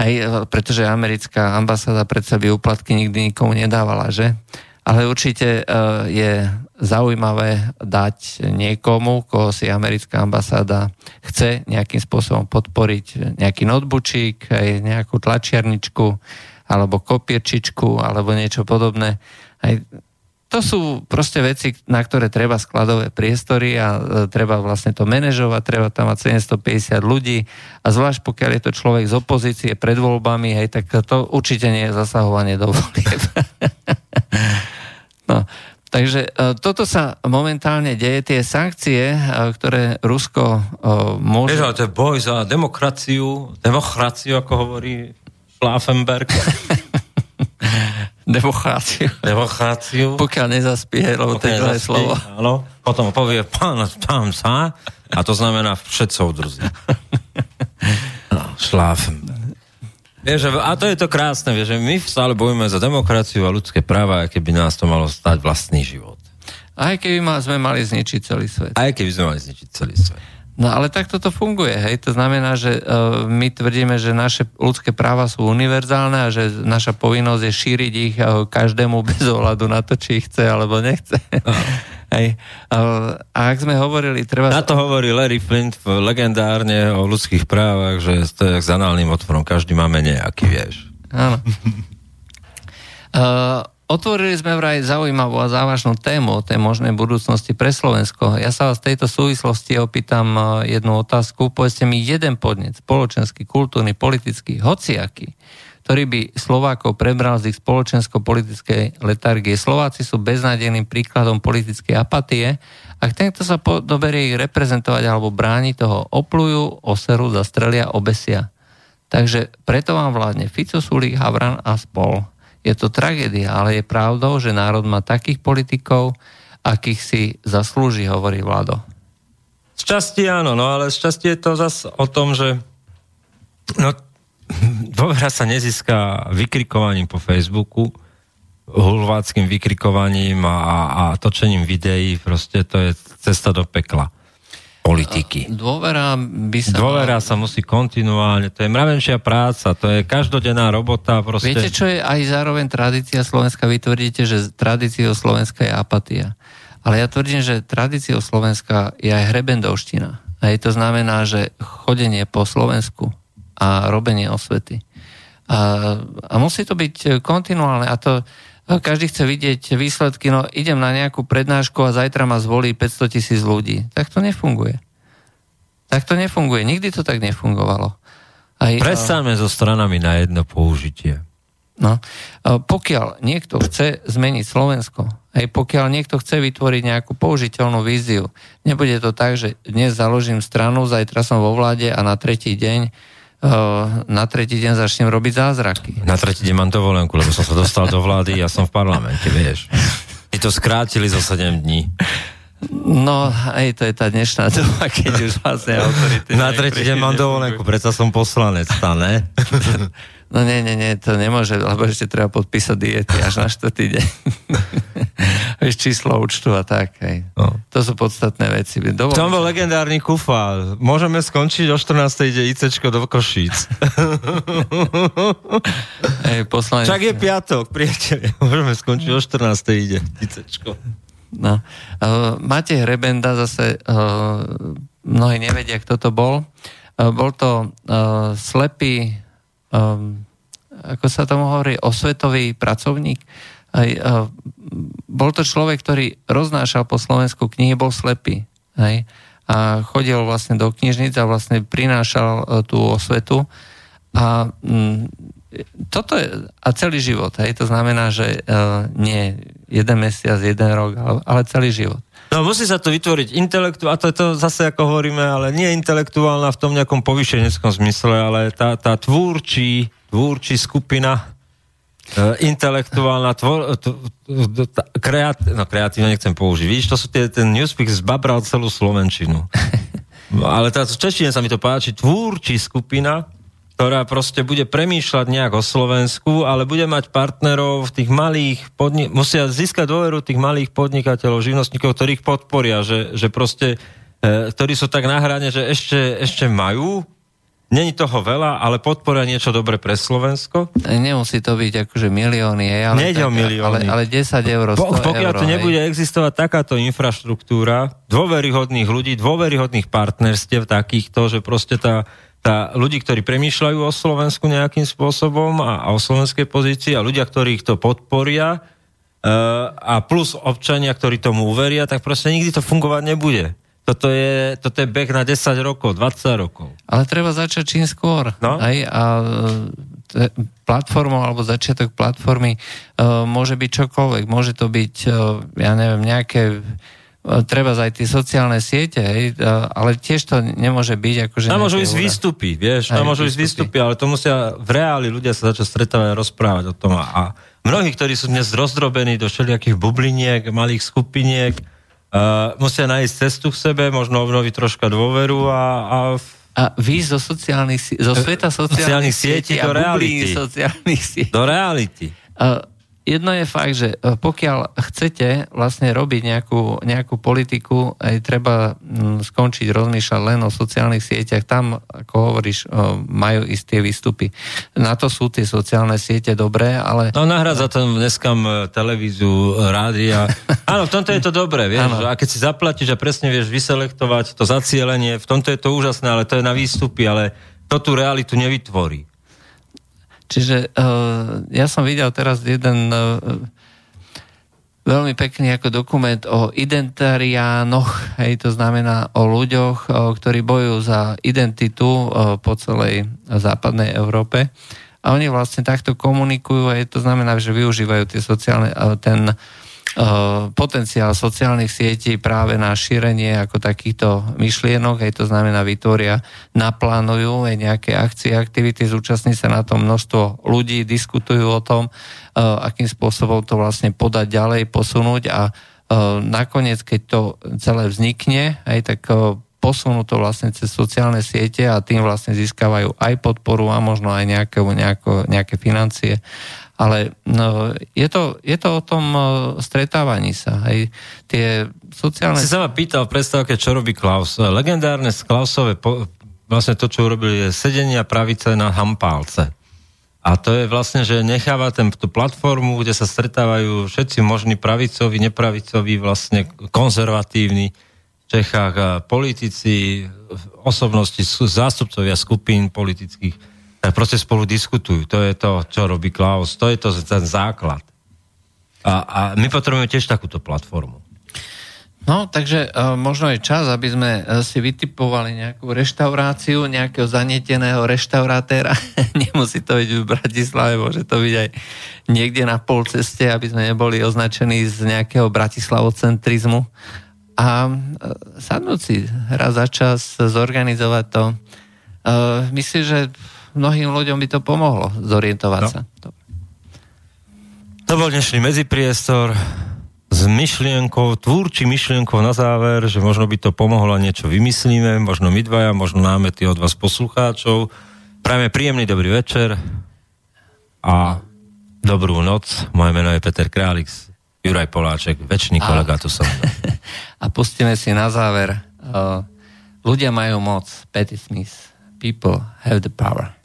Hej, pretože americká ambasáda predsa by úplatky nikdy nikomu nedávala, že? Ale určite uh, je zaujímavé dať niekomu, koho si americká ambasáda chce nejakým spôsobom podporiť, nejaký noteboočík, aj nejakú tlačiarničku, alebo kopierčičku, alebo niečo podobné. Aj to sú proste veci, na ktoré treba skladové priestory a e, treba vlastne to manažovať, treba tam mať 750 ľudí a zvlášť pokiaľ je to človek z opozície pred voľbami, hej, tak to určite nie je zasahovanie do volieb. no, takže e, toto sa momentálne deje, tie sankcie, e, ktoré Rusko môže... Vieš, to je boj za demokraciu, demokraciu, ako hovorí Schlafenberg. Demokraciu. Demokraciu. Pokiaľ nezaspie, lebo to je slovo. Áno. Potom povie pán, pán sa a to znamená všet soudruzi. No, šláfem. Vieš, a to je to krásne, vieš, že my stále bojujeme za demokraciu a ľudské práva, aj keby nás to malo stať vlastný život. Aj keby sme mali zničiť celý svet. Aj keby sme mali zničiť celý svet. No ale tak toto funguje, hej. To znamená, že uh, my tvrdíme, že naše ľudské práva sú univerzálne a že naša povinnosť je šíriť ich uh, každému bez ohľadu na to, či ich chce alebo nechce. hej. Uh, a ak sme hovorili, treba... Na to hovorí Larry Flint legendárne o ľudských právach, že to je s análnym otvorom, každý máme nejaký, vieš. Áno. Uh, Otvorili sme vraj zaujímavú a závažnú tému o tej možnej budúcnosti pre Slovensko. Ja sa vás v tejto súvislosti opýtam e, jednu otázku. Povedzte mi jeden podnet, spoločenský, kultúrny, politický, hociaký, ktorý by Slovákov prebral z ich spoločensko-politickej letargie. Slováci sú beznádejným príkladom politickej apatie. Ak tento sa doberie ich reprezentovať alebo brániť, toho oplujú, oseru, zastrelia, obesia. Takže preto vám vládne Fico, Sulík, Havran a spol. Je to tragédia, ale je pravdou, že národ má takých politikov, akých si zaslúži, hovorí Vlado. Z časti áno, no ale z časti je to zase o tom, že no, dôvera sa nezíska vykrikovaním po Facebooku, hulváckým vykrikovaním a, a točením videí, proste to je cesta do pekla politiky. Dôvera by sa... Dôvera sa musí kontinuálne, to je mravenčia práca, to je každodenná robota. Proste... Viete, čo je aj zároveň tradícia Slovenska? Vy tvrdíte, že tradíciou Slovenska je apatia. Ale ja tvrdím, že tradíciou Slovenska je aj hrebendovština. A to znamená, že chodenie po Slovensku a robenie osvety. A, a musí to byť kontinuálne. A to, každý chce vidieť výsledky, no idem na nejakú prednášku a zajtra ma zvolí 500 tisíc ľudí. Tak to nefunguje. Tak to nefunguje. Nikdy to tak nefungovalo. Aj, Predstavme so stranami na jedno použitie. No, pokiaľ niekto chce zmeniť Slovensko, aj pokiaľ niekto chce vytvoriť nejakú použiteľnú víziu, nebude to tak, že dnes založím stranu, zajtra som vo vláde a na tretí deň na tretí deň začnem robiť zázraky. Na tretí deň mám dovolenku, lebo som sa dostal do vlády, ja som v parlamente, vieš. Ty to skrátili zo 7 dní. No, aj to je tá dnešná doba, keď už vlastne autority... Na tretí deň mám dovolenku, predsa som poslanec, tá, ne? No nie, nie, nie, to nemôže, lebo ešte treba podpísať diety až na štvrtý deň. Vieš, číslo účtu a tak. Hej. No. To sú podstatné veci. Dovolím Tam bol legendárny kufa. Môžeme skončiť o 14. ide ICčko do Košíc. Hej, poslanec... Čak je piatok, priateľe. Môžeme skončiť o 14. ide ICčko. No. Uh, Matej Hrebenda zase, uh, mnohí nevedia, kto to bol. Uh, bol to uh, slepý, um, ako sa tomu hovorí, osvetový pracovník, aj, uh, bol to človek, ktorý roznášal po Slovensku knihy, bol slepý. Hej, a chodil vlastne do knižnic a vlastne prinášal uh, tú osvetu. A mm, toto je, a celý život, hej, to znamená, že uh, nie jeden mesiac, jeden rok, ale, ale celý život. No musí sa to vytvoriť intelektu, a to je to zase ako hovoríme, ale nie intelektuálna v tom nejakom povyšeneckom zmysle, ale tá, tá tvúrčí, tvúrčí skupina, Uh, intelektuálna, tvor, t, t, t, kreat, no kreatívne nechcem použiť. Vidíš, to sú tie, ten Newspeak zbabral celú Slovenčinu. No, ale teraz v češtine sa mi to páči, tvúrči skupina, ktorá proste bude premýšľať nejak o Slovensku, ale bude mať partnerov v tých malých podnik- musia získať dôveru tých malých podnikateľov, živnostníkov, ktorých podporia, že, že proste, e, ktorí sú tak na hrane, že ešte, ešte majú Není toho veľa, ale podpora niečo dobre pre Slovensko. Nemusí to byť akože milióny, ale, Nejde o milióny. Ale, ale 10 eur, 100 po, Pokiaľ eur, tu nebude hej. existovať takáto infraštruktúra, dôveryhodných ľudí, dôveryhodných partnerstiev takýchto, že proste tá, tá ľudí, ktorí premýšľajú o Slovensku nejakým spôsobom a, a o slovenskej pozícii a ľudia, ktorí ich to podporia uh, a plus občania, ktorí tomu uveria, tak proste nikdy to fungovať nebude. Toto je, toto je beh na 10 rokov, 20 rokov. Ale treba začať čím skôr. No? Aj, a e, platformou alebo začiatok platformy uh, môže byť čokoľvek. Môže to byť, uh, ja neviem, nejaké uh, treba aj tie sociálne siete, hej, uh, ale tiež to nemôže byť akože... Tam môžu ísť výstupy, vieš, tam môžu ísť výstupy, ale to musia v reáli ľudia sa začať stretávať a rozprávať o tom. A mnohí, ktorí sú dnes rozdrobení do všelijakých bubliniek, malých skupiniek, Uh, musia nájsť cestu k sebe, možno obnoviť troška dôveru a, a a výjsť zo, sociálnych, zo sveta sociálnych, sociálnych sietí do reality. Sociálnych sietí. Do reality. Uh, jedno je fakt, že e, pokiaľ chcete vlastne robiť nejakú, nejakú politiku, aj treba mm, skončiť rozmýšľať len o sociálnych sieťach, tam, ako hovoríš, e, majú isté výstupy. Na to sú tie sociálne siete dobré, ale... No nahrádza to dneska televíziu, rádia. Áno, v tomto je to dobré, vieš, a keď si zaplatíš a presne vieš vyselektovať to zacielenie, v tomto je to úžasné, ale to je na výstupy, ale to tú realitu nevytvorí. Čiže uh, ja som videl teraz jeden uh, veľmi pekný ako dokument o identiariánoch, hej, to znamená o ľuďoch, uh, ktorí bojujú za identitu uh, po celej západnej Európe. A oni vlastne takto komunikujú, hej, to znamená, že využívajú tie sociálne, uh, ten uh, potenciál sociálnych sietí práve na šírenie ako takýchto myšlienok, aj to znamená vytvoria, naplánujú aj nejaké akcie, aktivity, zúčastní sa na tom množstvo ľudí, diskutujú o tom, eh, akým spôsobom to vlastne podať ďalej, posunúť a eh, nakoniec, keď to celé vznikne, aj tak posunú to vlastne cez sociálne siete a tým vlastne získavajú aj podporu a možno aj nejaké, nejaké, nejaké financie ale no, je, to, je to o tom uh, stretávaní sa. Hej. Tie sociálne... Si sa ma pýtal v predstavke, čo robí Klaus. Legendárne z Klausové, po, vlastne to, čo urobili, je sedenia pravice na hampálce. A to je vlastne, že necháva ten, tú platformu, kde sa stretávajú všetci možní pravicoví, nepravicoví, vlastne konzervatívni Čechách, politici, osobnosti, zástupcovia skupín politických tak proste spolu diskutujú. To je to, čo robí Klaus. To je to ten základ. A, a my potrebujeme tiež takúto platformu. No, takže uh, možno je čas, aby sme uh, si vytipovali nejakú reštauráciu, nejakého zanieteného reštaurátéra. Nemusí to byť v Bratislave, môže to byť aj niekde na pol ceste, aby sme neboli označení z nejakého bratislavocentrizmu. A uh, sadnúť si raz za čas, zorganizovať to. Uh, myslím, že mnohým ľuďom by to pomohlo zorientovať no. sa. To bol dnešný medzipriestor s myšlienkou, tvúrči myšlienkou na záver, že možno by to pomohlo a niečo vymyslíme, možno my dvaja, možno námety od vás poslucháčov. Prajme príjemný dobrý večer a dobrú noc. Moje meno je Peter Králix. Juraj Poláček, väčší kolega tu som. A pustíme si na záver. Uh, ľudia majú moc. Petty Smith. People have the power.